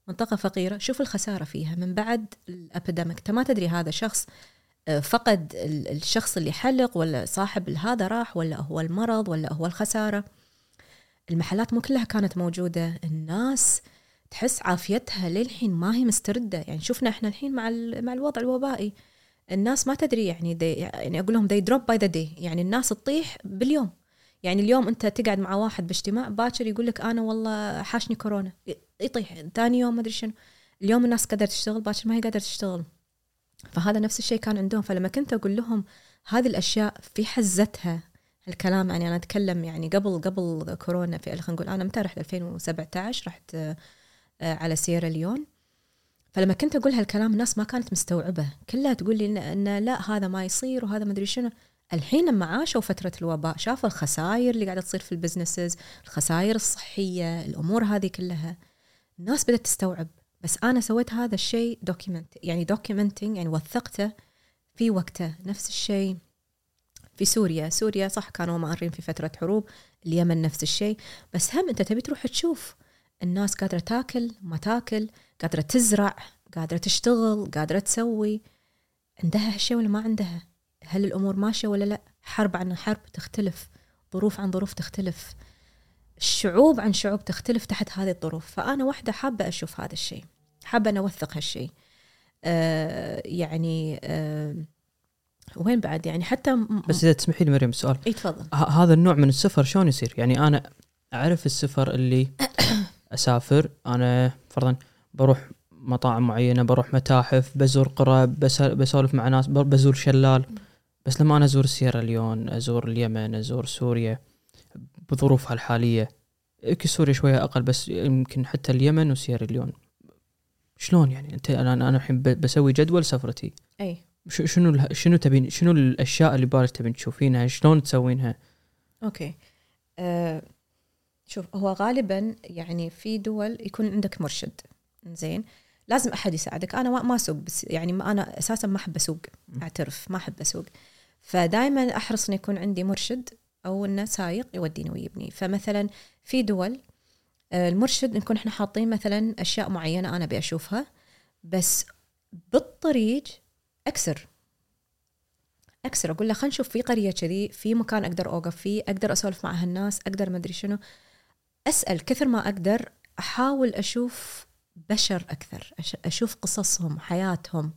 منطقة فقيرة. شوف الخسارة فيها. من بعد الأبيديميك. انت ما تدري هذا شخص آه، فقد ال- الشخص اللي حلق ولا صاحب هذا راح ولا هو المرض ولا هو الخسارة. المحلات مو كلها كانت موجودة. الناس تحس عافيتها للحين ما هي مستردة. يعني شفنا إحنا الحين مع مع الوضع الوبائي. الناس ما تدري يعني دي يعني أقول لهم they drop by the day. يعني الناس تطيح باليوم. يعني اليوم أنت تقعد مع واحد باجتماع باكر يقول لك أنا والله حاشني كورونا. يطيح. ثاني يوم ما أدري شنو. اليوم الناس قادرة تشتغل باكر ما هي قادرة تشتغل. فهذا نفس الشيء كان عندهم. فلما كنت أقول لهم هذه الأشياء في حزتها الكلام يعني أنا أتكلم يعني قبل قبل كورونا في خلينا نقول أنا متى رحت؟ 2017 رحت على سيرا ليون فلما كنت أقول هالكلام الناس ما كانت مستوعبة. كلها تقول لي ان, إن لا هذا ما يصير وهذا ما أدري شنو. الحين لما عاشوا فترة الوباء شافوا الخسائر اللي قاعدة تصير في ال businesses الخسائر الصحية الأمور هذه كلها. الناس بدأت تستوعب. بس أنا سويت هذا الشيء document يعني documenting يعني وثقته في وقته. نفس الشيء في سوريا. سوريا صح كانوا مارين في فترة حروب اليمن نفس الشيء. بس هم أنت تبي تروح تشوف الناس قادرة تاكل ما تاكل قادرة تزرع قادرة تشتغل قادرة تسوي. عندها هالشيء ولا ما عندها؟ هل الأمور ماشية ولا لا؟ حرب عن حرب تختلف ظروف عن ظروف تختلف. الشعوب عن شعوب تختلف تحت هذه الظروف. فأنا واحدة حابة أشوف هذا الشيء حابة أن أوثق هالشيء. آه يعني آه وين بعد؟ يعني حتى م- بس إذا تسمحي لي مريم سؤال. إي تفضل. ه- هذا النوع من السفر شلون يصير؟ يعني أنا أعرف السفر اللي أسافر. أنا فرضا بروح مطاعم معينة بروح متاحف بزور قرى بس- بسولف مع ناس بزور شلال. بس لما أنا أزور سيرا ليون أزور اليمن أزور سوريا بظروفها الحالية يمكن سوريا شوية أقل بس يمكن حتى اليمن وسيرا ليون. شلون يعني؟ أنت أنا أنا الحين بسوي جدول سفرتي. أي. شنو شنو تبين شنو الأشياء اللي بالك تبين تشوفينها؟ شلون تسوينها؟ أوكي. آه شوف هو غالبا يعني في دول يكون عندك مرشد. زين؟ لازم أحد يساعدك. أنا ما أسوق بس يعني أنا أساسا ما أحب أسوق أعترف ما أحب أسوق. فدائما أحرص إنه يكون عندي مرشد أو إنه سايق يوديني ويبني. فمثلا في دول آه، المرشد نكون إحنا حاطين مثلا أشياء معينة أنا أبي أشوفها بس بالطريق أكسر. أكسر أقول له خلينا نشوف في قرية كذي في مكان أقدر أوقف فيه أقدر أسولف مع هالناس أقدر ما أدري شنو. أسأل كثر ما أقدر أحاول أشوف بشر أكثر أشوف قصصهم حياتهم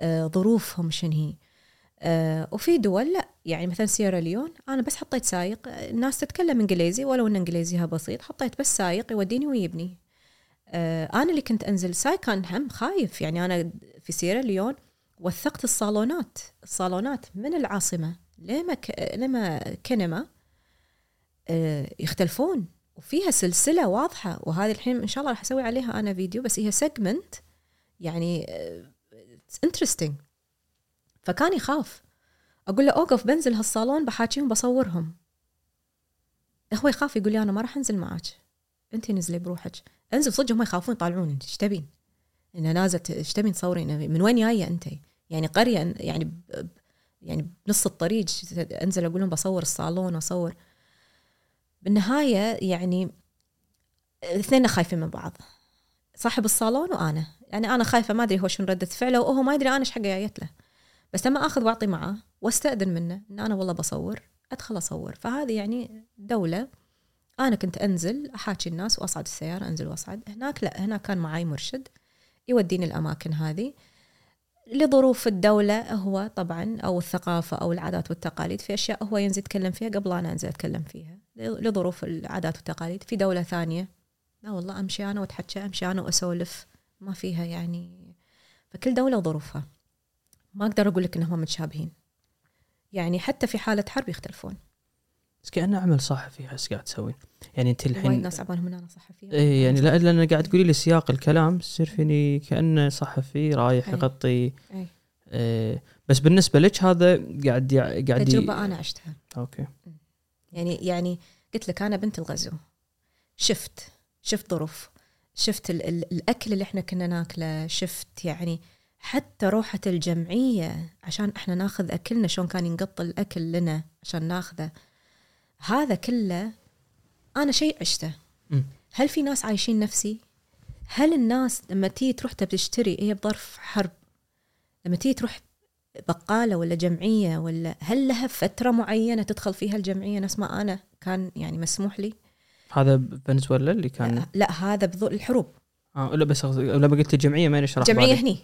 آه، ظروفهم شنو هي. آه، وفي دول لا يعني مثلا سيرا ليون أنا بس حطيت سايق الناس تتكلم إنجليزي ولو إن إنجليزيها بسيط حطيت بس سايق يوديني ويبني. آه، أنا اللي كنت أنزل سايق كان هم خايف يعني أنا في سيرا ليون وثقت الصالونات الصالونات من العاصمة لما ك... لما كنما يختلفون. وفيها سلسلة واضحة وهذه الحين إن شاء الله راح أسوي عليها أنا فيديو بس هي segment يعني انترستنج فكان يخاف. أقول له أوقف بنزل هالصالون بحاكيهم بصورهم. هو يخاف يقول لي أنا ما راح أنزل معك أنت نزلي بروحك. أنزل صدق هم يخافون يطالعون. إيش تبين؟ إنه نازل إيش تبين تصورين من وين جاية أنت؟ يعني قرية يعني يعني بنص الطريق. أنزل أقول لهم بصور الصالون واصور بالنهاية يعني الاثنين خايفين من بعض. صاحب الصالون وأنا. يعني أنا خايفة ما أدري هو شنو ردة فعله وهو ما يدري أنا إيش حقه جايت له. بس لما آخذ واعطي معاه واستأذن منه إن أنا والله بصور أدخل أصور. فهذه يعني دولة. أنا كنت أنزل أحاكي الناس وأصعد السيارة أنزل وأصعد. هناك لا هناك كان معي مرشد يوديني الأماكن هذه. لظروف الدولة هو طبعا أو الثقافة أو العادات والتقاليد في أشياء هو ينزل يتكلم فيها قبل أنا أنزل أتكلم فيها. لظروف العادات والتقاليد. في دولة ثانية. لا والله أمشي أنا وأتحكى أمشي أنا وأسولف. ما فيها يعني. فكل دولة وظروفها ما أقدر أقول لك إنهم متشابهين. يعني حتى في حالة حرب يختلفون. بس كأنه عمل صحفي احس قاعد تسوين يعني أنت وايد الحين ناس عبالهم إن أنا صحفية إيه يعني لا لأن قاعد تقولي لي سياق الكلام يصير فيني كأنه صحفي رايح أي. يغطي. أي. إيه بس بالنسبة لك هذا قاعد يع- قاعد تجربة أنا عشتها. أوكي. يعني يعني قلت لك أنا بنت الغزو. شفت شفت ظروف. شفت ال ال الأكل اللي إحنا كنا ناكله. شفت يعني حتى روحة الجمعية عشان إحنا ناخذ أكلنا شلون كان ينقط الأكل لنا عشان ناخذه. هذا كله أنا شيء عشته. هل في ناس عايشين نفسي؟ هل الناس لما تيجي تروح تشتري هي بظرف حرب. لما تيجي تروح بقالة ولا جمعية ولا هل لها فترة معينة تدخل فيها الجمعية؟ نفس ما أنا كان يعني مسموح لي. هذا فنزويلا اللي كان؟ لا, لا هذا بضوء الحروب. آه لا بس لما قلت الجمعية ما يشرح جمعية. هني.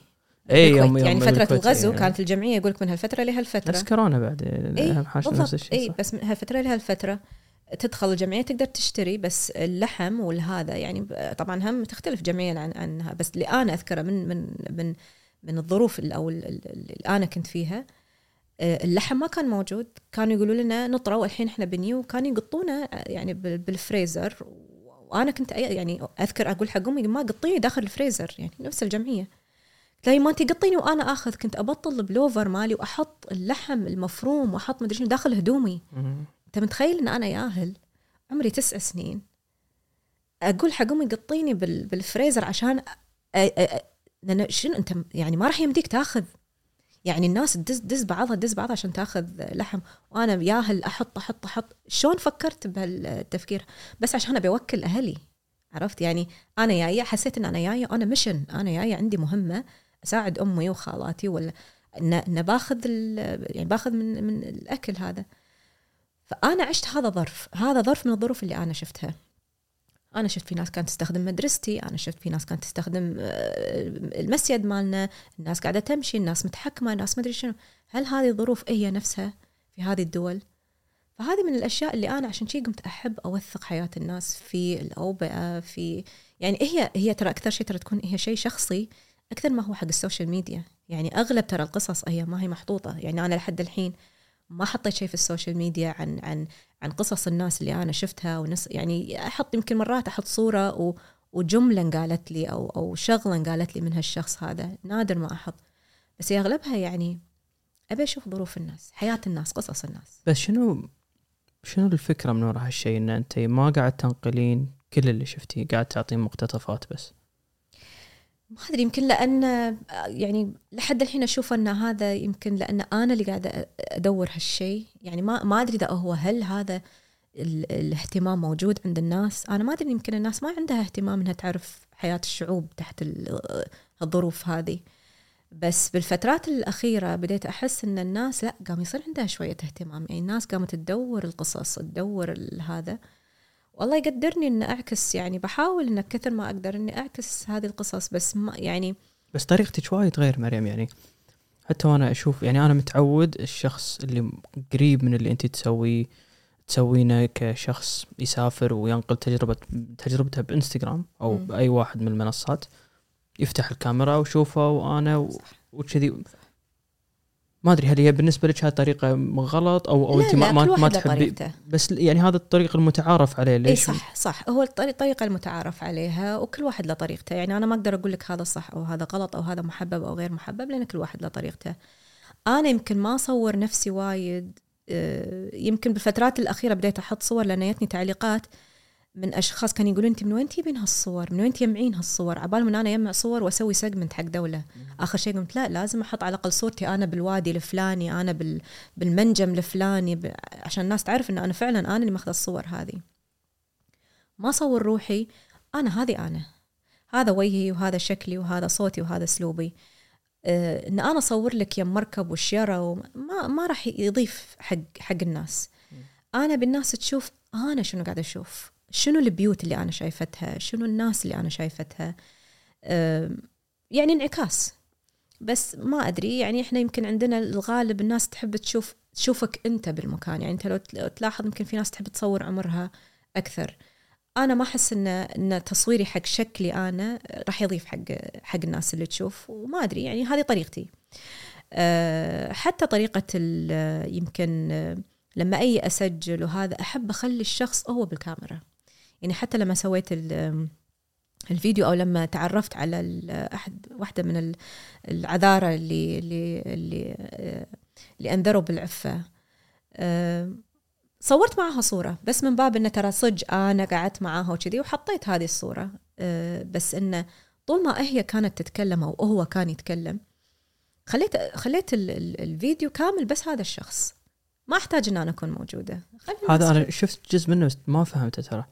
اي. يوم يوم يعني فترة بالكويت، الغزو إيه. كانت الجمعية يقول لك من هالفترة نفس لهالفترة كورونا بعد اي اهم حاجة نفس الشيء اي. بس من هالفترة لهالفترة تدخل الجمعية تقدر تشتري بس اللحم والهذا يعني طبعا هم تختلف جمعيا عن عنها بس اللي أنا أذكره من من من من الظروف ال- أو ال- ال- اللي أنا كنت فيها آه، اللحم ما كان موجود كانوا يقولوا لنا نطرة والحين إحنا بنيو وكانوا يقطونه يعني بال- بالفريزر وأنا كنت يعني أذكر أقول حق امي ما قطيني داخل الفريزر يعني نفس الجمعية تلاقي ما انت قطيني وأنا آخذ كنت أبطل البلوفر مالي وأحط اللحم المفروم وأحط مدري شنو داخل هدومي. أنت متخيل إن أنا ياهل عمري تسع سنين أقول حق أمي قطيني بال- بالفريزر عشان لأن شنو أنت يعني ما راح يمديك تاخذ. يعني الناس تدز دز بعضها تدز بعضها عشان تاخذ لحم. وأنا ياهل أحط أحط أحط. شلون فكرت بهالتفكير؟ بس عشان أبي أوكل أهلي عرفت؟ يعني أنا جاية حسيت إن أنا جاية أنا مشن. أنا جاية عندي مهمة اساعد أمي وخالاتي ولا ان باخذ يعني باخذ من من الأكل هذا. فأنا عشت هذا ظرف. هذا ظرف من الظروف اللي أنا شفتها. أنا شفت في ناس كانت تستخدم مدرستي أنا شفت في ناس كانت تستخدم آه، المسجد مالنا. الناس قاعدة تمشي الناس متحكمة الناس مدري شنو. هل هذه الظروف هي نفسها في هذه الدول؟ فهذه من الأشياء اللي أنا عشان شي قمت أحب أوثق حياة الناس في الأوبئة في يعني هي هي ترى أكثر شيء ترى تكون هي شيء شخصي. أكثر ما هو حق ال social media. يعني أغلب ترى القصص هي ما هي محطوطة. يعني أنا لحد الحين ما حطيت شيء في ال social media عن عن عن قصص الناس اللي أنا شفتها ونس. يعني أحط يمكن مرات أحط صورة و وجملة قالت لي أو أو شغلة قالت لي من هالشخص هذا. نادر ما أحط. بس هي أغلبها يعني أبي أشوف ظروف الناس حياة الناس قصص الناس. بس شنو شنو الفكرة من وراء هالشيء إن أنت ما قاعد تنقلين كل اللي شفتيه قاعد تعطين مقتطفات بس؟ ما أدري يمكن لأن يعني لحد الحين أشوف أن هذا يمكن لأن أنا اللي قاعدة أدور هالشيء. يعني ما ما أدري إذا هو هل هذا الاهتمام موجود عند الناس؟ أنا ما أدري يمكن الناس ما عندها اهتمام إنها تعرف حياة الشعوب تحت الظروف هذه. بس بالفترات الأخيرة بديت أحس إن الناس لأ قام يصير عندها شوية اهتمام. يعني الناس قامت تدور القصص تدور هذا. والله يقدرني إن أعكس يعني بحاول إن كثر ما أقدر إني أعكس هذه القصص بس ما يعني بس طريقتك وايد غير مريم يعني حتى وأنا أشوف يعني أنا متعود الشخص اللي قريب من اللي أنت تسويه تسوينه كشخص يسافر وينقل تجربة تجربته بإنستغرام أو م. بأي واحد من المنصات يفتح الكاميرا وشوفه وأنا وكذي. ما أدري هل هي بالنسبة لك هذه الطريقة غلط أو أو أنت ما ما, ما تحبي بس يعني هذا الطريق المتعارف عليه ليش؟ اي صح صح هو الطريقة المتعارف عليها وكل واحد له طريقته يعني أنا ما أقدر أقول لك هذا صح أو هذا غلط أو هذا محبب أو غير محبب لأن كل واحد له طريقته. أنا يمكن ما أصور نفسي وايد آه، يمكن بالفترات الأخيرة بديت أحط صور لأن جتني تعليقات من أشخاص كانوا يقولون أنت من وين تجيبين هالصور؟ من وين تجمعين هالصور؟ عبال من أنا أجمع صور وأسوي segment حق دولة. آخر شيء قلت لا لازم أحط على الأقل صورتي أنا بالوادي الفلاني، أنا بال بالمنجم الفلاني ب... عشان الناس تعرف إن أنا فعلا أنا اللي ماخذة الصور هذه. ما اصور روحي أنا هذه أنا. هذا وجهي وهذا شكلي وهذا صوتي وهذا أسلوبي. آه إن أنا أصور لك يم مركب والشيره وما ما راح يضيف حق حق الناس. أنا بالناس تشوف أنا شنو قاعدة أشوف شنو البيوت اللي أنا شايفتها؟ شنو الناس اللي أنا شايفتها؟ يعني انعكاس. بس ما أدري يعني إحنا يمكن عندنا الغالب الناس تحب تشوف تشوفك أنت بالمكان. يعني أنت لو تلاحظ يمكن في ناس تحب تصور عمرها أكثر. أنا ما أحس إن إن تصويري حق شكلي أنا راح يضيف حق حق الناس اللي تشوف وما أدري. يعني هذه طريقتي. أه حتى طريقة يمكن لما أي أسجل وهذا أحب أخلي الشخص هو بالكاميرا. يعني حتى لما سويت الفيديو أو لما تعرفت على احد واحدة من العذارة اللي اللي اللي, اللي أنذروا بالعفة صورت معها صورة بس من باب إنه ترى صج أنا قعدت معاها وكذي وحطيت هذه الصورة بس إنه طول ما هي كانت تتكلم أو هو كان يتكلم خليت خليت الفيديو كامل بس هذا الشخص. ما أحتاج إن أنا أكون موجودة. هذا أنا شفت جزء منه بس ما فهمته ترى.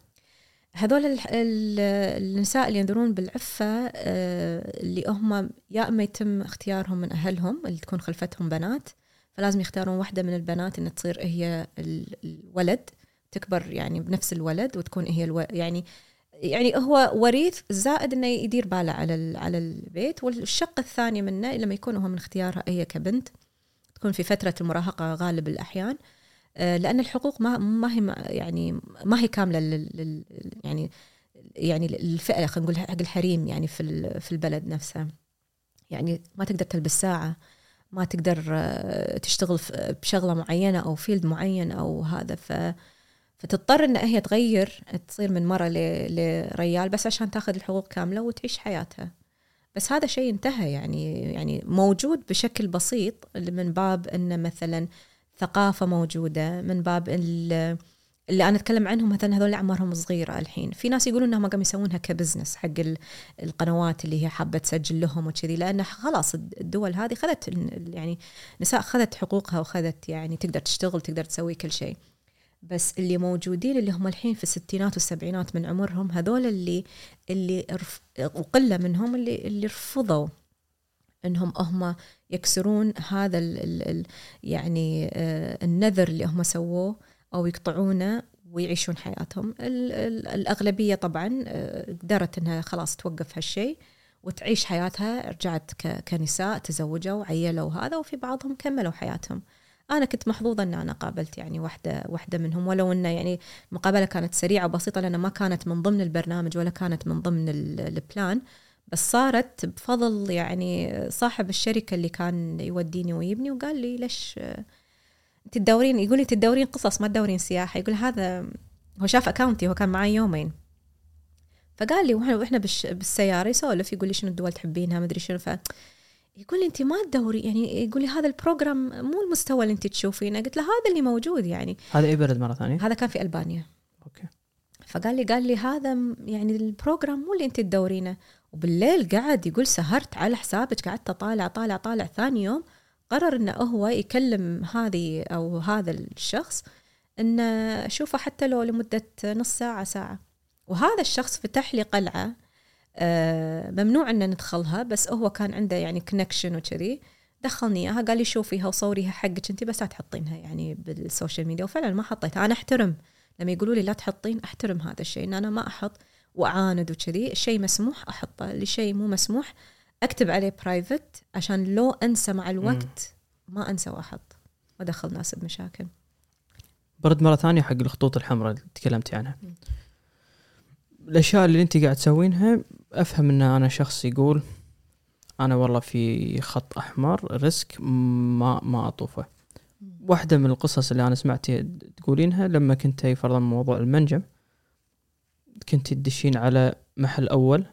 هذول النساء اللي ينذرون بالعفة آه، اللي هم يا إما يتم اختيارهم من أهلهم اللي تكون خلفتهم بنات فلازم يختارون واحدة من البنات إن تصير هي الولد تكبر يعني بنفس الولد وتكون هي ألو... يعني يعني هو وريث زائد إنه يدير باله على على البيت. والشق الثاني منه لما يكون هو من اختيارها هي كبنت تكون في فترة المراهقة غالب الأحيان. لأن الحقوق ما ما هي يعني ما هي كاملة يعني يعني الفئه خلينا نقول حق الحريم يعني في في البلد نفسه. يعني ما تقدر تلبس ساعة ما تقدر آه، تشتغل بشغلة معينة أو field معين أو هذا. ف فتضطر إن هي تغير تصير من مرة لريال بس عشان تاخذ الحقوق كاملة وتعيش حياتها. بس هذا شيء انتهى يعني يعني موجود بشكل بسيط من باب إنه مثلا ثقافة موجودة من باب اللي أنا أتكلم عنهم مثلا هذول أعمارهم صغيرة الحين. في ناس يقولون إنهم قاموا يسوونها ك business حق القنوات اللي هي حابة تسجل لهم وكذي لأن خلاص الدول هذه خذت يعني نساء خذت حقوقها وخذت يعني تقدر تشتغل تقدر تسوي كل شيء. بس اللي موجودين اللي هم الحين في الستينات والسبعينات من عمرهم هذول اللي اللي وقلة منهم اللي اللي رفضوا إنهم هم يكسرون هذا ال ال ال يعني آه النذر اللي هم سووه أو يقطعونه ويعيشون حياتهم. ال- ال- الأغلبية طبعا آه، قدرت أنها خلاص توقف هالشيء وتعيش حياتها رجعت كنساء تزوجوا عيلوا هذا وفي بعضهم كملوا حياتهم. أنا كنت محظوظة أن أنا قابلت يعني واحدة واحدة منهم ولو أن يعني المقابلة كانت سريعة وبسيطة لأن ما كانت من ضمن البرنامج ولا كانت من ضمن ال- ال plan بس صارت بفضل يعني صاحب الشركة اللي كان يوديني ويبني وقال لي ليش تدورين؟ يقول لي تدورين قصص ما تدورين سياحة. يقول هذا هو شاف account ي هو كان معي يومين. فقال لي وإحنا بالسيارة يسولف يقول لي شنو الدول تحبينها ما أدري شنو. ف يقول لي انت ما تدوري يعني يقول لي هذا ال program مو المستوى اللي انت تشوفينه. قلت له هذا اللي موجود يعني. هذا اي بلد مرة ثانية؟ هذا كان في ألبانيا. okay. فقال لي قال لي هذا يعني ال program مو اللي انت تدورينه. وبالليل قعد يقول سهرت على حسابك قعدت أطالع طالع طالع ثاني يوم قرر إنه هو يكلم هذه أو هذا الشخص انه اشوفه حتى لو لمدة نص ساعة ساعة. وهذا الشخص فتح لي قلعة آه، ممنوع إن ندخلها بس هو كان عنده يعني connection وكذي. دخلني إياها قال لي شوفيها وصوريها حقك انت بس لا تحطينها يعني بال social media. وفعلا ما حطيتها. أنا أحترم. لما يقولوا لي لا تحطين أحترم هذا الشيء إن أنا ما أحط وأعاند وكذي. الشيء مسموح أحطه. اللي شيء مو مسموح أكتب عليه private عشان لو أنسى مع الوقت ما أنسى وأحط. وادخل ناس بمشاكل. برد مرة ثانية حق الخطوط الحمراء اللي تكلمتي عنها. الأشياء اللي أنت قاعد تسوينها أفهم إن أنا شخص يقول أنا والله في خط أحمر ريسك ما ما أطوفه. واحدة من القصص اللي أنا سمعت تقولينها لما كنت فرضا موضوع المنجم كنت تدشين على محل أول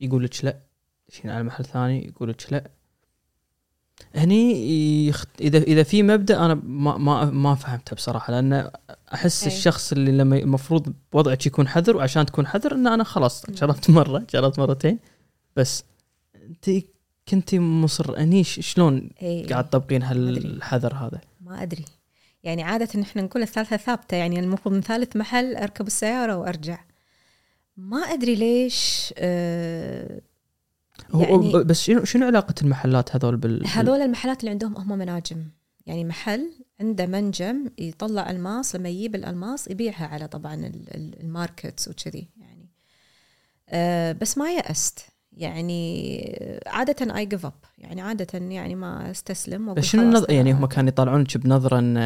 يقول لك لا تدشين على محل ثاني يقول لك لا هني يخت... إذا إذا في مبدأ أنا ما ما ما فهمته بصراحة لأن أحس أي. الشخص اللي لما المفروض وضعك يكون حذر وعشان تكون حذر إن أنا خلاص جربت مرة جربت مرتين بس أنت كنتي مصر اني ش- شلون إيه. قاعد تطبقين. هالحذر هذا ما أدري يعني عادة إحنا نقول الثالثة ثابتة يعني المفروض من ثالث محل أركب السيارة وأرجع. ما أدري ليش آه يعني- بس شنو شنو علاقة المحلات هذول بال هذول المحلات اللي عندهم هم مناجم. يعني محل عنده منجم يطلع ألماس لما يجيب الألماس يبيعها على طبعا ال- ال- ال markets وكذي يعني. أه بس ما يأست. يعني عادة I give up يعني عادة يعني ما استسلم بس شنو النظ... يعني هم كانوا يطالعونك بنظره إن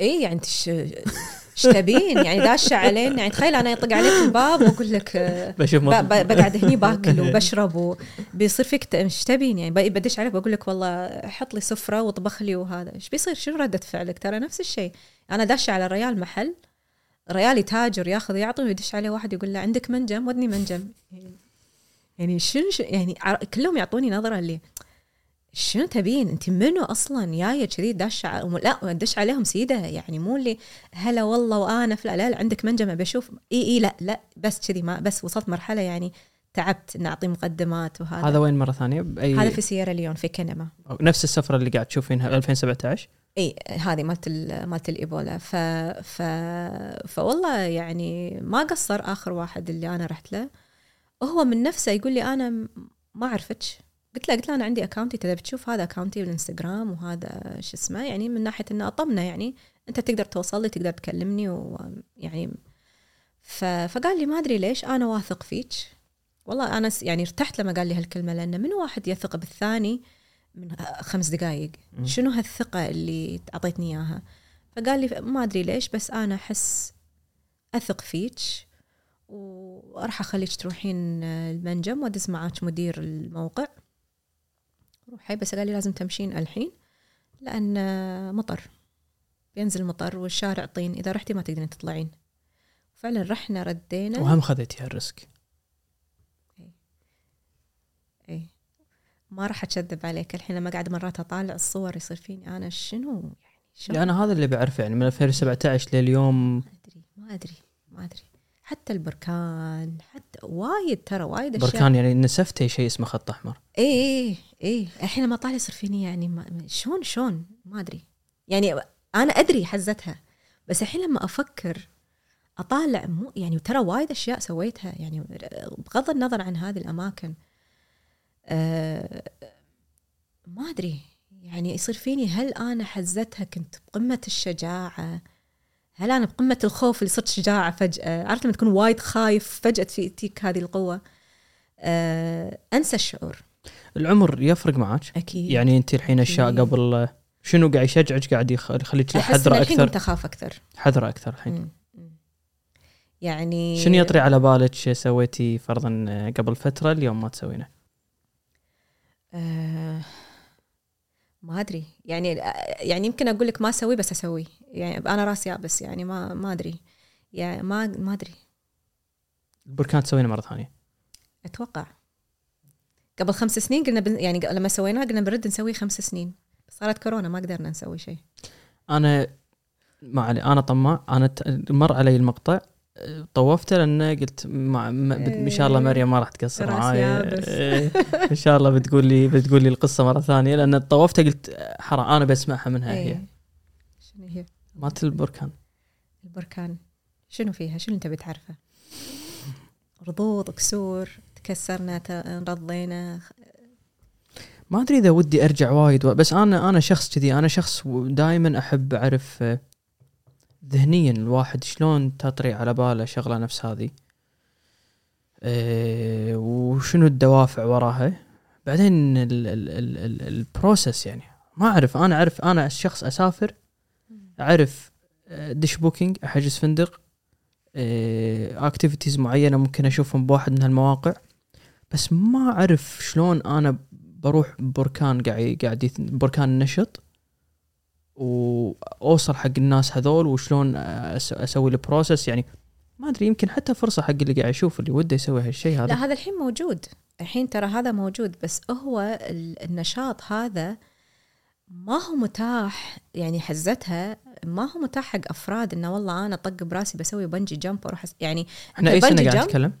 إيه يعني أنت إيش تبين؟ يعني داشه علينا. يعني تخيل أنا يطق عليك الباب وأقول لك بشوف ب- ب- بقعد هني باكل وبشرب وبيصير فيك إيش تبين؟ يعني بدش عليك بقول لك والله حط لي سفرة واطبخ لي وهذا. إيش بيصير؟ شنو ردة فعلك؟ ترى نفس الشيء. أنا داشه على ريال محل ريال يتاجر ياخذ يعطي ويدش عليه واحد يقول له عندك منجم؟ ودني منجم. يعني شنو يعني كلهم يعطوني نظرة اللي شنو تبين؟ انت منو أصلا؟ جاية كذي داشه لا دش عليهم سيدة يعني مو اللي هلا والله وأنا في لا, عندك منجم ابي أشوف إي إي لا لا بس كذي ما بس وصلت مرحلة يعني تعبت ان اعطي مقدمات وهذا. هذا وين مرة ثانية؟ هذا في سييرا ليون في كنما. نفس السفرة اللي قاعد تشوفينها 2017 إي هذه مالت ال- مالت الإيبولا. ف ف فوالله يعني ما قصر آخر واحد اللي أنا رحت له. هو من نفسه يقول لي أنا ما أعرفك. قلت له قلت له أنا عندي اكونتي تبي تشوف هذا اكونتي بالانستغرام وهذا شو اسمه يعني من ناحية إنه اطمنا يعني أنت تقدر توصل لي تقدر تكلمني ويعني ف... فقال لي ما أدري ليش أنا واثق فيك. والله أنا يعني ارتحت لما قال لي هالكلمة لأن من واحد يثق بالثاني من خمس دقائق. شنو هالثقة اللي أعطيتني إياها؟ فقال لي ما أدري ليش بس أنا أحس أثق فيك. وراح أخليك تروحين المنجم وادز معاك مدير الموقع. روحي بس قال لي لازم تمشين الحين لأن مطر. بينزل مطر والشارع طين إذا رحتي ما تقدرين تطلعين. فعلا رحنا ردينا. وهم خذيتي هال risk اي ما راح اكذب عليك الحين لما قاعد مرات أطالع الصور يصير فيني أنا شنو؟ يعني؟ لا أنا هذا اللي بعرفه يعني من 2017 لليوم ما أدري ما أدري ما أدري. حتى البركان حتى وايد ترى وايد أشياء. بركان يعني نسفتي شيء اسمه خط أحمر. اي اي اي الحين لما طالع يصير فيني يعني ما شلون شلون ما أدري. يعني أنا أدري حزتها. بس الحين لما أفكر أطالع مو يعني ترى وايد أشياء سويتها. يعني بغض النظر عن هذه الأماكن أه ما أدري. يعني يصير فيني هل أنا حزتها كنت بقمة الشجاعة؟ هل أنا بقمة الخوف اللي صرت شجاعة فجأة. عرفت لما تكون وايد خايف فجأة تجيك هذه القوة. آه أنسى الشعور. العمر يفرق معك؟ أكيد. يعني أنت الحين أشياء أكيد. قبل شنو قاعد يشجعك قاعد يخ- يخليك حذرة الحين أكثر؟ كنت أخاف أكثر. حذرة أكثر الحين. يعني شنو يطري على بالك سويتي فرضا قبل فترة اليوم ما تسوينه؟ آه ما أدري. يعني يعني يمكن أقول لك ما أسوي بس أسوي. يعني أنا راسي يابس يعني ما ما أدري. يعني ما ما أدري. البركان تسوينه مرة ثانية. أتوقع. قبل خمس سنين قلنا بن يعني لما سويناه قلنا بنرد نسوي خمس سنين. صارت كورونا ما قدرنا نسوي شيء. أنا ما علي أنا طماع أنا مر علي المقطع. طوفته لأن قلت ما إن شاء الله إيه. مريم ما راح تقصر معاي. إيه، إن شاء الله بتقول لي بتقول لي القصة مرة ثانية. لأن طوفته قلت حرام أنا بسمعها منها هي. إيه. شنو هي؟ مالت البركان. البركان. شنو فيها؟ شنو أنت بتعرفه؟ رضوض كسور تكسرنا ت- رضينا. ما أدري إذا ودي أرجع وايد بس أنا أنا شخص كذي. أنا شخص دائما أحب أعرف ذهنيا الواحد شلون تطري على باله شغلة نفس هذه. آه، وشنو الدوافع وراها. بعدين ال- ال- ال- ال- ال process يعني. ما أعرف أنا أعرف أنا شخص أسافر أعرف آه، دش Booking أحجز فندق activities معينة ممكن أشوفهم بواحد من هالمواقع. بس ما أعرف شلون أنا بروح بركان قاعد قاعد بركان نشط. وأوصل حق الناس هذول وشلون أسوي البروسس يعني ما أدري يمكن حتى فرصة حق اللي قاعد يشوف اللي وده يسوي هالشيء هذا. لا هذا الحين موجود. الحين ترى هذا موجود بس هو ال- النشاط هذا ما هو متاح. يعني حزتها ما هو متاح حق أفراد إنه والله أنا طق براسي بسوي بنجي جمب وأروح يعني إحنا أي سنة قاعد؟ نتكلم؟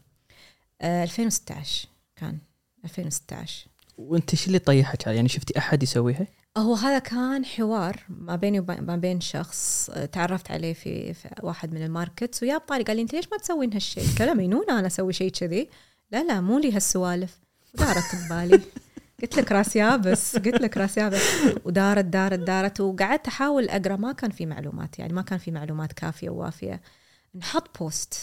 آه 2016 كان 2016 وأنت شو اللي طيحك؟ يعني شفتي أحد يسويها؟ هو هذا كان حوار ما بيني وما بين شخص آه، تعرفت عليه في, في واحد من ال markets ويا بطاري قال لي أنت ليش ما تسوين هالشيء؟ له مجنون أنا أسوي شيء كذي؟ لا لا مو لي هالسوالف. ودارت ببالي. قلت لك راس يابس قلت لك راس يابس. ودارت دارت دارت وقعدت أحاول أقرأ. ما كان في معلومات يعني ما كان في معلومات كافية ووافية. نحط post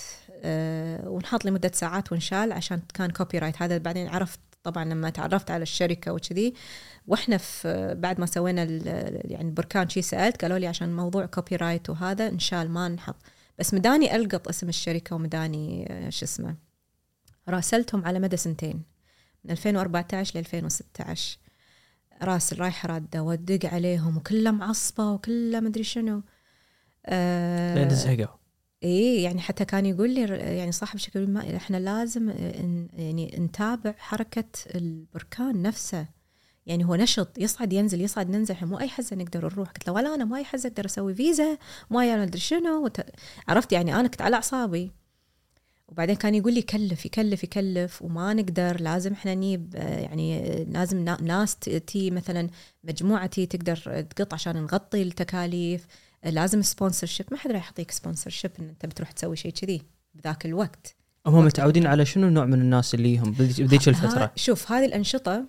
أه ونحط لمدة ساعات ونشال عشان كان copyright هذا بعدين عرفت طبعا لما تعرفت على الشركة وكذي وإحنا في بعد ما سوينا يعني البركان شي سألت قالوا لي عشان موضوع copyright وهذا انشال ما نحط. بس مداني ألقط اسم الشركة ومداني آه، شو اسمه راسلتهم على مدى سنتين من 2014 ل 2016 راسل رايحة رادة وادق عليهم وكلها معصبه وكلها مدري شنو. آه لين زهقوا إيه يعني حتى كان يقول لي يعني صاحب يقول ما إحنا لازم يعني نتابع حركة البركان نفسه. يعني هو نشط يصعد ينزل يصعد ننزل مو أي حزة نقدر نروح. قلت له ولا أنا ما أي حزة أقدر أسوي فيزا ما أدري شنو. وت... عرفت يعني أنا كنت على أعصابي. وبعدين كان يقول لي كلف يكلف يكلف وما نقدر لازم إحنا نجيب يعني لازم نا- ناس تي مثلا مجموعة تي تقدر تقط عشان نغطي التكاليف. لازم sponsorship ما حد راح يعطيك sponsorship إن أنت بتروح تسوي شيء كذي بذاك الوقت. هم متعودين على شنو نوع من الناس اللي هم بذيك الفترة؟ شوف هذه الأنشطة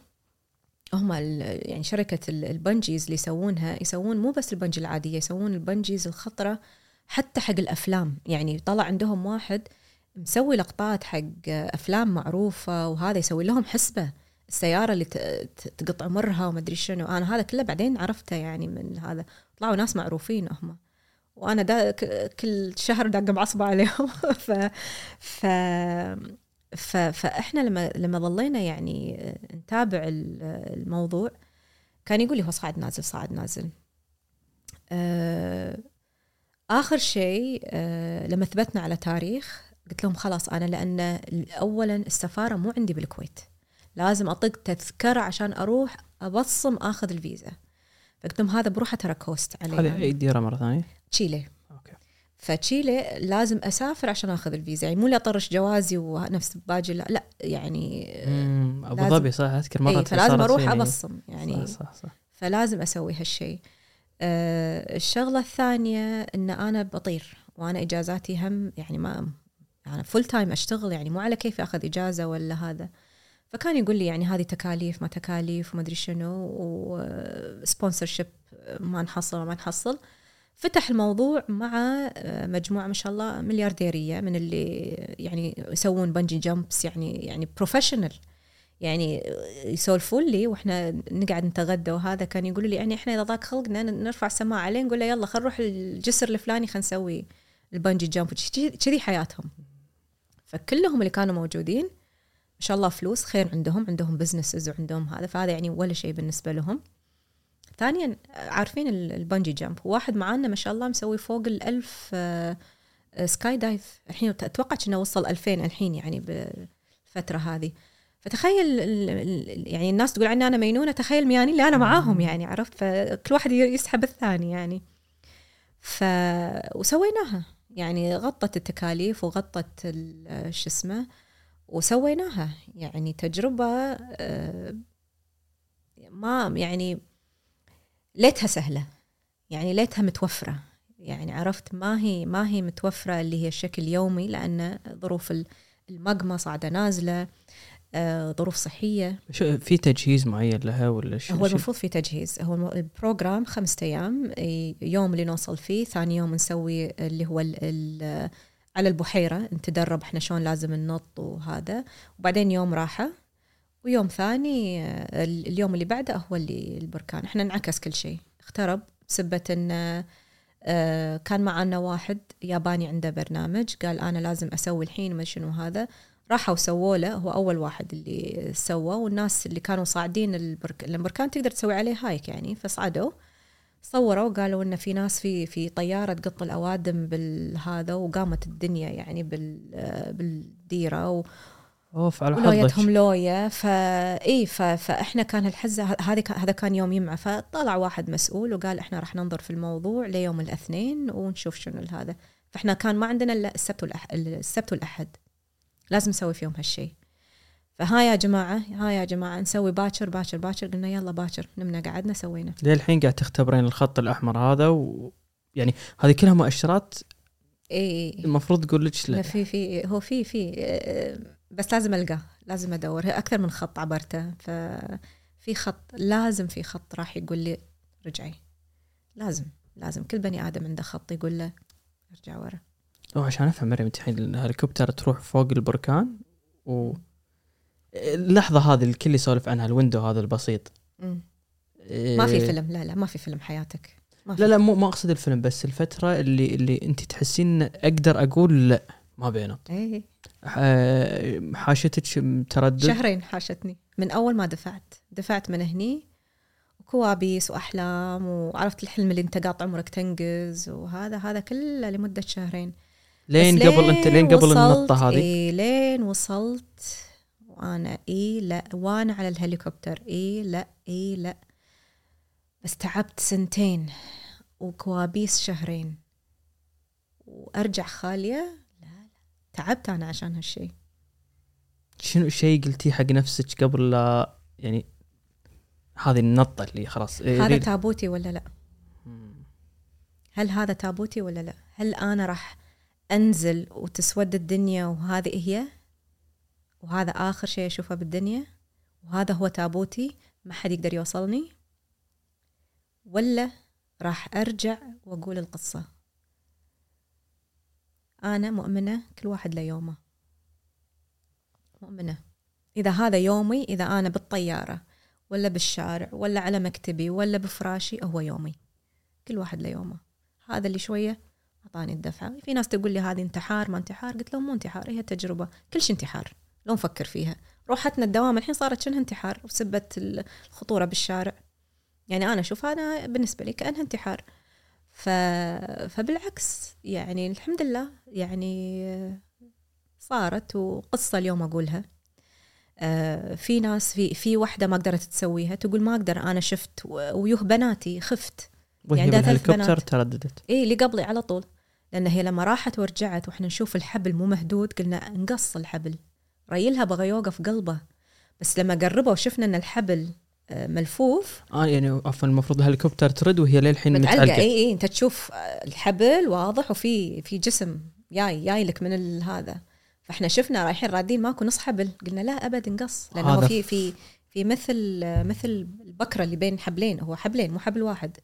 هم يعني شركة ال- ال bungees اللي يسوونها يسوون مو بس ال bungee العادية يسوون ال bungees الخطرة حتى حق الأفلام. يعني طلع عندهم واحد مسوي لقطات حق أفلام معروفة وهذا يسوي لهم حسبة. السيارة اللي ت- ت- تقط عمرها وما أدري شنو. أنا هذا كله بعدين عرفته يعني من هذا. طلعوا ناس معروفين هم. وأنا دا كل شهر داقه معصبه عليهم. ف ف ف فإحنا لما لما ظلينا يعني نتابع ال- الموضوع كان يقول لي هو صاعد نازل صاعد نازل. آه، آخر شيء آه، لما ثبتنا على تاريخ قلت لهم خلاص أنا لأن اولا السفارة مو عندي بالكويت. لازم أطق تذكرة عشان أروح أبصم آخذ الفيزا. فقلت لهم هذا بروحه ترى cost علي هذه اي ديرة مرة ثانية. تشيلي. okay. فتشيلي لازم أسافر عشان آخذ الفيزا. يعني مو اللي اطرش جوازي ونفس باجي لا, لا يعني أبو ظبي صح أذكر مرة إيه فلازم أروح فيني. أبصم يعني صح صح صح. فلازم أسوي هالشيء أه الشغلة الثانية إن أنا بطير وأنا إجازاتي هم يعني ما أنا full time أشتغل يعني مو على كيف أخذ إجازة ولا هذا. فكان يقول لي يعني هذه تكاليف ما تكاليف وما أدري شنو و sponsorship ما نحصل ما نحصل. فتح الموضوع مع آه، مجموعة ما شاء الله مليارديرية من اللي يعني يسوون bungee jumps يعني يعني professional يعني يسولفون لي وإحنا نقعد نتغدى وهذا. كان يقولوا لي يعني إحنا إذا ضاق خلقنا نرفع سماعة عليه نقول له يلا خل نروح الجسر الفلاني خلينا نسوي ال bungee jump كذي حياتهم. فكلهم اللي كانوا موجودين ما شاء الله فلوس خير عندهم عندهم businesses وعندهم هذا فهذا يعني ولا شيء بالنسبة لهم. ثانيا عارفين ال bungee jump واحد معانا ما شاء الله مسوي فوق الألف skydive الحين أتوقع انه وصل 2000 الحين يعني بالفترة هذه. فتخيل يعني الناس تقول عني أنا مينونة تخيل ميانين اللي أنا معاهم يعني عرفت؟ فكل واحد يسحب الثاني يعني. ف وسويناها. يعني غطت التكاليف وغطت شو اسمه وسويناها. يعني تجربة آه، ما يعني ليتها سهلة. يعني ليتها متوفرة. يعني عرفت ما هي ما هي متوفرة اللي هي الشكل يومي لأن ظروف المقمة صاعده نازلة آه، ظروف صحية. في تجهيز معين لها ولا شيء هو المفروض في تجهيز. هو ال program خمسة أيام يوم اللي نوصل فيه ثاني يوم نسوي اللي هو ال ال على البحيرة نتدرب إحنا شلون لازم ننط وهذا. وبعدين يوم راحة ويوم ثاني آه، اليوم اللي بعده هو اللي البركان. إحنا نعكس كل شيء. اخترب بسبة إن آه، كان معنا واحد ياباني عنده برنامج قال أنا لازم أسوي الحين ما شنو هذا. راحوا سووا له هو أول واحد اللي سوى. والناس اللي كانوا صاعدين البرك... البركان تقدر تسوي عليه hike يعني فصعدوا. صوروا قالوا إن في ناس في في طيارة تقط الأوادم بالهذا وقامت الدنيا يعني بال بالديرة و أوف على لويتهم لوية. فاي فإحنا كان الحزه هذه هذا كان يوم يمعه فطلع واحد مسؤول وقال إحنا راح ننظر في الموضوع ليوم الاثنين ونشوف شنو هذا. فإحنا كان ما عندنا إلا السبت والاحد السبت والأحد. لازم نسوي فيهم هالشيء فها يا جماعة ها يا جماعة نسوي باكر باكر باكر قلنا يلا باكر نمنا قعدنا سوينا. للحين قاعد تختبرين الخط الأحمر هذا ويعني هذه كلها مؤشرات إي المفروض تقول لك لا في في هو في في بس لازم ألقاه لازم أدور. أكثر من خط عبرته ففي خط لازم في خط راح يقول لي رجعي. لازم لازم. كل بني آدم عنده خط يقول له ارجع ورا. أو عشان أفهم مريم انت الحين الهليكوبتر تروح فوق البركان و اللحظة هذه الكل يسولف عنها ال window هذا البسيط. إيه. ما في فيلم لا لا ما في فيلم حياتك. ما في. لا لا مو ما أقصد الفيلم بس الفترة اللي اللي أنت تحسين أقدر أقول لا ما بينط إيه حاشتك تردد؟ شهرين حاشتني. من أول ما دفعت. دفعت من هني وكوابيس وأحلام وعرفت الحلم اللي أنت قاطع عمرك تنقز وهذا هذا كله لمدة شهرين. لين قبل أنت لين قبل النطة هذه؟ إيه لين وصلت وأنا اي لا وأنا على الهليكوبتر اي لا اي لا. بس تعبت سنتين وكوابيس شهرين. وأرجع خالية؟ لا لا. تعبت أنا عشان هالشيء شنو شيء قلتيه حق نفسك قبل لا يعني هذه النطة اللي خلاص هذا تابوتي ولا لا؟ هل هذا تابوتي ولا لا؟ هل أنا راح أنزل وتسود الدنيا وهذه هي؟ وهذا آخر شيء أشوفه بالدنيا وهذا هو تابوتي ما حد يقدر يوصلني ولا راح أرجع وأقول القصة. أنا مؤمنة كل واحد له يومه. مؤمنة. إذا هذا يومي إذا أنا بالطيارة ولا بالشارع ولا على مكتبي ولا بفراشي هو يومي. كل واحد له يومه. هذا اللي شوية أعطاني الدفعه في ناس تقول لي هذه انتحار ما انتحار؟ قلت لهم مو انتحار هي تجربة. كل شيء انتحار. لو نفكر فيها. روحتنا الدوام الحين صارت شنها انتحار وسبة الخطورة بالشارع. يعني أنا أشوف هذا بالنسبة لي كأنها انتحار. ف... فبالعكس يعني الحمد لله يعني صارت وقصة اليوم أقولها. آه في ناس في في وحدة ما قدرت تسويها تقول ما أقدر أنا شفت ويوه بناتي خفت. وهي يعني بالهليكوبتر ترددت. اي اللي قبلي على طول. لأن هي لما راحت ورجعت وإحنا نشوف الحبل مو مهدود قلنا نقص الحبل. ريلها بغى يوقف قلبه. بس لما قربوا وشفنا إن الحبل آه، ملفوف. آه يعني عفوا المفروض الهليكوبتر ترد وهي للحين متعلقة. إي إي أنت تشوف آه، الحبل واضح وفي في جسم جاي جاي لك من هذا. فإحنا شفنا رايحين رادين ماكو نص حبل. قلنا لا ابد نقص لأنه هو في في في مثل مثل البكرة اللي بين حبلين. هو حبلين مو حبل واحد.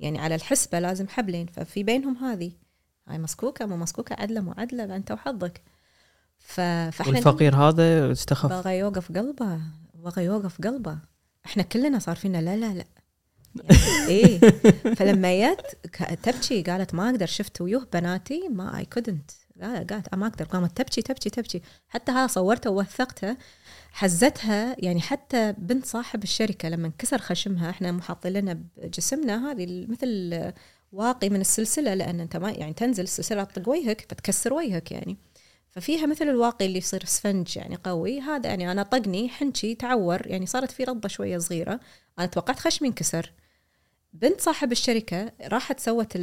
يعني على الحسبة لازم حبلين. ففي بينهم هذه. هاي مسكوكه مو مسكوكه عدلة مو عدلة. انت وحظك. فاحنا والفقير هذا استخف. بغى يوقف قلبه بغى يوقف قلبه. إحنا كلنا صار فينا لا لا لا. يعني إيه. فلما جت تبكي قالت ما أقدر شفت ويوه بناتي ما اي كودنت قالت ما أقدر. قامت تبكي تبكي تبكي. حتى ها صورتها ووثقتها حزتها. يعني حتى بنت صاحب الشركة لما انكسر خشمها إحنا محاطين لنا بجسمنا هذه مثل واقي من السلسلة لأن أنت ما يعني تنزل السلسلة تطق وجهك فتكسر وجهك يعني. ففيها مثل الواقي اللي يصير اسفنج يعني قوي. هذا يعني أنا طقني حنشي تعور يعني صارت في رضة شوية صغيرة. أنا توقعت خشمي انكسر بنت صاحب الشركة راحت سوت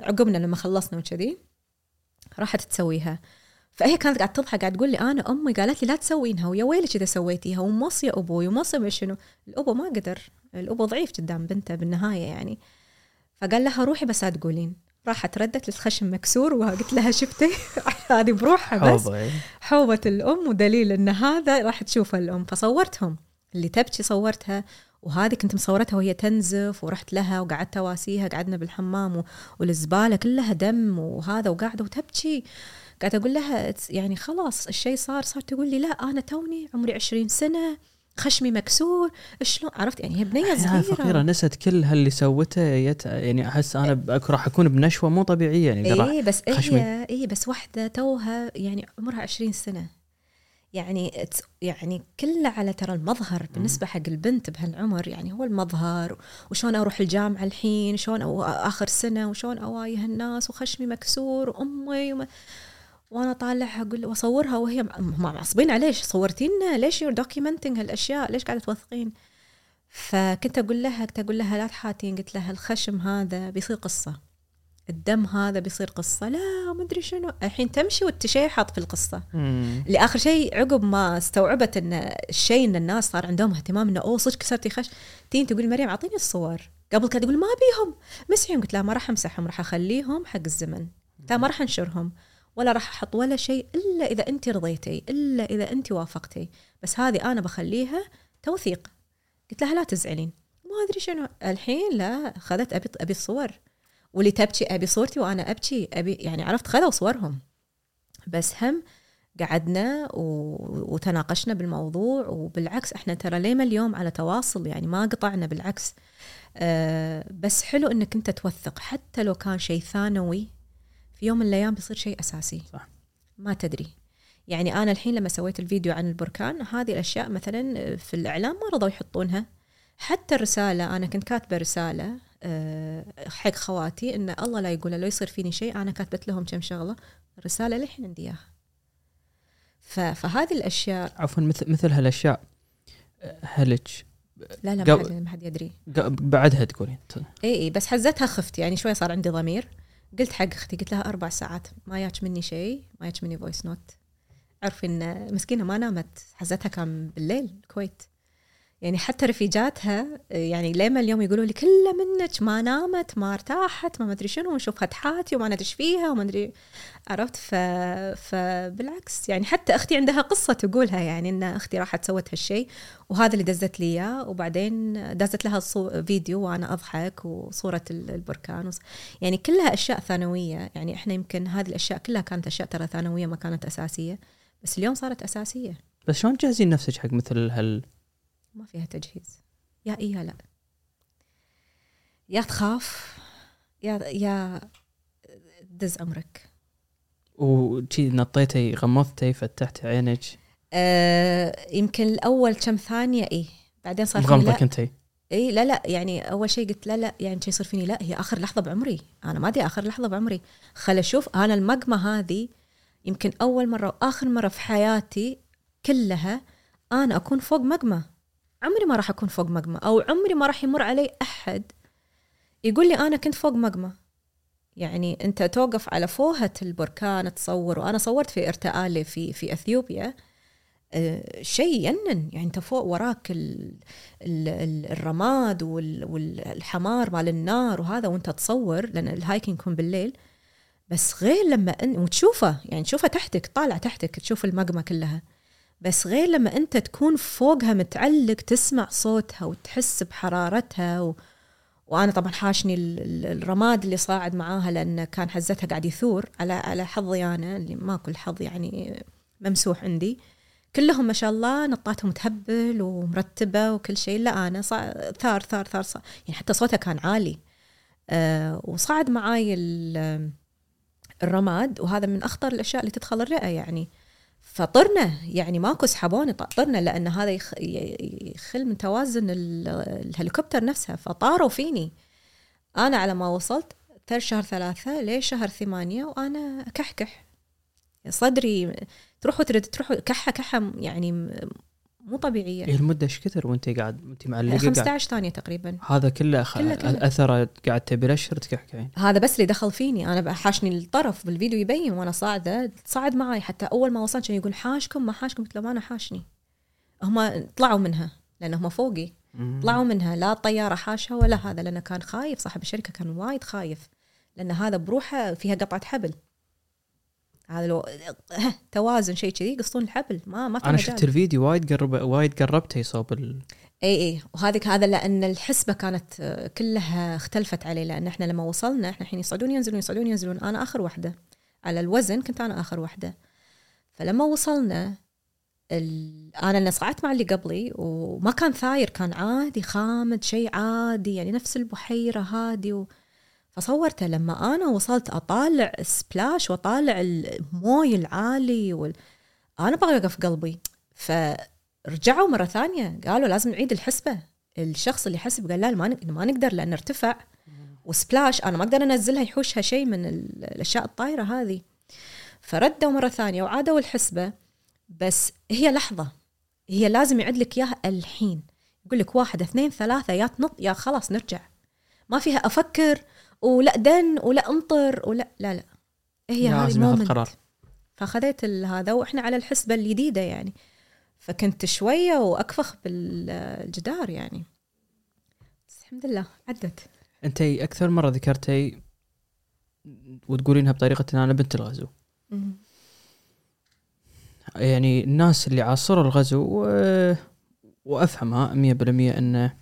عقبنا لما خلصنا وكذي راحت تسويها. فهي كانت قاعدة تضحك قاعدة تقول لي أنا أمي قالت لي لا تسوينها ويا ويلك إذا سويتيها وموصي أبوي وموصي شنو. الأبو ما قدر الأبو ضعيف قدام بنته بالنهاية يعني. فقال لها روحي بس لا تقولين. راحت ردت الخشم مكسور وقلت لها شفتي؟ هذه بروحها بس. حوضة إيه. الأم ودليل أن هذا راح تشوفه الأم. فصورتهم. اللي تبكي صورتها وهذه كنت مصورتها وهي تنزف ورحت لها وقعدت أواسيها قعدنا بالحمام و- والزبالة كلها دم وهذا وقاعدة وتبكي. قاعدة أقول لها "It's- يعني خلاص الشيء صار صار تقول لي لا أنا توني عمري 20 سنة. خشمي مكسور شلون؟ عرفت؟ يعني هي بنية صغيرة. فقيرة نست كل هاللي سوته يت... يعني أحس أنا ب- راح أكون بنشوة مو طبيعية يعني اي بس خشمي. هي اي بس واحدة توها يعني عمرها 20 سنة. يعني يعني كله على ترى المظهر بالنسبة حق البنت بهالعمر يعني هو المظهر وشلون أروح الجامعة الحين شلون أو آخر سنة وشلون أوايه الناس وخشمي مكسور وأمي وما وأنا طالعها أقول وأصورها وهي معصبين عليه "إيش صورتينا ليش you're documenting هالاشياء ليش قاعدة توثقين؟ فكنت أقول لها كنت أقول لها لا تحاتين. قلت لها الخشم هذا بيصير قصة. الدم هذا بيصير قصة. لا ما أدري شنو. الحين تمشي والتشيحط في القصة. مم. اللي اخر شيء عقب ما استوعبت إن الشيء إن الناس صار عندهم اهتمام إنه أوه صدق كسرتي خش تين تقول مريم أعطيني الصور. قبل كانت تقول ما بيهم مسحهم قلت لها ما راح أمسحهم. راح أخليهم حق الزمن. لها ما راح أنشرهم. ولا راح أحط ولا شيء إلا إذا أنت رضيتي إلا إذا أنت وافقتي. بس هذه أنا بخليها توثيق. قلت لها لا تزعلين. ما أدري شنو. الحين لا أخذت أبي أبي الصور واللي تبكي أبي صورتي وأنا أبكي. أبي يعني عرفت خذوا صورهم. بس هم قعدنا. وتناقشنا بالموضوع وبالعكس إحنا ترى ليما اليوم على تواصل يعني ما قطعنا بالعكس. أه بس حلو إنك أنت توثق. حتى لو كان شيء ثانوي في يوم من الأيام بيصير شيء أساسي. صح. ما تدري. يعني أنا الحين لما سويت الفيديو عن البركان هذه الأشياء مثلا في الإعلام ما رضوا يحطونها. حتى الرسالة أنا كنت كاتبة رسالة أه حق خواتي إن الله لا يقول لو يصير فيني شيء أنا كاتبت لهم كم شغلة الرساله للحين عندي إياها. فهذه الأشياء عفوا مثل مثل هالأشياء. هلج. لا لا ما حد, ما حد يدري. بعدها تقولين. اي اي بس حزتها خفت يعني شوي صار عندي ضمير. قلت حق أختي قلت لها أربع ساعات ما ياك مني شيء ما ياك مني voice note عرفي إن مسكينة ما نامت حزتها كان بالليل الكويت يعني حتى رفيجاتها يعني لما اليوم يقولوا لي كله منك ما نامت ما ارتاحت ما ادري شنو ونشوفها تحاتي وما ندري فيها وما ادري عرفت؟ ف... فبالعكس يعني حتى أختي عندها قصة تقولها يعني إن أختي راحت سوت هالشيء وهذا اللي دزت لي إياه وبعدين دزت لها صو- فيديو وأنا أضحك وصورة ال- البركان وص... يعني كلها أشياء ثانوية يعني إحنا يمكن هذه الأشياء كلها كانت أشياء ترى ثانوية ما كانت أساسية بس اليوم صارت أساسية. بس شلون تجهزين نفسك حق مثل هال ما فيها تجهيز. يا إيه يا لا. يا تخاف يا يا دز عمرك وشي نطيتي غمضتي فتحتي عينك. آه يمكن الأول كم ثانية إيه بعدين صار لا. كنتي إي لا لا. يعني أول شيء قلت لا لا. يعني شيء يصير فيني لا. هي آخر لحظة بعمري. أنا ما أدري آخر لحظة بعمري. خل أشوف. أنا المقمة هذه يمكن أول مرة وآخر مرة في حياتي كلها أنا أكون فوق مقمة. عمري ما راح أكون فوق مقمة أو عمري ما راح يمر علي أحد يقول لي أنا كنت فوق مقمة. يعني أنت توقف على فوهة البركان تصور وأنا صورت في ارتآلي في في إثيوبيا. آه، شيء ينن يعني أنت فوق وراك ال ال ال الرماد وال والحمار مال النار وهذا وأنت تصور لأن الهايكنج يكون بالليل. بس غير لما أن وتشوفه يعني تشوفه تحتك طالع تحتك تشوف المقمة كلها. بس غير لما انت تكون فوقها متعلق تسمع صوتها وتحس بحرارتها و وأنا طبعا حاشني ال- ال- الرماد اللي صاعد معاها لأن كان حزتها قاعد يثور. على على حظي أنا اللي ما كل حظ يعني ممسوح عندي. كلهم ما شاء الله نطاتهم تهبل ومرتبة وكل شيء. الا أنا صا... ثار ثار ثار, ثار يعني حتى صوتها كان عالي. آه وصعد معاي ال- الرماد. وهذا من أخطر الأشياء اللي تدخل الرئة يعني. فطرنا يعني ماكو سحبوني طرنا لأن هذا يخل من توازن ال- الهليكوبتر نفسها فطاروا فيني. أنا على ما وصلت ثلاث شهر ثلاثة ليه شهر ثمانية وأنا أكحكح. صدري تروح وترد تروح كحة كحة يعني مو طبيعية. هي المدة إيش كثر وأنت قاعد وانت معلقة قاعد؟ 15 ثانية تقريبا. هذا كله, خ... كله- كله. اثره قاعد تبي الاشهر تكحكين هذا بس اللي دخل فيني. أنا حاشني الطرف بالفيديو يبين وأنا صاعدة. صعد معي حتى أول ما وصلت كان يقول حاشكم ما حاشكم. قلت له ما أنا حاشني. هم طلعوا منها لأن هم فوقي. طلعوا منها. لا الطياره حاشها ولا هذا لأنه كان خايف. صاحب الشركة كان وايد خايف لأن هذا بروحه فيها قطعة حبل. هذا لو توازن شيء كذي يقصون الحبل. ما ما في أنا مجال. شفت الفيديو وايد قرب وايد قربته يصوب ال... إي إي. وهذيك هذا لأن الحسبة كانت آه، كلها اختلفت عليه لأن إحنا لما وصلنا إحنا الحين يصعدون ينزلون يصعدون ينزلون. أنا آخر واحدة. على الوزن كنت أنا آخر واحدة. فلما وصلنا ال... أنا اللي صعدت مع اللي قبلي وما كان ثاير كان عادي خامد شيء عادي يعني نفس البحيرة هادي و... فصورته لما أنا وصلت أطالع سبلاش وأطالع الموي العالي وال... أنا أوقف قلبي. فرجعوا مرة ثانية قالوا لازم نعيد الحسبة. الشخص اللي حسب قال لا ما نق- ما نقدر لأن ارتفع. وسبلاش أنا ما أقدر أنزلها يحوشها شيء من ال- الأشياء الطايرة هذه. فردوا مرة ثانية وعادوا الحسبة. بس هي لحظة. هي لازم يعد لك إياها الحين. يقول لك واحد اثنين ثلاثة يا تنط يا خلاص نرجع. ما فيها أفكر ولا دن ولا انطر ولا لا لا. هي هذه. قرار. فأخذت هذا وإحنا على الحسبة الجديدة يعني. فكنت شوية وأكفخ بالجدار يعني. بس الحمد لله عدت. أنت أكثر مرة ذكرتي وتقولينها بطريقة إن أنا بنت الغزو. يعني الناس اللي عاصروا الغزو. وأفهمها 100% إنه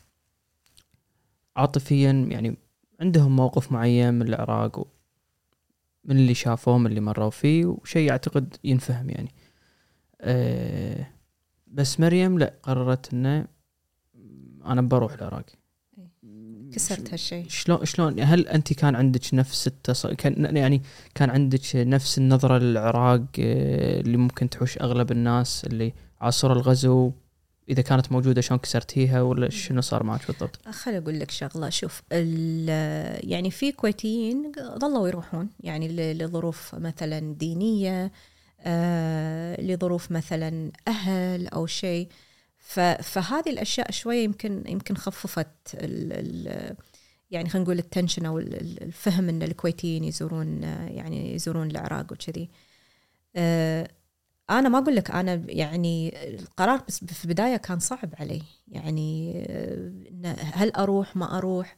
عاطفيا يعني عندهم موقف معين من العراق و... من اللي شافوه من اللي مروا فيه وشيء أعتقد ينفهم يعني. أه بس مريم لا قررت إنه أنا بروح العراق. كسرت هالشيء. شلون شلون؟ هل أنت كان عندك نفس التص... كان يعني كان عندك نفس النظرة للعراق آه، اللي ممكن تحوش أغلب الناس اللي عاصروا الغزو؟ إذا كانت موجودة شلون كسرتيها ولا شنو صار معك بالضبط؟ خل أقول لك شغلة. شوف يعني في كويتيين ظلوا يروحون يعني لظروف مثلا دينية آه، لظروف مثلا أهل أو شيء. فهذه الأشياء شوية يمكن يمكن خففت ال ال يعني خلينا نقول التنشن أو ال- ال- الفهم إن الكويتيين يزورون آه، يعني يزورون العراق وكذي. آه، أنا ما أقول لك أنا يعني القرار بس في البداية كان صعب علي. يعني هل أروح؟ ما أروح.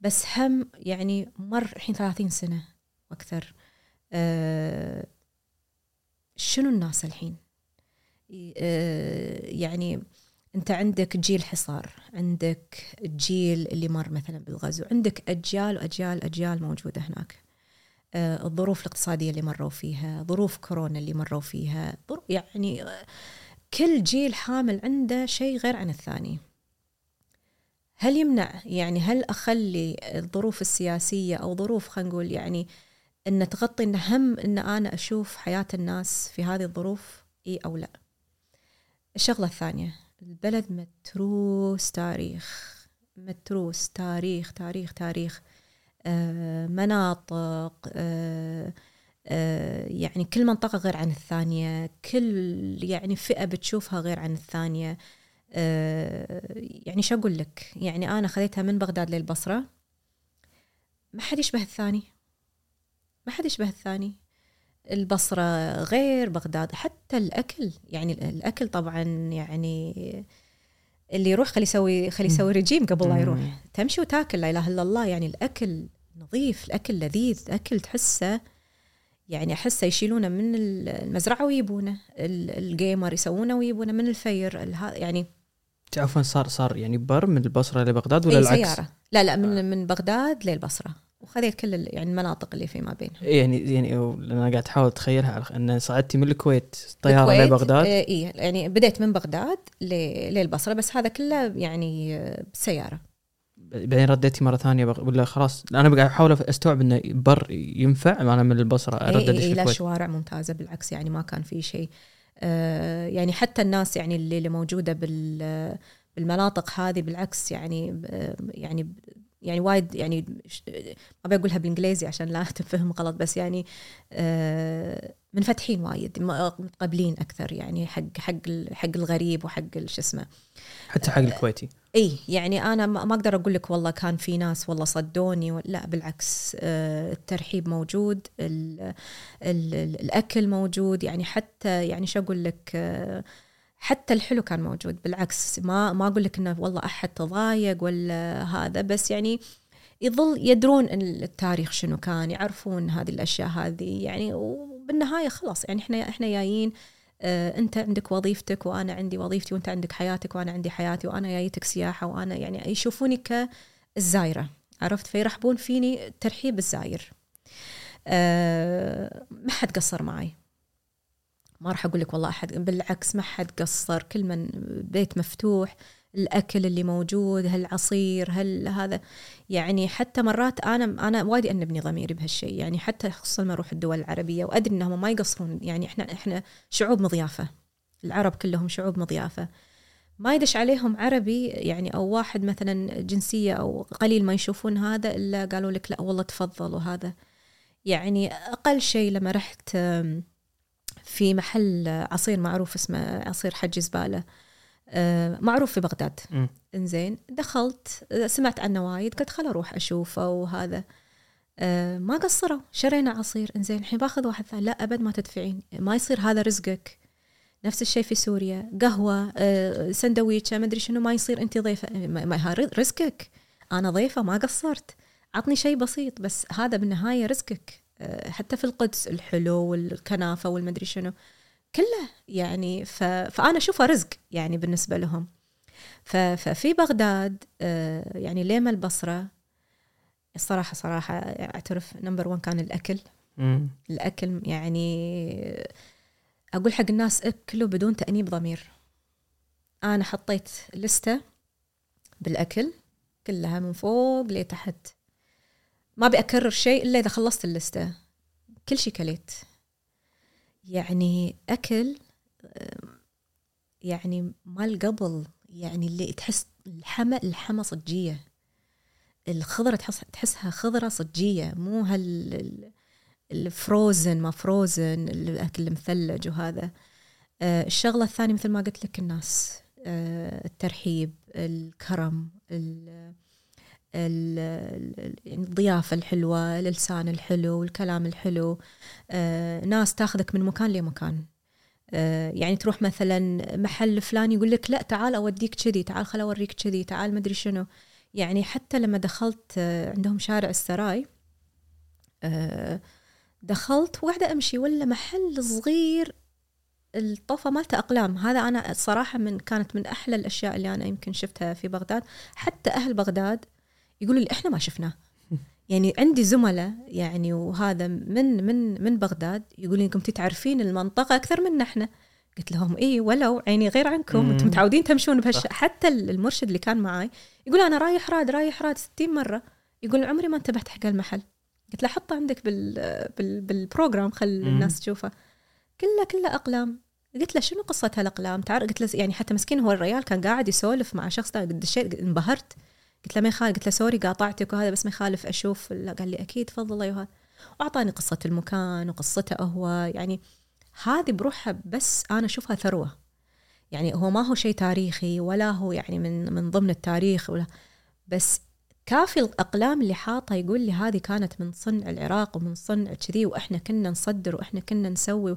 بس هم يعني مر الحين 30 سنة وأكثر. آه، شنو الناس الحين؟ آه، يعني أنت عندك جيل حصار عندك الجيل اللي مر مثلا بالغزو عندك أجيال وأجيال اجيال موجودة هناك. الظروف الاقتصادية اللي مروا فيها ظروف كورونا اللي مروا فيها يعني آه، كل جيل حامل عنده شيء غير عن الثاني. هل يمنع؟ يعني هل أخلي الظروف السياسية أو ظروف خلينا نقول يعني إن تغطي إن هم إن أنا أشوف حياة الناس في هذه الظروف إي أو لا؟ الشغلة الثانية البلد متروس تاريخ متروس تاريخ تاريخ تاريخ. آه، مناطق آه، آه، يعني كل منطقة غير عن الثانية كل يعني فئة بتشوفها غير عن الثانية. آه، يعني شو أقول لك؟ يعني أنا خذيتها من بغداد للبصرة ما حد يشبه الثاني. ما حد يشبه الثاني. البصرة غير بغداد حتى الأكل يعني الأكل طبعا يعني اللي يروح خلي يسوي خلي يسوي رجيم قبل لا يروح. تمشي وتاكل لا إله إلا الله. يعني الأكل نظيف الأكل لذيذ الاكل تحسه يعني أحسه يشيلونه من المزرعة ويجيبونه ال- الجيمر يسوونه ويجيبونه من الفير. يعني عفوا صار صار يعني بر من البصرة لبغداد ولا اي العكس؟ سياره لا لا من من بغداد للبصرة. وخذيت كل يعني المناطق اللي فيما بينهم. يعني يعني أنا قاعد أحاول أتخيلها أن صعدتي من الكويت طيارة لبغداد؟ اي يعني بديت من بغداد للبصرة بس هذا كله يعني آه، بسيارة. بعدين رديتي مرة ثانية بغ... ولا خلاص؟ أنا قاعد أحاول أستوعب إنه بر ينفع أنا من البصرة اي أردد اي في إي، لا شوارع ممتازة بالعكس يعني ما كان في شيء. آه، يعني حتى الناس يعني اللي اللي موجودة بال بالمناطق هذه بالعكس يعني آه، يعني يعني وايد يعني ما بقولها بالإنجليزي عشان لا تفهم غلط بس يعني آه، منفتحين وايد متقبلين أكثر يعني حق حق حق الغريب وحق شو اسمه حتى حق الكويتي. اي يعني أنا ما أقدر أقول لك والله كان في ناس والله صدوني لا بالعكس آه، الترحيب موجود ال ال ال الأكل موجود يعني حتى يعني شو أقول لك آه، حتى الحلو كان موجود بالعكس ما ما أقول لك إنه والله أحد تضايق ولا هذا بس يعني يظل يدرون إن التاريخ شنو كان يعرفون هذه الأشياء هذه يعني وبالنهاية خلاص يعني إحنا إحنا جايين آه، أنت عندك وظيفتك وأنا عندي وظيفتي وأنت عندك حياتك وأنا عندي حياتي وأنا جايتك سياحة وأنا يعني يشوفوني كالزايرة عرفت؟ فيرحبون فيني ترحيب الزاير. أه ما حد قصر معي. ما راح أقول لك والله أحد بالعكس ما حد قصر كل من بيت مفتوح الأكل اللي موجود هالعصير هل هذا. يعني حتى مرات أنا أنا وايد أنبني ضميري بهالشيء يعني حتى خصوصا لما أروح الدول العربية وأدري إنهم ما يقصرون. يعني إحنا إحنا شعوب مضيافة. العرب كلهم شعوب مضيافة. ما يدش عليهم عربي يعني أو واحد مثلا جنسية أو قليل ما يشوفون هذا إلا قالوا لك لا والله تفضل وهذا. يعني أقل شيء لما رحت في محل عصير معروف اسمه عصير حج زبالة. آه، معروف في بغداد. إنزين دخلت سمعت عنه وايد قلت خل أروح أشوفه وهذا. آه، ما قصروا شرينا عصير. إنزين الحين باخذ واحد ثاني. لا أبد ما تدفعين. ما يصير هذا رزقك. نفس الشيء في سوريا. قهوة آه، سندويشة ما أدري شنو ما يصير أنت ضيفة. ما رزقك. أنا ضيفة ما قصرت. عطني شيء بسيط بس هذا بالنهاية رزقك. حتى في القدس الحلو والكنافة والمدري شنو. كله يعني ف... فأنا أشوفه رزق يعني بالنسبة لهم. ف... ففي بغداد آه، يعني ليما البصرة. الصراحة صراحة أعترف نمبر 1 كان الأكل. مم. الأكل يعني أقول حق الناس أكلوا بدون تأنيب ضمير. أنا حطيت لستة بالأكل كلها من فوق لتحت. ما ابي اكرر شيء إلا إذا خلصت اللستة. كل شيء كليت. يعني أكل يعني مال قبل يعني اللي تحس الحمى الحمى صجية. الخضرة تحس تحسها خضرة صجية مو هال ال- الفروزن ما فروزن الأكل المثلج وهذا. آه، الشغلة الثانية مثل ما قلت لك الناس آه، الترحيب الكرم يعني الضيافة الحلوة اللسان الحلو الكلام الحلو آه، ناس تاخذك من مكان لمكان. آه، يعني تروح مثلا محل فلان يقول لك لا تعال أوديك كذي تعال خل أوريك كذي تعال مدري شنو. يعني حتى لما دخلت آه، عندهم شارع السراي دخلت وقاعدة أمشي ولا محل صغير الطفة مالته أقلام. هذا أنا الصراحة من كانت من أحلى الأشياء اللي أنا يمكن شفتها في بغداد. حتى أهل بغداد يقولوا لي إحنا ما شفناه. يعني عندي زملاء يعني وهذا من من من بغداد لي كنتوا تعرفين المنطقة أكثر منا إحنا. قلت لهم إيه ولو عيني غير عنكم. مم. أنتم متعودين تمشون بهالش صح. حتى المرشد اللي كان معاي يقول أنا رايح راد رايح راد 60 مرة. يقول عمري ما انتبهت حق المحل قلت له حطه عندك بال بال بال program خل. الناس تشوفه. كله كله أقلام. قلت له شنو قصة هالأقلام؟ تعرف قلت له يعني حتى مسكين هو الريال كان قاعد يسولف مع شخص ثاني. دشيت انبهرت. قلت له ما يخالف قلت له sorry قاطعتك وهذا بس ما يخالف أشوف قال لي أكيد تفضل ايها وأعطاني قصة المكان وقصته هو. يعني هذه بروحها بس أنا أشوفها ثروة. يعني هو ما هو شيء تاريخي ولا هو يعني من من ضمن التاريخ ولا بس كافي الأقلام اللي حاطه يقول لي هذه كانت من صنع العراق ومن صنع كذي وإحنا كنا نصدر وإحنا كنا نسوي.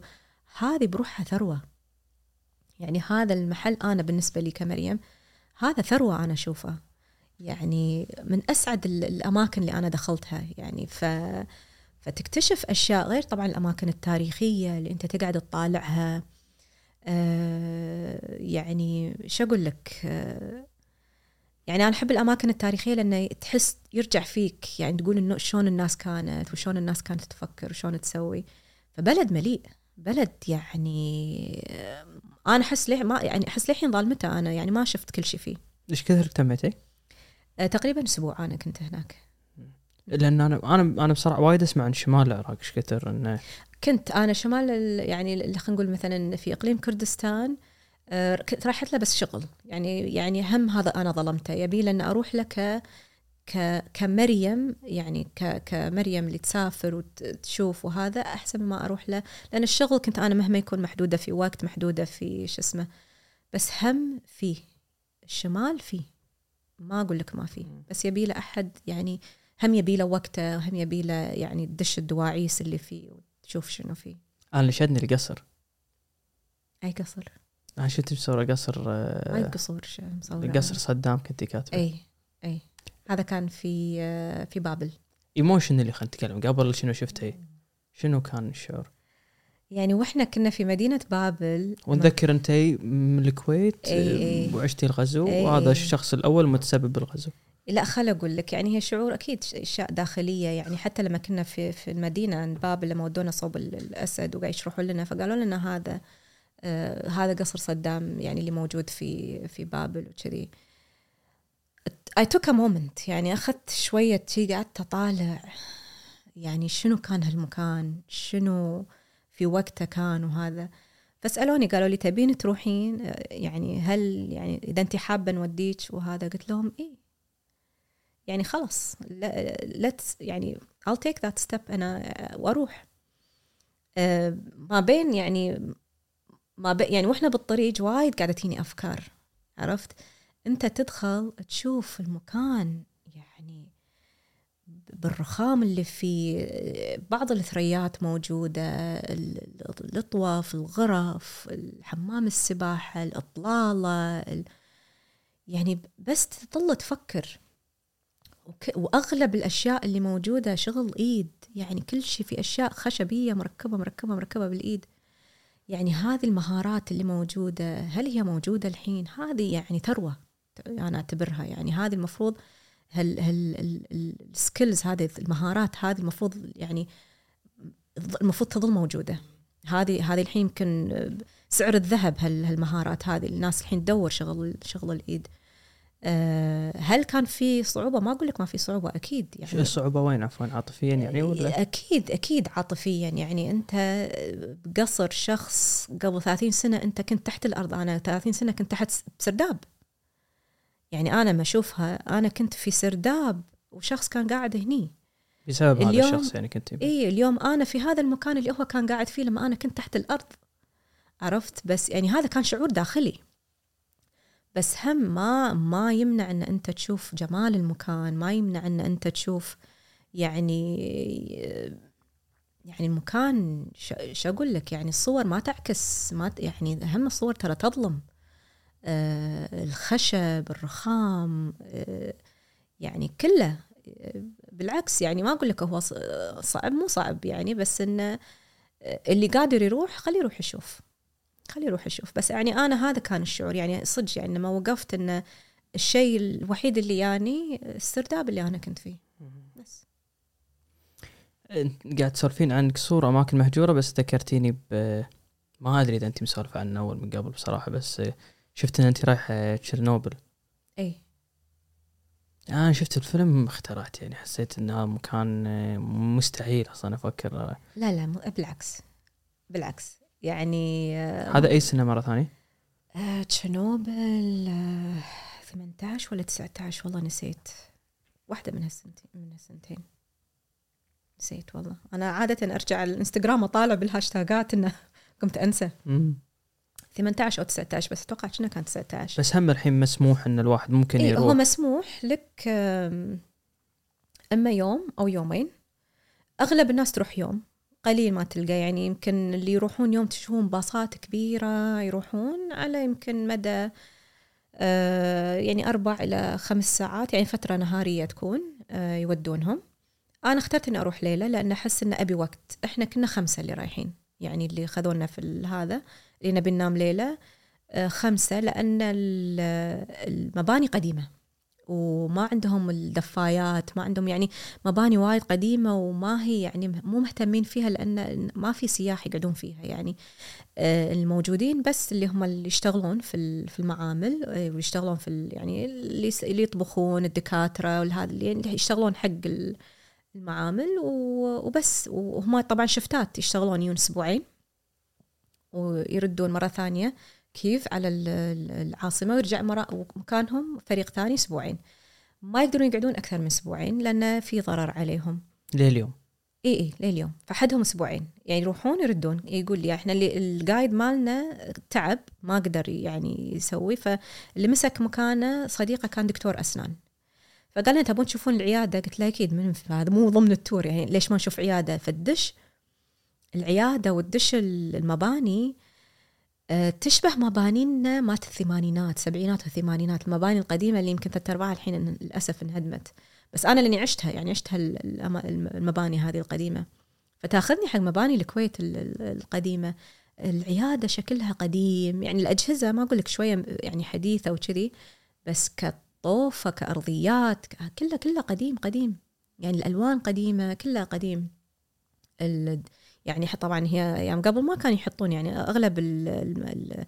هذه بروحها ثروة. يعني هذا المحل أنا بالنسبة لي كمريم هذا ثروة أنا أشوفه. يعني من أسعد ال- الأماكن اللي أنا دخلتها يعني ف فتكتشف أشياء غير طبعا الأماكن التاريخية اللي أنت تقعد تطالعها. آه يعني شو أقول لك؟ آه يعني أنا أحب الأماكن التاريخية لأنه تحس يرجع فيك يعني تقول إنه شلون الناس كانت وشلون الناس كانت تفكر وشلون تسوي. فبلد مليء بلد يعني آه، أنا أحس ليه ما يعني أحس للحين ظالمته أنا يعني ما شفت كل شيء فيه. إيش كثر اهتميتي؟ آه تقريبا أسبوع أنا كنت هناك. لأن أنا أنا أنا بصراحة وايد أسمع عن شمال العراق إيش كثر إنه كنت أنا شمال ال- يعني خلينا نقول مثلا في إقليم كردستان آه، كنت رايحت له بس شغل. يعني يعني هم هذا أنا ظلمته. يبي لأن أروح له ك ك كمريم يعني ك كمريم اللي تسافر وتشوف وهذا أحسن ما أروح له. لأن الشغل كنت أنا مهما يكون محدودة في وقت محدودة في شو اسمه بس هم فيه الشمال فيه. ما أقول لك ما فيه بس يبي له أحد يعني هم يبي له وقته هم يبي له يعني تدش الدواعيس اللي فيه وتشوف شنو فيه. أنا اللي شدني القصر. أي قصر؟ أنا شفت بصورة قصر آه، اي قصور ش- مصورة؟ قصر صدام كنتي كاتبه. أي أي. هذا كان في آه، في بابل. emotionally خلينا نتكلم. قبل شنو شفتي شنو كان الشعور؟ يعني وإحنا كنا في مدينة بابل ونذكر أنت من الكويت إي إي. وعشتي الغزو إي وهذا. الشخص الأول متسبب بالغزو لا خل أقول لك يعني هي شعور أكيد أشياء داخلية يعني حتى لما كنا في في المدينة بابل لما ودونا صوب ال- الأسد وقاعد يشرحوا لنا فقالوا لنا هذا آه هذا قصر صدام يعني اللي موجود في في بابل وكذي I took a moment يعني أخذت شوية شي قعدت أطالع يعني شنو كان هالمكان شنو في وقته كان وهذا فسألوني قالوا لي تبين تروحين؟ يعني هل يعني إذا أنت حابة نوديك وهذا؟ قلت لهم إيه. يعني خلاص ليتس يعني I'll take that step أنا وأروح. آه، ما بين يعني ما بين يعني وإحنا بالطريق وايد قاعدة تجيني أفكار عرفت؟ أنت تدخل تشوف المكان. بالرخام اللي فيه بعض الثريات موجودة ال- الأطواف الغرف الحمام السباحة الإطلالة ال- يعني بس تظل تفكر. وأغلب الأشياء اللي موجودة شغل إيد. يعني كل شيء في أشياء خشبية مركبة مركبة مركبة بالإيد. يعني هذه المهارات اللي موجودة هل هي موجودة الحين؟ هذه يعني ثروة أنا أعتبرها. يعني هذه المفروض هال هال السكيلز هذه المهارات هذه المفروض يعني المفروض تظل موجودة. هذه هذه الحين يمكن سعر الذهب هال- هالمهارات هذه. الناس الحين تدور شغل شغل الإيد. آه، هل كان في صعوبة؟ ما أقول لك ما في صعوبة أكيد شو يعني الصعوبة؟ وين عفوا؟ عاطفيا يعني ولا؟ أكيد أكيد عاطفيا يعني. أنت بقصر شخص قبل 30 سنة أنت كنت تحت الأرض. أنا 30 سنة كنت تحت سرداب يعني أنا ما أشوفها أنا كنت في سرداب وشخص كان قاعد هني. بسبب هذا الشخص يعني كنت اي اليوم أنا في هذا المكان اللي هو كان قاعد فيه لما أنا كنت تحت الأرض. عرفت؟ بس يعني هذا كان شعور داخلي. بس هم ما ما يمنع إن أنت تشوف جمال المكان ما يمنع إن أنت تشوف يعني يعني المكان شو أقول لك؟ يعني الصور ما تعكس ما يعني أهم الصور ترى تظلم. الخشب الرخام آه يعني كله. آه، بالعكس يعني ما أقول لك هو صعب مو صعب يعني بس انه اللي قادر يروح خليه يروح يشوف. خليه يروح يشوف. بس يعني أنا هذا كان الشعور. يعني صدق يعني لما وقفت انه الشيء الوحيد اللي يعني السرداب اللي أنا كنت فيه. بس. إنت قاعد تسولفين عن قصور أماكن مهجورة بس ذكرتيني ب ما أدري إذا انت مسولفة عنه أول من قبل بصراحة بس شفت إن انت رايحة تشيرنوبل؟ إي. أنا شفت الفيلم اخترعت يعني حسيت انها مكان مستحيل أصلا أفكر. لا لا مو- بالعكس بالعكس. يعني آه، هذا أي سنه مرة ثانية؟ آه، تشيرنوبل آه، 18 ولا 19 والله نسيت. واحدة من هالسنتين من هالسنتين. نسيت والله. أنا عادة أرجع على الإنستغرام أطالع بالهاشتاجات إنه قمت أنسى. مم. 18 أو 19 بس أتوقع كنا كان 19 بس هم الحين مسموح إن الواحد ممكن إيه هو يروح مسموح لك أما يوم أو يومين. أغلب الناس تروح يوم قليل ما تلقى. يعني يمكن اللي يروحون يوم تشوفون باصات كبيرة يروحون على يمكن مدى آه، يعني أربع إلى خمس ساعات يعني فترة نهارية تكون آه، يودونهم. أنا اخترت إني أروح ليلة لأن أحس إن أبي وقت. إحنا كنا خمسة اللي رايحين يعني اللي خذونا في هذا. اللي نبي ننام ليلة آه، خمسة لأن ال- المباني قديمة. وما عندهم الدفايات ما عندهم يعني مباني وايد قديمة وما هي يعني مو مهتمين فيها لأن ما في سياح يقعدون فيها يعني. آه، الموجودين بس اللي هم اللي يشتغلون في في المعامل آه، ويشتغلون في يعني اللي يطبخون الدكاترة والهذا اللي اللي يشتغلون حق ال- المعامل وبس. وهم طبعا شفتات يشتغلون يون أسبوعين. ويردون مرة ثانية كيف على ال- ال- العاصمة ويرجع مرة مكانهم فريق ثاني أسبوعين. ما يقدرون يقعدون أكثر من أسبوعين لأن في ضرر عليهم. لليوم. إي إي لليوم. فحدهم أسبوعين. يعني يروحون يردون. يقول لي إحنا اللي الجايد مالنا تعب ما قدر يعني يسوي. فاللي مسك مكانه صديقه كان دكتور أسنان. فقال لنا تبون تشوفون العيادة؟ قلت له أكيد من هذا مو ضمن التور. يعني ليش ما نشوف عيادة؟ فالدش العيادة والدش المباني آه، تشبه مبانينا مات الثمانينات سبعينات والثمانينات. المباني القديمة اللي يمكن ثلاث ارباعها الحين للأسف انهدمت. بس أنا لأني عشتها يعني عشتها المباني هذه القديمة. فتأخذني حق مباني الكويت ال- ال- القديمة. العيادة شكلها قديم يعني الأجهزة ما أقول لك شوية يعني حديثة وكذي بس كطوفة كأرضيات كلها كلها قديم قديم. يعني الألوان قديمة كلها قديم. يعني طبعا هي أيام قبل ما كانوا يحطون يعني أغلب ال- ال- ال-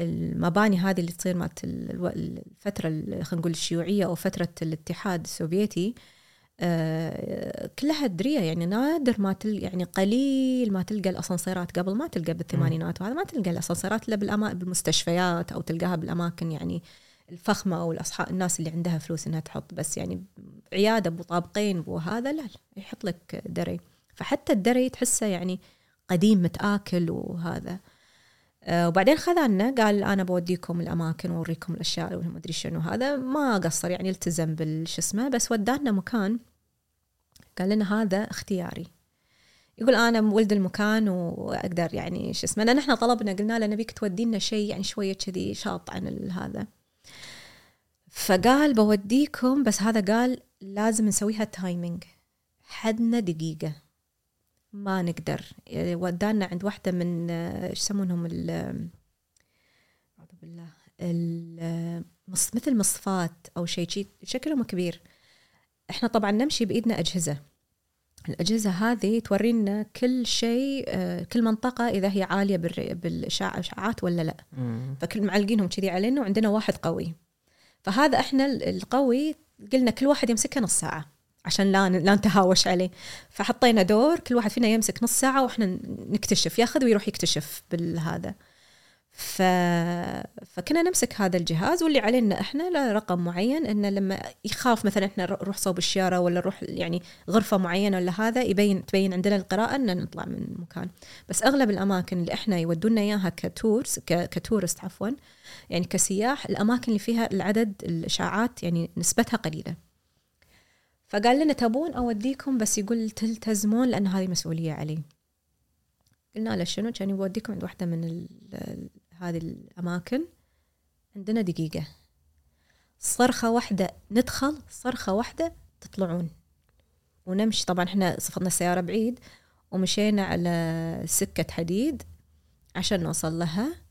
المباني هذه اللي تصير مالت الفترة ال- خلينا نقول الشيوعية أو فترة الاتحاد السوفيتي آه، كلها درية يعني نادر ما تل يعني قليل ما تلقى الأسانسيرات. قبل ما تلقى بالثمانينات وهذا ما تلقى الأسانسيرات إلا بالأما- بالمستشفيات أو تلقاها بالأماكن يعني الفخمة أو الاصحاب الناس اللي عندها فلوس إنها تحط. بس يعني عيادة أبو طابقين أبو هذا لا لا، يحط لك دري. فحتى الدري تحسه يعني قديم متآكل وهذا. آه، وبعدين خذانا قال أنا بوديكم الأماكن وأوريكم الأشياء وما ادري شنو هذا. ما قصر يعني التزم بالش اسمه بس ودانا مكان. قال لنا هذا اختياري. يقول أنا ولد المكان وأقدر يعني شو اسمه لأن إحنا طلبنا قلنا له نبيك تودينا شيء يعني شوية كذي شاط عن هذا. فقال بوديكم بس هذا قال لازم نسويها تايمينج حدنا دقيقة. ما نقدر. يعني ودانا عند واحدة من آه، إيش يسمونهم؟ ال أعوذ بالله. ال- مص- مثل مصفات أو شيء شي شكلهم كبير. إحنا طبعا نمشي بإيدنا أجهزة. الأجهزة هذه تورينا كل شيء آه، كل منطقة إذا هي عالية بالر- بالاشعاعات ولا لا. فكل معلقينهم كذي علينا وعندنا واحد قوي. فهذا إحنا ال- القوي قلنا كل واحد يمسكه نص ساعة. عشان لا لا نتهاوش عليه. فحطينا دور كل واحد فينا يمسك نص ساعة وإحنا نكتشف ياخذ ويروح يكتشف بالهذا. ف... فكنا نمسك هذا الجهاز واللي علينا إحنا له رقم معين إنه لما يخاف مثلا إحنا نروح صوب الشيارة ولا نروح يعني غرفة معينة ولا هذا يبين تبين عندنا القراءة ان نطلع من مكان. بس أغلب الأماكن اللي إحنا يودونا إياها كتورز ك... كتورست عفوا يعني كسياح الأماكن اللي فيها العدد الإشاعات يعني نسبتها قليلة. فقال لنا تبون أوديكم بس يقول تلتزمون لأن هذه مسؤولية علي. قلنا له شنو؟ كان يوديكم عند واحدة من ال ال هذه الأماكن. عندنا دقيقة. صرخة واحدة ندخل صرخة واحدة تطلعون. ونمشي. طبعا إحنا صفطنا السياره بعيد ومشينا على سكة حديد عشان نوصل لها.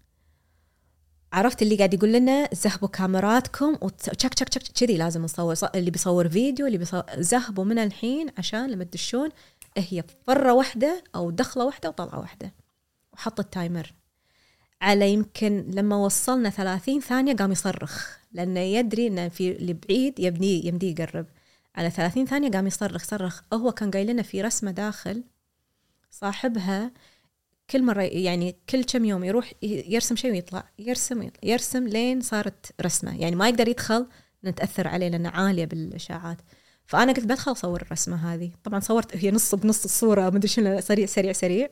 عرفت اللي قاعد يقول لنا ذهبوا كاميراتكم وتشك تشك تشك كذي لازم نصور اللي بيصور فيديو اللي بيصور ذهبوا من الحين عشان لما تدشون هي فره واحدة أو دخلة واحدة وطلعة واحدة. وحط التايمر. على يمكن لما وصلنا 30 ثانية قام يصرخ لأنه يدري ان في اللي بعيد يبني يمدي يقرب. على 30 ثانية قام يصرخ صرخ. هو كان قايل لنا في رسمة داخل صاحبها كل مرة يعني كل كم يوم يروح يرسم شيء ويطلع يرسم ويطلع يرسم لين صارت رسمة. يعني ما يقدر يدخل نتأثر عليه لأنه عالية بالإشاعات. فأنا قلت بدخل أصور الرسمة هذه. طبعا صورت هي نص بنص الصورة مدري شنو سريع سريع سريع.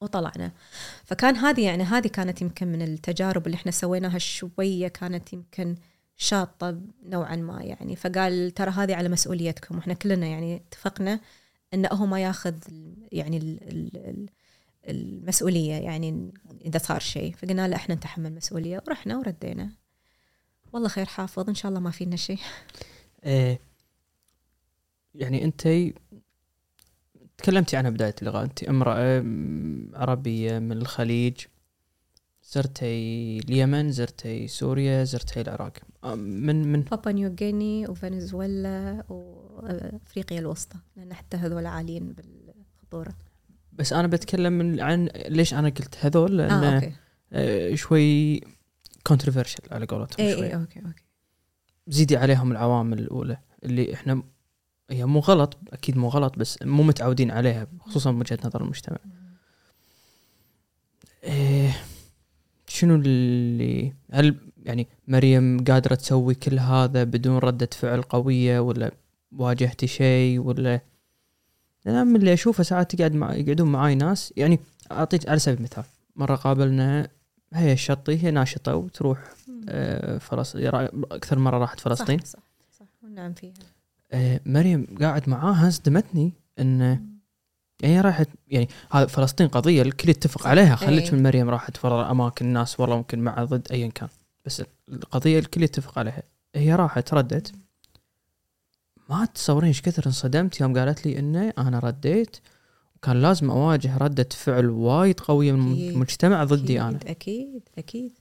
وطلعنا. فكان هذه يعني هذه كانت يمكن من التجارب اللي إحنا سويناها شوية كانت يمكن شاطة نوعا ما يعني. فقال ترى هذه على مسؤوليتكم. وإحنا كلنا يعني اتفقنا انه هو ما ياخذ يعني ال ال ال المسؤولية يعني إذا صار شيء. فقلنا له إحنا نتحمل المسؤولية. ورحنا وردينا. والله خير حافظ إن شاء الله ما فينا شيء. إيه يعني أنت تكلمتي عنها بداية اللقاء أنت امرأة عربية من الخليج. زرتي اليمن زرتي سوريا زرتي العراق. من من؟ بابوا نيو غيني وفنزويلا وأفريقيا الوسطى. لأن حتى هذول عاليين بالخطورة. بس أنا بتكلم من عن ليش أنا قلت هذول؟ لأن آه آه okay. آه شوي controversial على قولتهم اي شوي. اي okay okay. زيدي عليهم العوامل الأولى اللي إحنا هي مو غلط أكيد مو غلط بس مو متعودين عليها خصوصا من وجهة نظر المجتمع. إيه شنو اللي هل يعني مريم قادرة تسوي كل هذا بدون ردة فعل قوية ولا واجهتي شيء ولا أنا من اللي أشوفه ساعات تقعد مع يقعدون معاي ناس. يعني اعطيك على سبيل المثال مرة قابلنا هي الشطي هي ناشطة وتروح آه، فلسطين أكثر مرة راحت فلسطين. صح صح. صح ونعم فيها. آه، مريم قاعد معاها صدمتني انه يعني راحت يعني هذا فلسطين قضية الكل يتفق. عليها. خليك إيه. من مريم راحت ورا اماكن الناس والله ممكن مع ضد ايا كان. بس القضية الكل يتفق عليها. هي راحت ردت. ما تتصورين إيش كثر انصدمت يوم قالت لي انه أنا رديت. وكان لازم أواجه ردة فعل وايد قوية من. المجتمع ضدي أنا. أكيد أكيد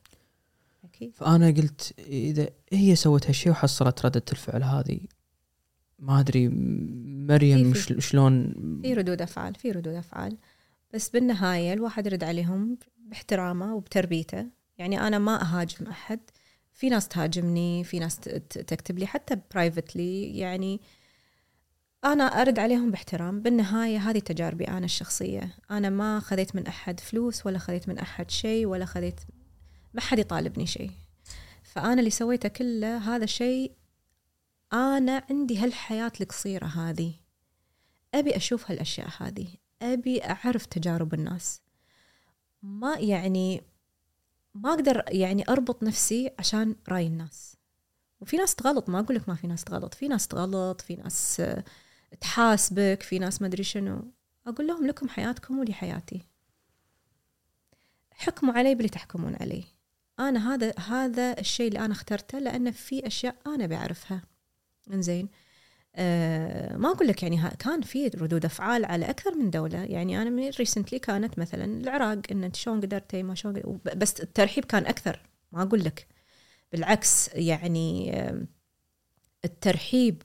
أكيد. فأنا قلت إذا هي سوت هالشيء وحصلت ردة الفعل هذه ما أدري مريم في- شلون في ردود أفعال في ردود أفعال. بس بالنهاية الواحد يرد عليهم باحترامه وبتربيته. يعني أنا ما أهاجم أحد. في ناس تهاجمني في ناس تكتب لي حتى برايفتلي يعني أنا أرد عليهم باحترام. بالنهاية هذه تجاربي أنا الشخصية. أنا ما خذيت من أحد فلوس ولا خذيت من أحد شيء ولا خذيت ما حد يطالبني شيء. فأنا اللي سويته كله هذا شيء أنا عندي هالحياة القصيره هذه. أبي أشوف هالأشياء هذه. أبي أعرف تجارب الناس. ما يعني ما أقدر يعني أربط نفسي عشان رأي الناس. وفي ناس تغلط ما أقول لك ما في ناس تغلط. في ناس تغلط في ناس آه، تحاسبك في ناس ما أدري شنو. أقول لهم لكم حياتكم ولي حياتي. حكموا علي باللي تحكمون عليه أنا هذا هذا الشيء اللي أنا اخترته لأن في أشياء أنا بعرفها. إنزين. آه ما أقول لك يعني كان في ردود أفعال على أكثر من دولة. يعني أنا من ريسنتلي كانت مثلا العراق إن أنت شلون قدرتي ما شلون بس الترحيب كان أكثر. ما أقول لك. بالعكس يعني الترحيب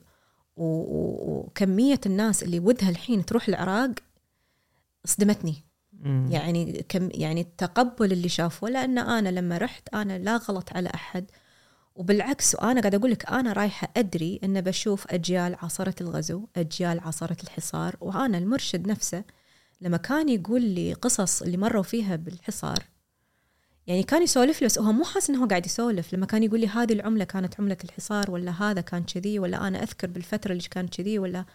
وكمية الناس اللي ودها الحين تروح العراق صدمتني. مم. يعني كم يعني التقبل اللي شافوه. لأن أنا لما رحت أنا لا غلط على أحد. وبالعكس وأنا قاعدة أقول لك أنا رايحة أدري ان بشوف أجيال عاصرت الغزو، أجيال عاصرت الحصار، وأنا المرشد نفسه لما كان يقول لي قصص اللي مروا فيها بالحصار يعني كان يسولف لي بس هو مو حاسس إنه هو قاعد يسولف. لما كان يقول لي هذه العملة كانت عملة الحصار ولا هذا كان كذي ولا أنا أذكر بالفترة اللي كانت كذي ولا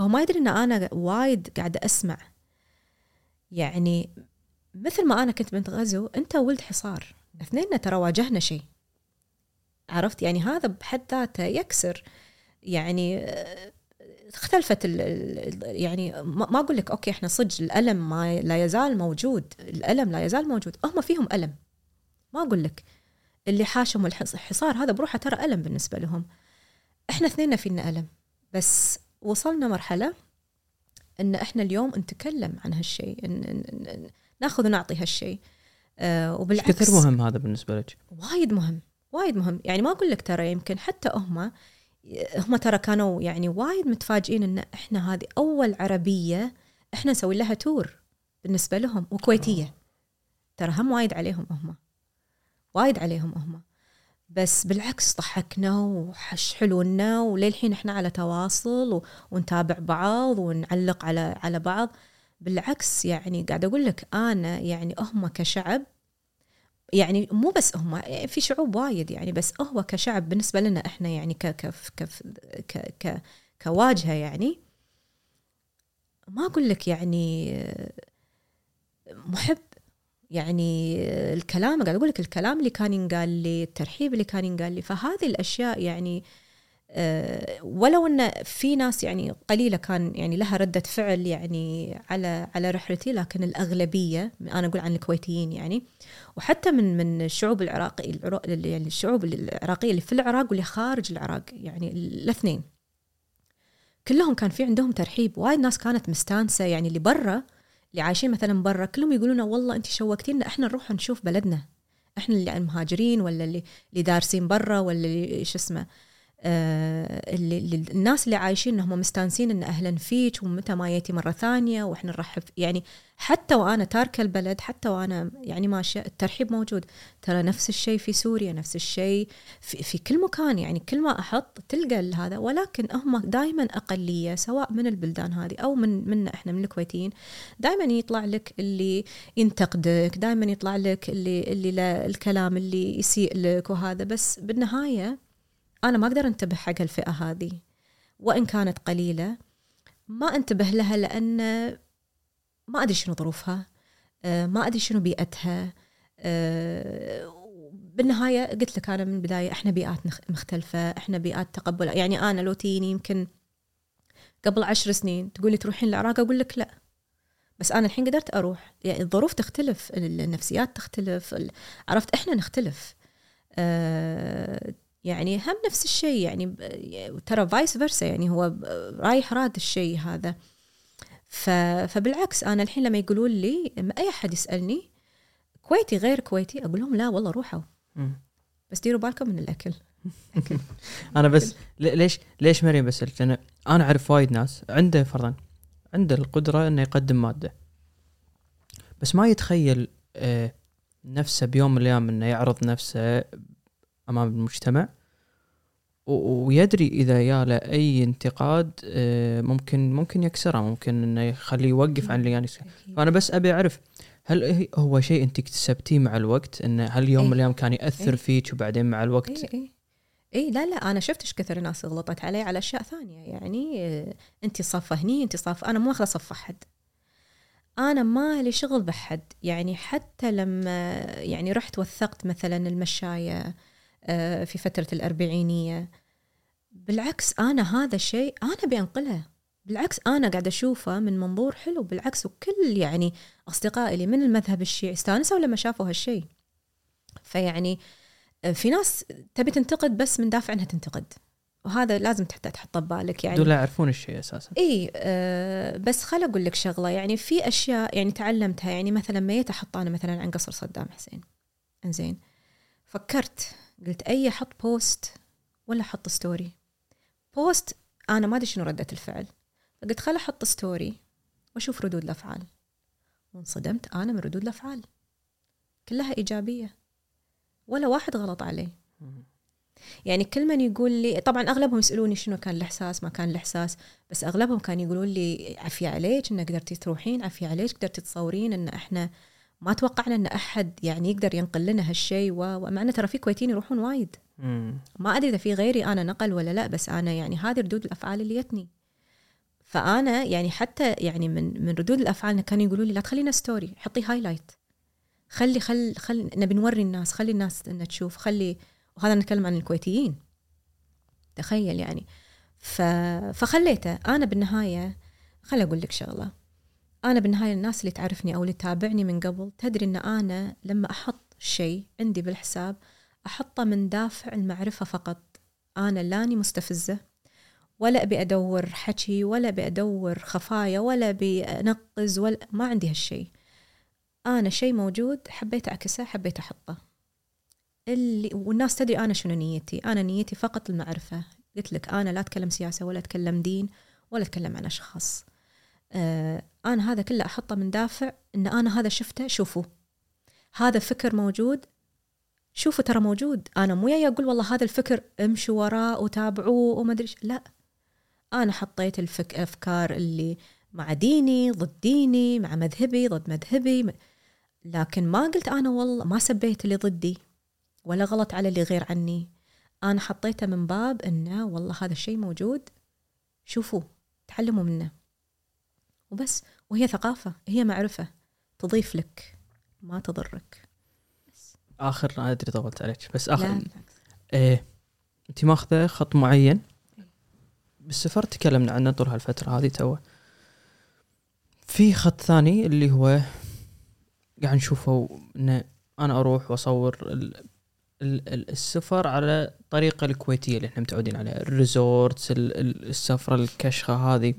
هو ما يدري إن أنا وايد قاعدة أسمع. يعني مثل ما أنا كنت بنت غزو أنت ولد حصار. اثنيننا ترى واجهنا شيء. عرفت؟ يعني هذا بحد ذاته يكسر. يعني آه، اختلفت ال ال- يعني ما أقول لك أوكي إحنا صدق الألم ما لا يزال موجود. الألم لا يزال موجود. هم فيهم ألم. ما أقول لك. اللي الحص- الحصار هذا بروحه ترى ألم بالنسبة لهم. إحنا اثنيننا فينا ألم. بس وصلنا مرحلة إن إحنا اليوم نتكلم عن هالشيء إن- إن- إن- ناخذ ونعطي هالشيء. آه وبالعكس كثر مهم هذا بالنسبة لك؟ وايد مهم. وايد مهم. يعني ما أقول لك ترى يمكن حتى هم هم ترى كانوا يعني وايد متفاجئين إن إحنا هذه أول عربية إحنا نسوي لها تور بالنسبة لهم وكويتية. ترى هم وايد عليهم هم. وايد عليهم هم. بس بالعكس ضحكنا وحش حلونا وللحين إحنا على تواصل و... ونتابع بعض ونعلق على على بعض. بالعكس يعني قاعد أقول لك أنا يعني هم كشعب يعني مو بس هم في شعوب وايد يعني بس هو كشعب بالنسبة لنا إحنا يعني ك ك ك ك ك كواجهة يعني ما أقول لك يعني محب يعني الكلام قاعد أقول لك الكلام اللي كان ينقال لي الترحيب اللي كان ينقال لي فهذه الأشياء يعني آه، ولو إن في ناس يعني قليلة كان يعني لها ردة فعل يعني على على رحلتي لكن الأغلبية أنا أقول عن الكويتيين يعني وحتى من من الشعوب العراقي العرا- يعني الشعوب العراقية اللي في العراق واللي خارج العراق يعني الاثنين. كلهم كان في عندهم ترحيب. وايد ناس كانت مستانسة يعني اللي برا اللي عايشين مثلا برا. كلهم يقولون والله أنت شوقتينا إحنا نروح نشوف بلدنا. إحنا اللي المهاجرين ولا اللي اللي دارسين برا ولا اللي شو اسمه. آه اللي, اللي الناس اللي عايشين إنهم مستانسين إن أهلا فيك ومتى ما جيتي مرة ثانية وإحنا نرحب يعني حتى وأنا تاركه البلد حتى وأنا يعني ماشيه الترحيب موجود. ترى نفس الشيء في سوريا نفس الشيء في, في كل مكان. يعني كل ما أحط تلقى هذا. ولكن هم دائما أقلية سواء من البلدان هذه أو من من إحنا من الكويتيين دائما يطلع لك اللي ينتقدك دائما يطلع لك اللي اللي لا الكلام اللي يسيء لك وهذا. بس بالنهاية أنا ما أقدر أنتبه حق الفئة هذه وإن كانت قليلة ما أنتبه لها لأن ما أدري شنو ظروفها آه، ما أدري شنو بيئتها آه، بالنهاية قلت لك أنا من البداية إحنا بيئات مختلفة إحنا بيئات تقبل يعني أنا لو تيني يمكن قبل عشر سنين تقولي تروحين العراق أقول لك لا بس أنا الحين قدرت أروح يعني الظروف تختلف النفسيات تختلف عرفت إحنا نختلف أه يعني هم نفس الشيء يعني ترى فايس فيرسا يعني هو رايح راد الشيء هذا. فبالعكس أنا الحين لما يقولون لي أي أحد يسألني كويتي غير كويتي أقول لهم لا والله روحوا. بس ديروا بالكم من الأكل. أنا بس ليش ليش مريم بسألك؟ أنا أنا أعرف وايد ناس عنده فرضا عنده القدرة إنه يقدم مادة. بس ما يتخيل آه، نفسه بيوم من الأيام إنه يعرض نفسه أمام المجتمع. ويدري إذا يا له أي انتقاد آه، ممكن ممكن يكسره ممكن إنه يخليه يوقف عن اللي يعني فأنا بس أبي أعرف هل هو شيء أنت اكتسبتيه مع الوقت؟ انه هل يوم من الأيام كان يأثر فيك وبعدين مع الوقت؟ اي اي اي لا لا أنا شفت إيش كثر ناس غلطت علي على أشياء ثانية. يعني آه، أنت صافه هني أنت صافه أنا مو أخذ صف أحد. أنا ما لي شغل بحد. يعني حتى لما يعني رحت وثقت مثلا المشاية في فترة الأربعينية. بالعكس أنا هذا الشيء أنا بينقله بالعكس أنا قاعدة أشوفه من منظور حلو. بالعكس وكل يعني أصدقائي اللي من المذهب الشيعي استانسوا لما شافوا هالشيء. فيعني آه، في ناس تبي تنتقد بس من دافع إنها تنتقد. وهذا لازم تحط تحطه ببالك يعني. دول يعرفون الشيء أساسا. إي آه بس خل أقول لك شغلة. يعني في أشياء يعني تعلمتها. يعني مثلا ما أحط أنا مثلا عن قصر صدام حسين. إنزين. فكرت. قلت أي أحط بوست ولا أحط story post أنا ما أدري شنو ردة الفعل. فقلت خل أحط story وأشوف ردود الأفعال. وانصدمت أنا من ردود الأفعال. كلها إيجابية. ولا واحد غلط علي. يعني كل من يقول لي طبعا أغلبهم يسألوني شنو كان الإحساس ما كان الإحساس. بس أغلبهم كان يقولون لي عفي عليك ان قدرتي تروحين عفي عليك قدرتي تصورين إن إحنا ما توقعنا ان أحد يعني يقدر ينقل لنا هالشيء ومع ترى في كويتيين يروحون وايد. ما أدري إذا في غيري أنا نقل ولا لا بس أنا يعني هذه ردود الأفعال اللي جتني. فأنا يعني حتى يعني من من ردود الأفعال كانوا يقولوا لي لا تخلينا story حطي highlight خلي خل خل نبي نوري الناس خلي الناس انها تشوف خلي وهذا نتكلم عن الكويتيين. تخيل يعني. ف... فخليته. أنا بالنهاية خل أقول لك شغلة. أنا بالنهايه الناس اللي تعرفني أو اللي تتابعني من قبل تدري إن أنا لما أحط شيء عندي بالحساب أحطه من دافع المعرفة فقط. أنا لاني مستفزة. ولا أبي أدور حكي ولا أبي أدور خفايا ولا أبي أنقز ولا ما عندي هالشيء. أنا شيء موجود حبيت أعكسه حبيت أحطه. اللي والناس تدري أنا شنو نيتي. أنا نيتي فقط المعرفة. قلت لك أنا لا أتكلم سياسة ولا أتكلم دين ولا أتكلم عن أشخاص. آه أنا هذا كله أحطه من دافع إن أنا هذا شفته شوفوا هذا فكر موجود. شوفوا ترى موجود. أنا مو جاي أقول والله هذا الفكر امشوا وراه وتابعوه وما أدري لا. أنا حطيت الفك أفكار اللي مع ديني ضد ديني مع مذهبي ضد مذهبي. لكن ما قلت أنا والله ما سبيت اللي ضدي ولا غلط على اللي غير عني. أنا حطيته من باب إنه والله هذا الشيء موجود. شوفوا تعلموا منه. وبس. وهي ثقافة هي معرفة. تضيف لك ما تضرك. بس. آخر أدري طولت عليك. بس آخر. إيه أنت ماخذة خط معين؟ بالسفر تكلمنا عنه طول هالفترة هذه تو في خط ثاني اللي هو قاعد نشوفه إنه أنا أروح وأصور ال- ال- السفر على الطريقة الكويتية اللي إحنا متعودين عليها. ال resorts ال- ال- السفرة الكشخة هذه.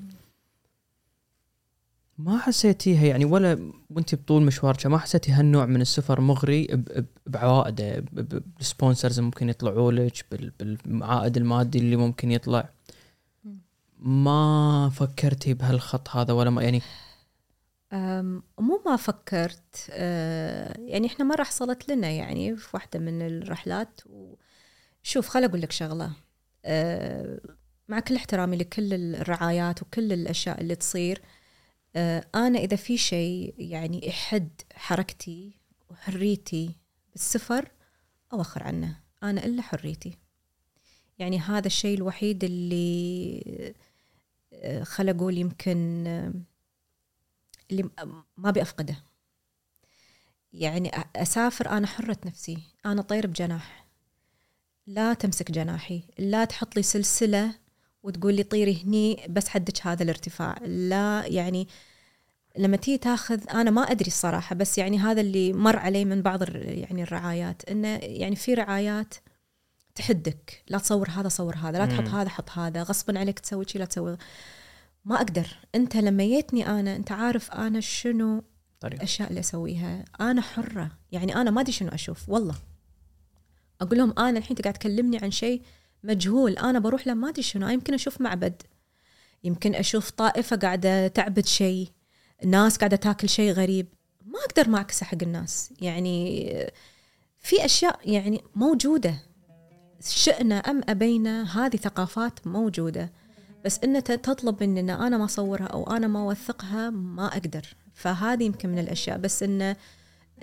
ما حسيتيها يعني ولا وانت بطول مشوارك ما حسيتي هالنوع من السفر مغري بعوائده بالسبونسرز ممكن يطلعوا لك بال- بالعائد المادي اللي ممكن يطلع. ما فكرتي بهالخط هذا ولا ما يعني؟ مو ما فكرت. أه، يعني إحنا مرة حصلت لنا يعني في واحدة من الرحلات وشوف خل أقول لك شغلة. أه، مع كل احترامي لكل الرعايات وكل الأشياء اللي تصير أنا إذا في شيء يعني يحد حركتي وحريتي بالسفر أوخر عنه أنا إلا حريتي. يعني هذا الشيء الوحيد اللي أه، خل أقول يمكن أه، اللي ما أبي أفقده. يعني أ- أسافر أنا حرة نفسي. أنا طير بجناح. لا تمسك جناحي. لا تحط لي سلسلة وتقول لي طيري هني بس حدك هذا الارتفاع. لا يعني لما تيجي تاخذ أنا ما أدري الصراحة بس يعني هذا اللي مر علي من بعض يعني الرعايات انه يعني في رعايات تحدك. لا تصور هذا صور هذا لا تحط. هذا حط هذا غصبا عليك تسوي شي لا تسوي. ما أقدر. أنت لما جيتني أنا أنت عارف أنا شنو طريقة. الاشياء اللي أسويها. أنا حرة. يعني أنا ما أدري شنو أشوف والله. أقول لهم أنا الحين تقعد تكلمني عن شيء مجهول. أنا بروح له ما أدري شنو يمكن أشوف معبد يمكن أشوف طائفة قاعدة تعبد شيء ناس قاعدة تاكل شيء غريب. ما أقدر ما اعكسه حق الناس. يعني في أشياء يعني موجودة. شئنا أم أبينا هذه ثقافات موجودة. بس ان تطلب مني ان أنا ما أصورها أو أنا ما أوثقها ما أقدر. فهذه يمكن من الأشياء. بس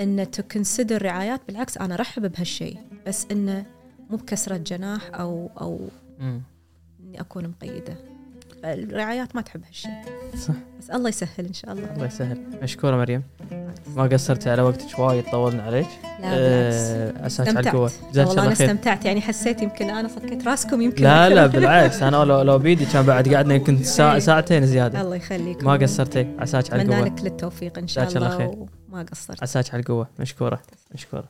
ان to consider رعايات بالعكس أنا أرحب بهالشيء. بس إنه مو بكسرة جناح أو أو مم. إني أكون مقيدة. الرعايات ما تحب هالشيء صح. بس الله يسهل إن شاء الله. الله يسهل. مشكورة مريم. ما قصرتي على وقتك وايد طولنا عليك. لا بالعكس. آه، عساك على القوة. والله الله أنا استمتعت. يعني حسيت يمكن أنا فكيت راسكم يمكن لا لا. بالعكس. أنا لو لو بيدي كان بعد قعدنا يمكن ساعة. ساعتين زيادة. الله يخليك ما قصرتي. عساك على أتمنى القوه لك للتوفيق إن شاء الله الله خير. وما قصرت. عساك على القوة. مشكورة. مشكورة.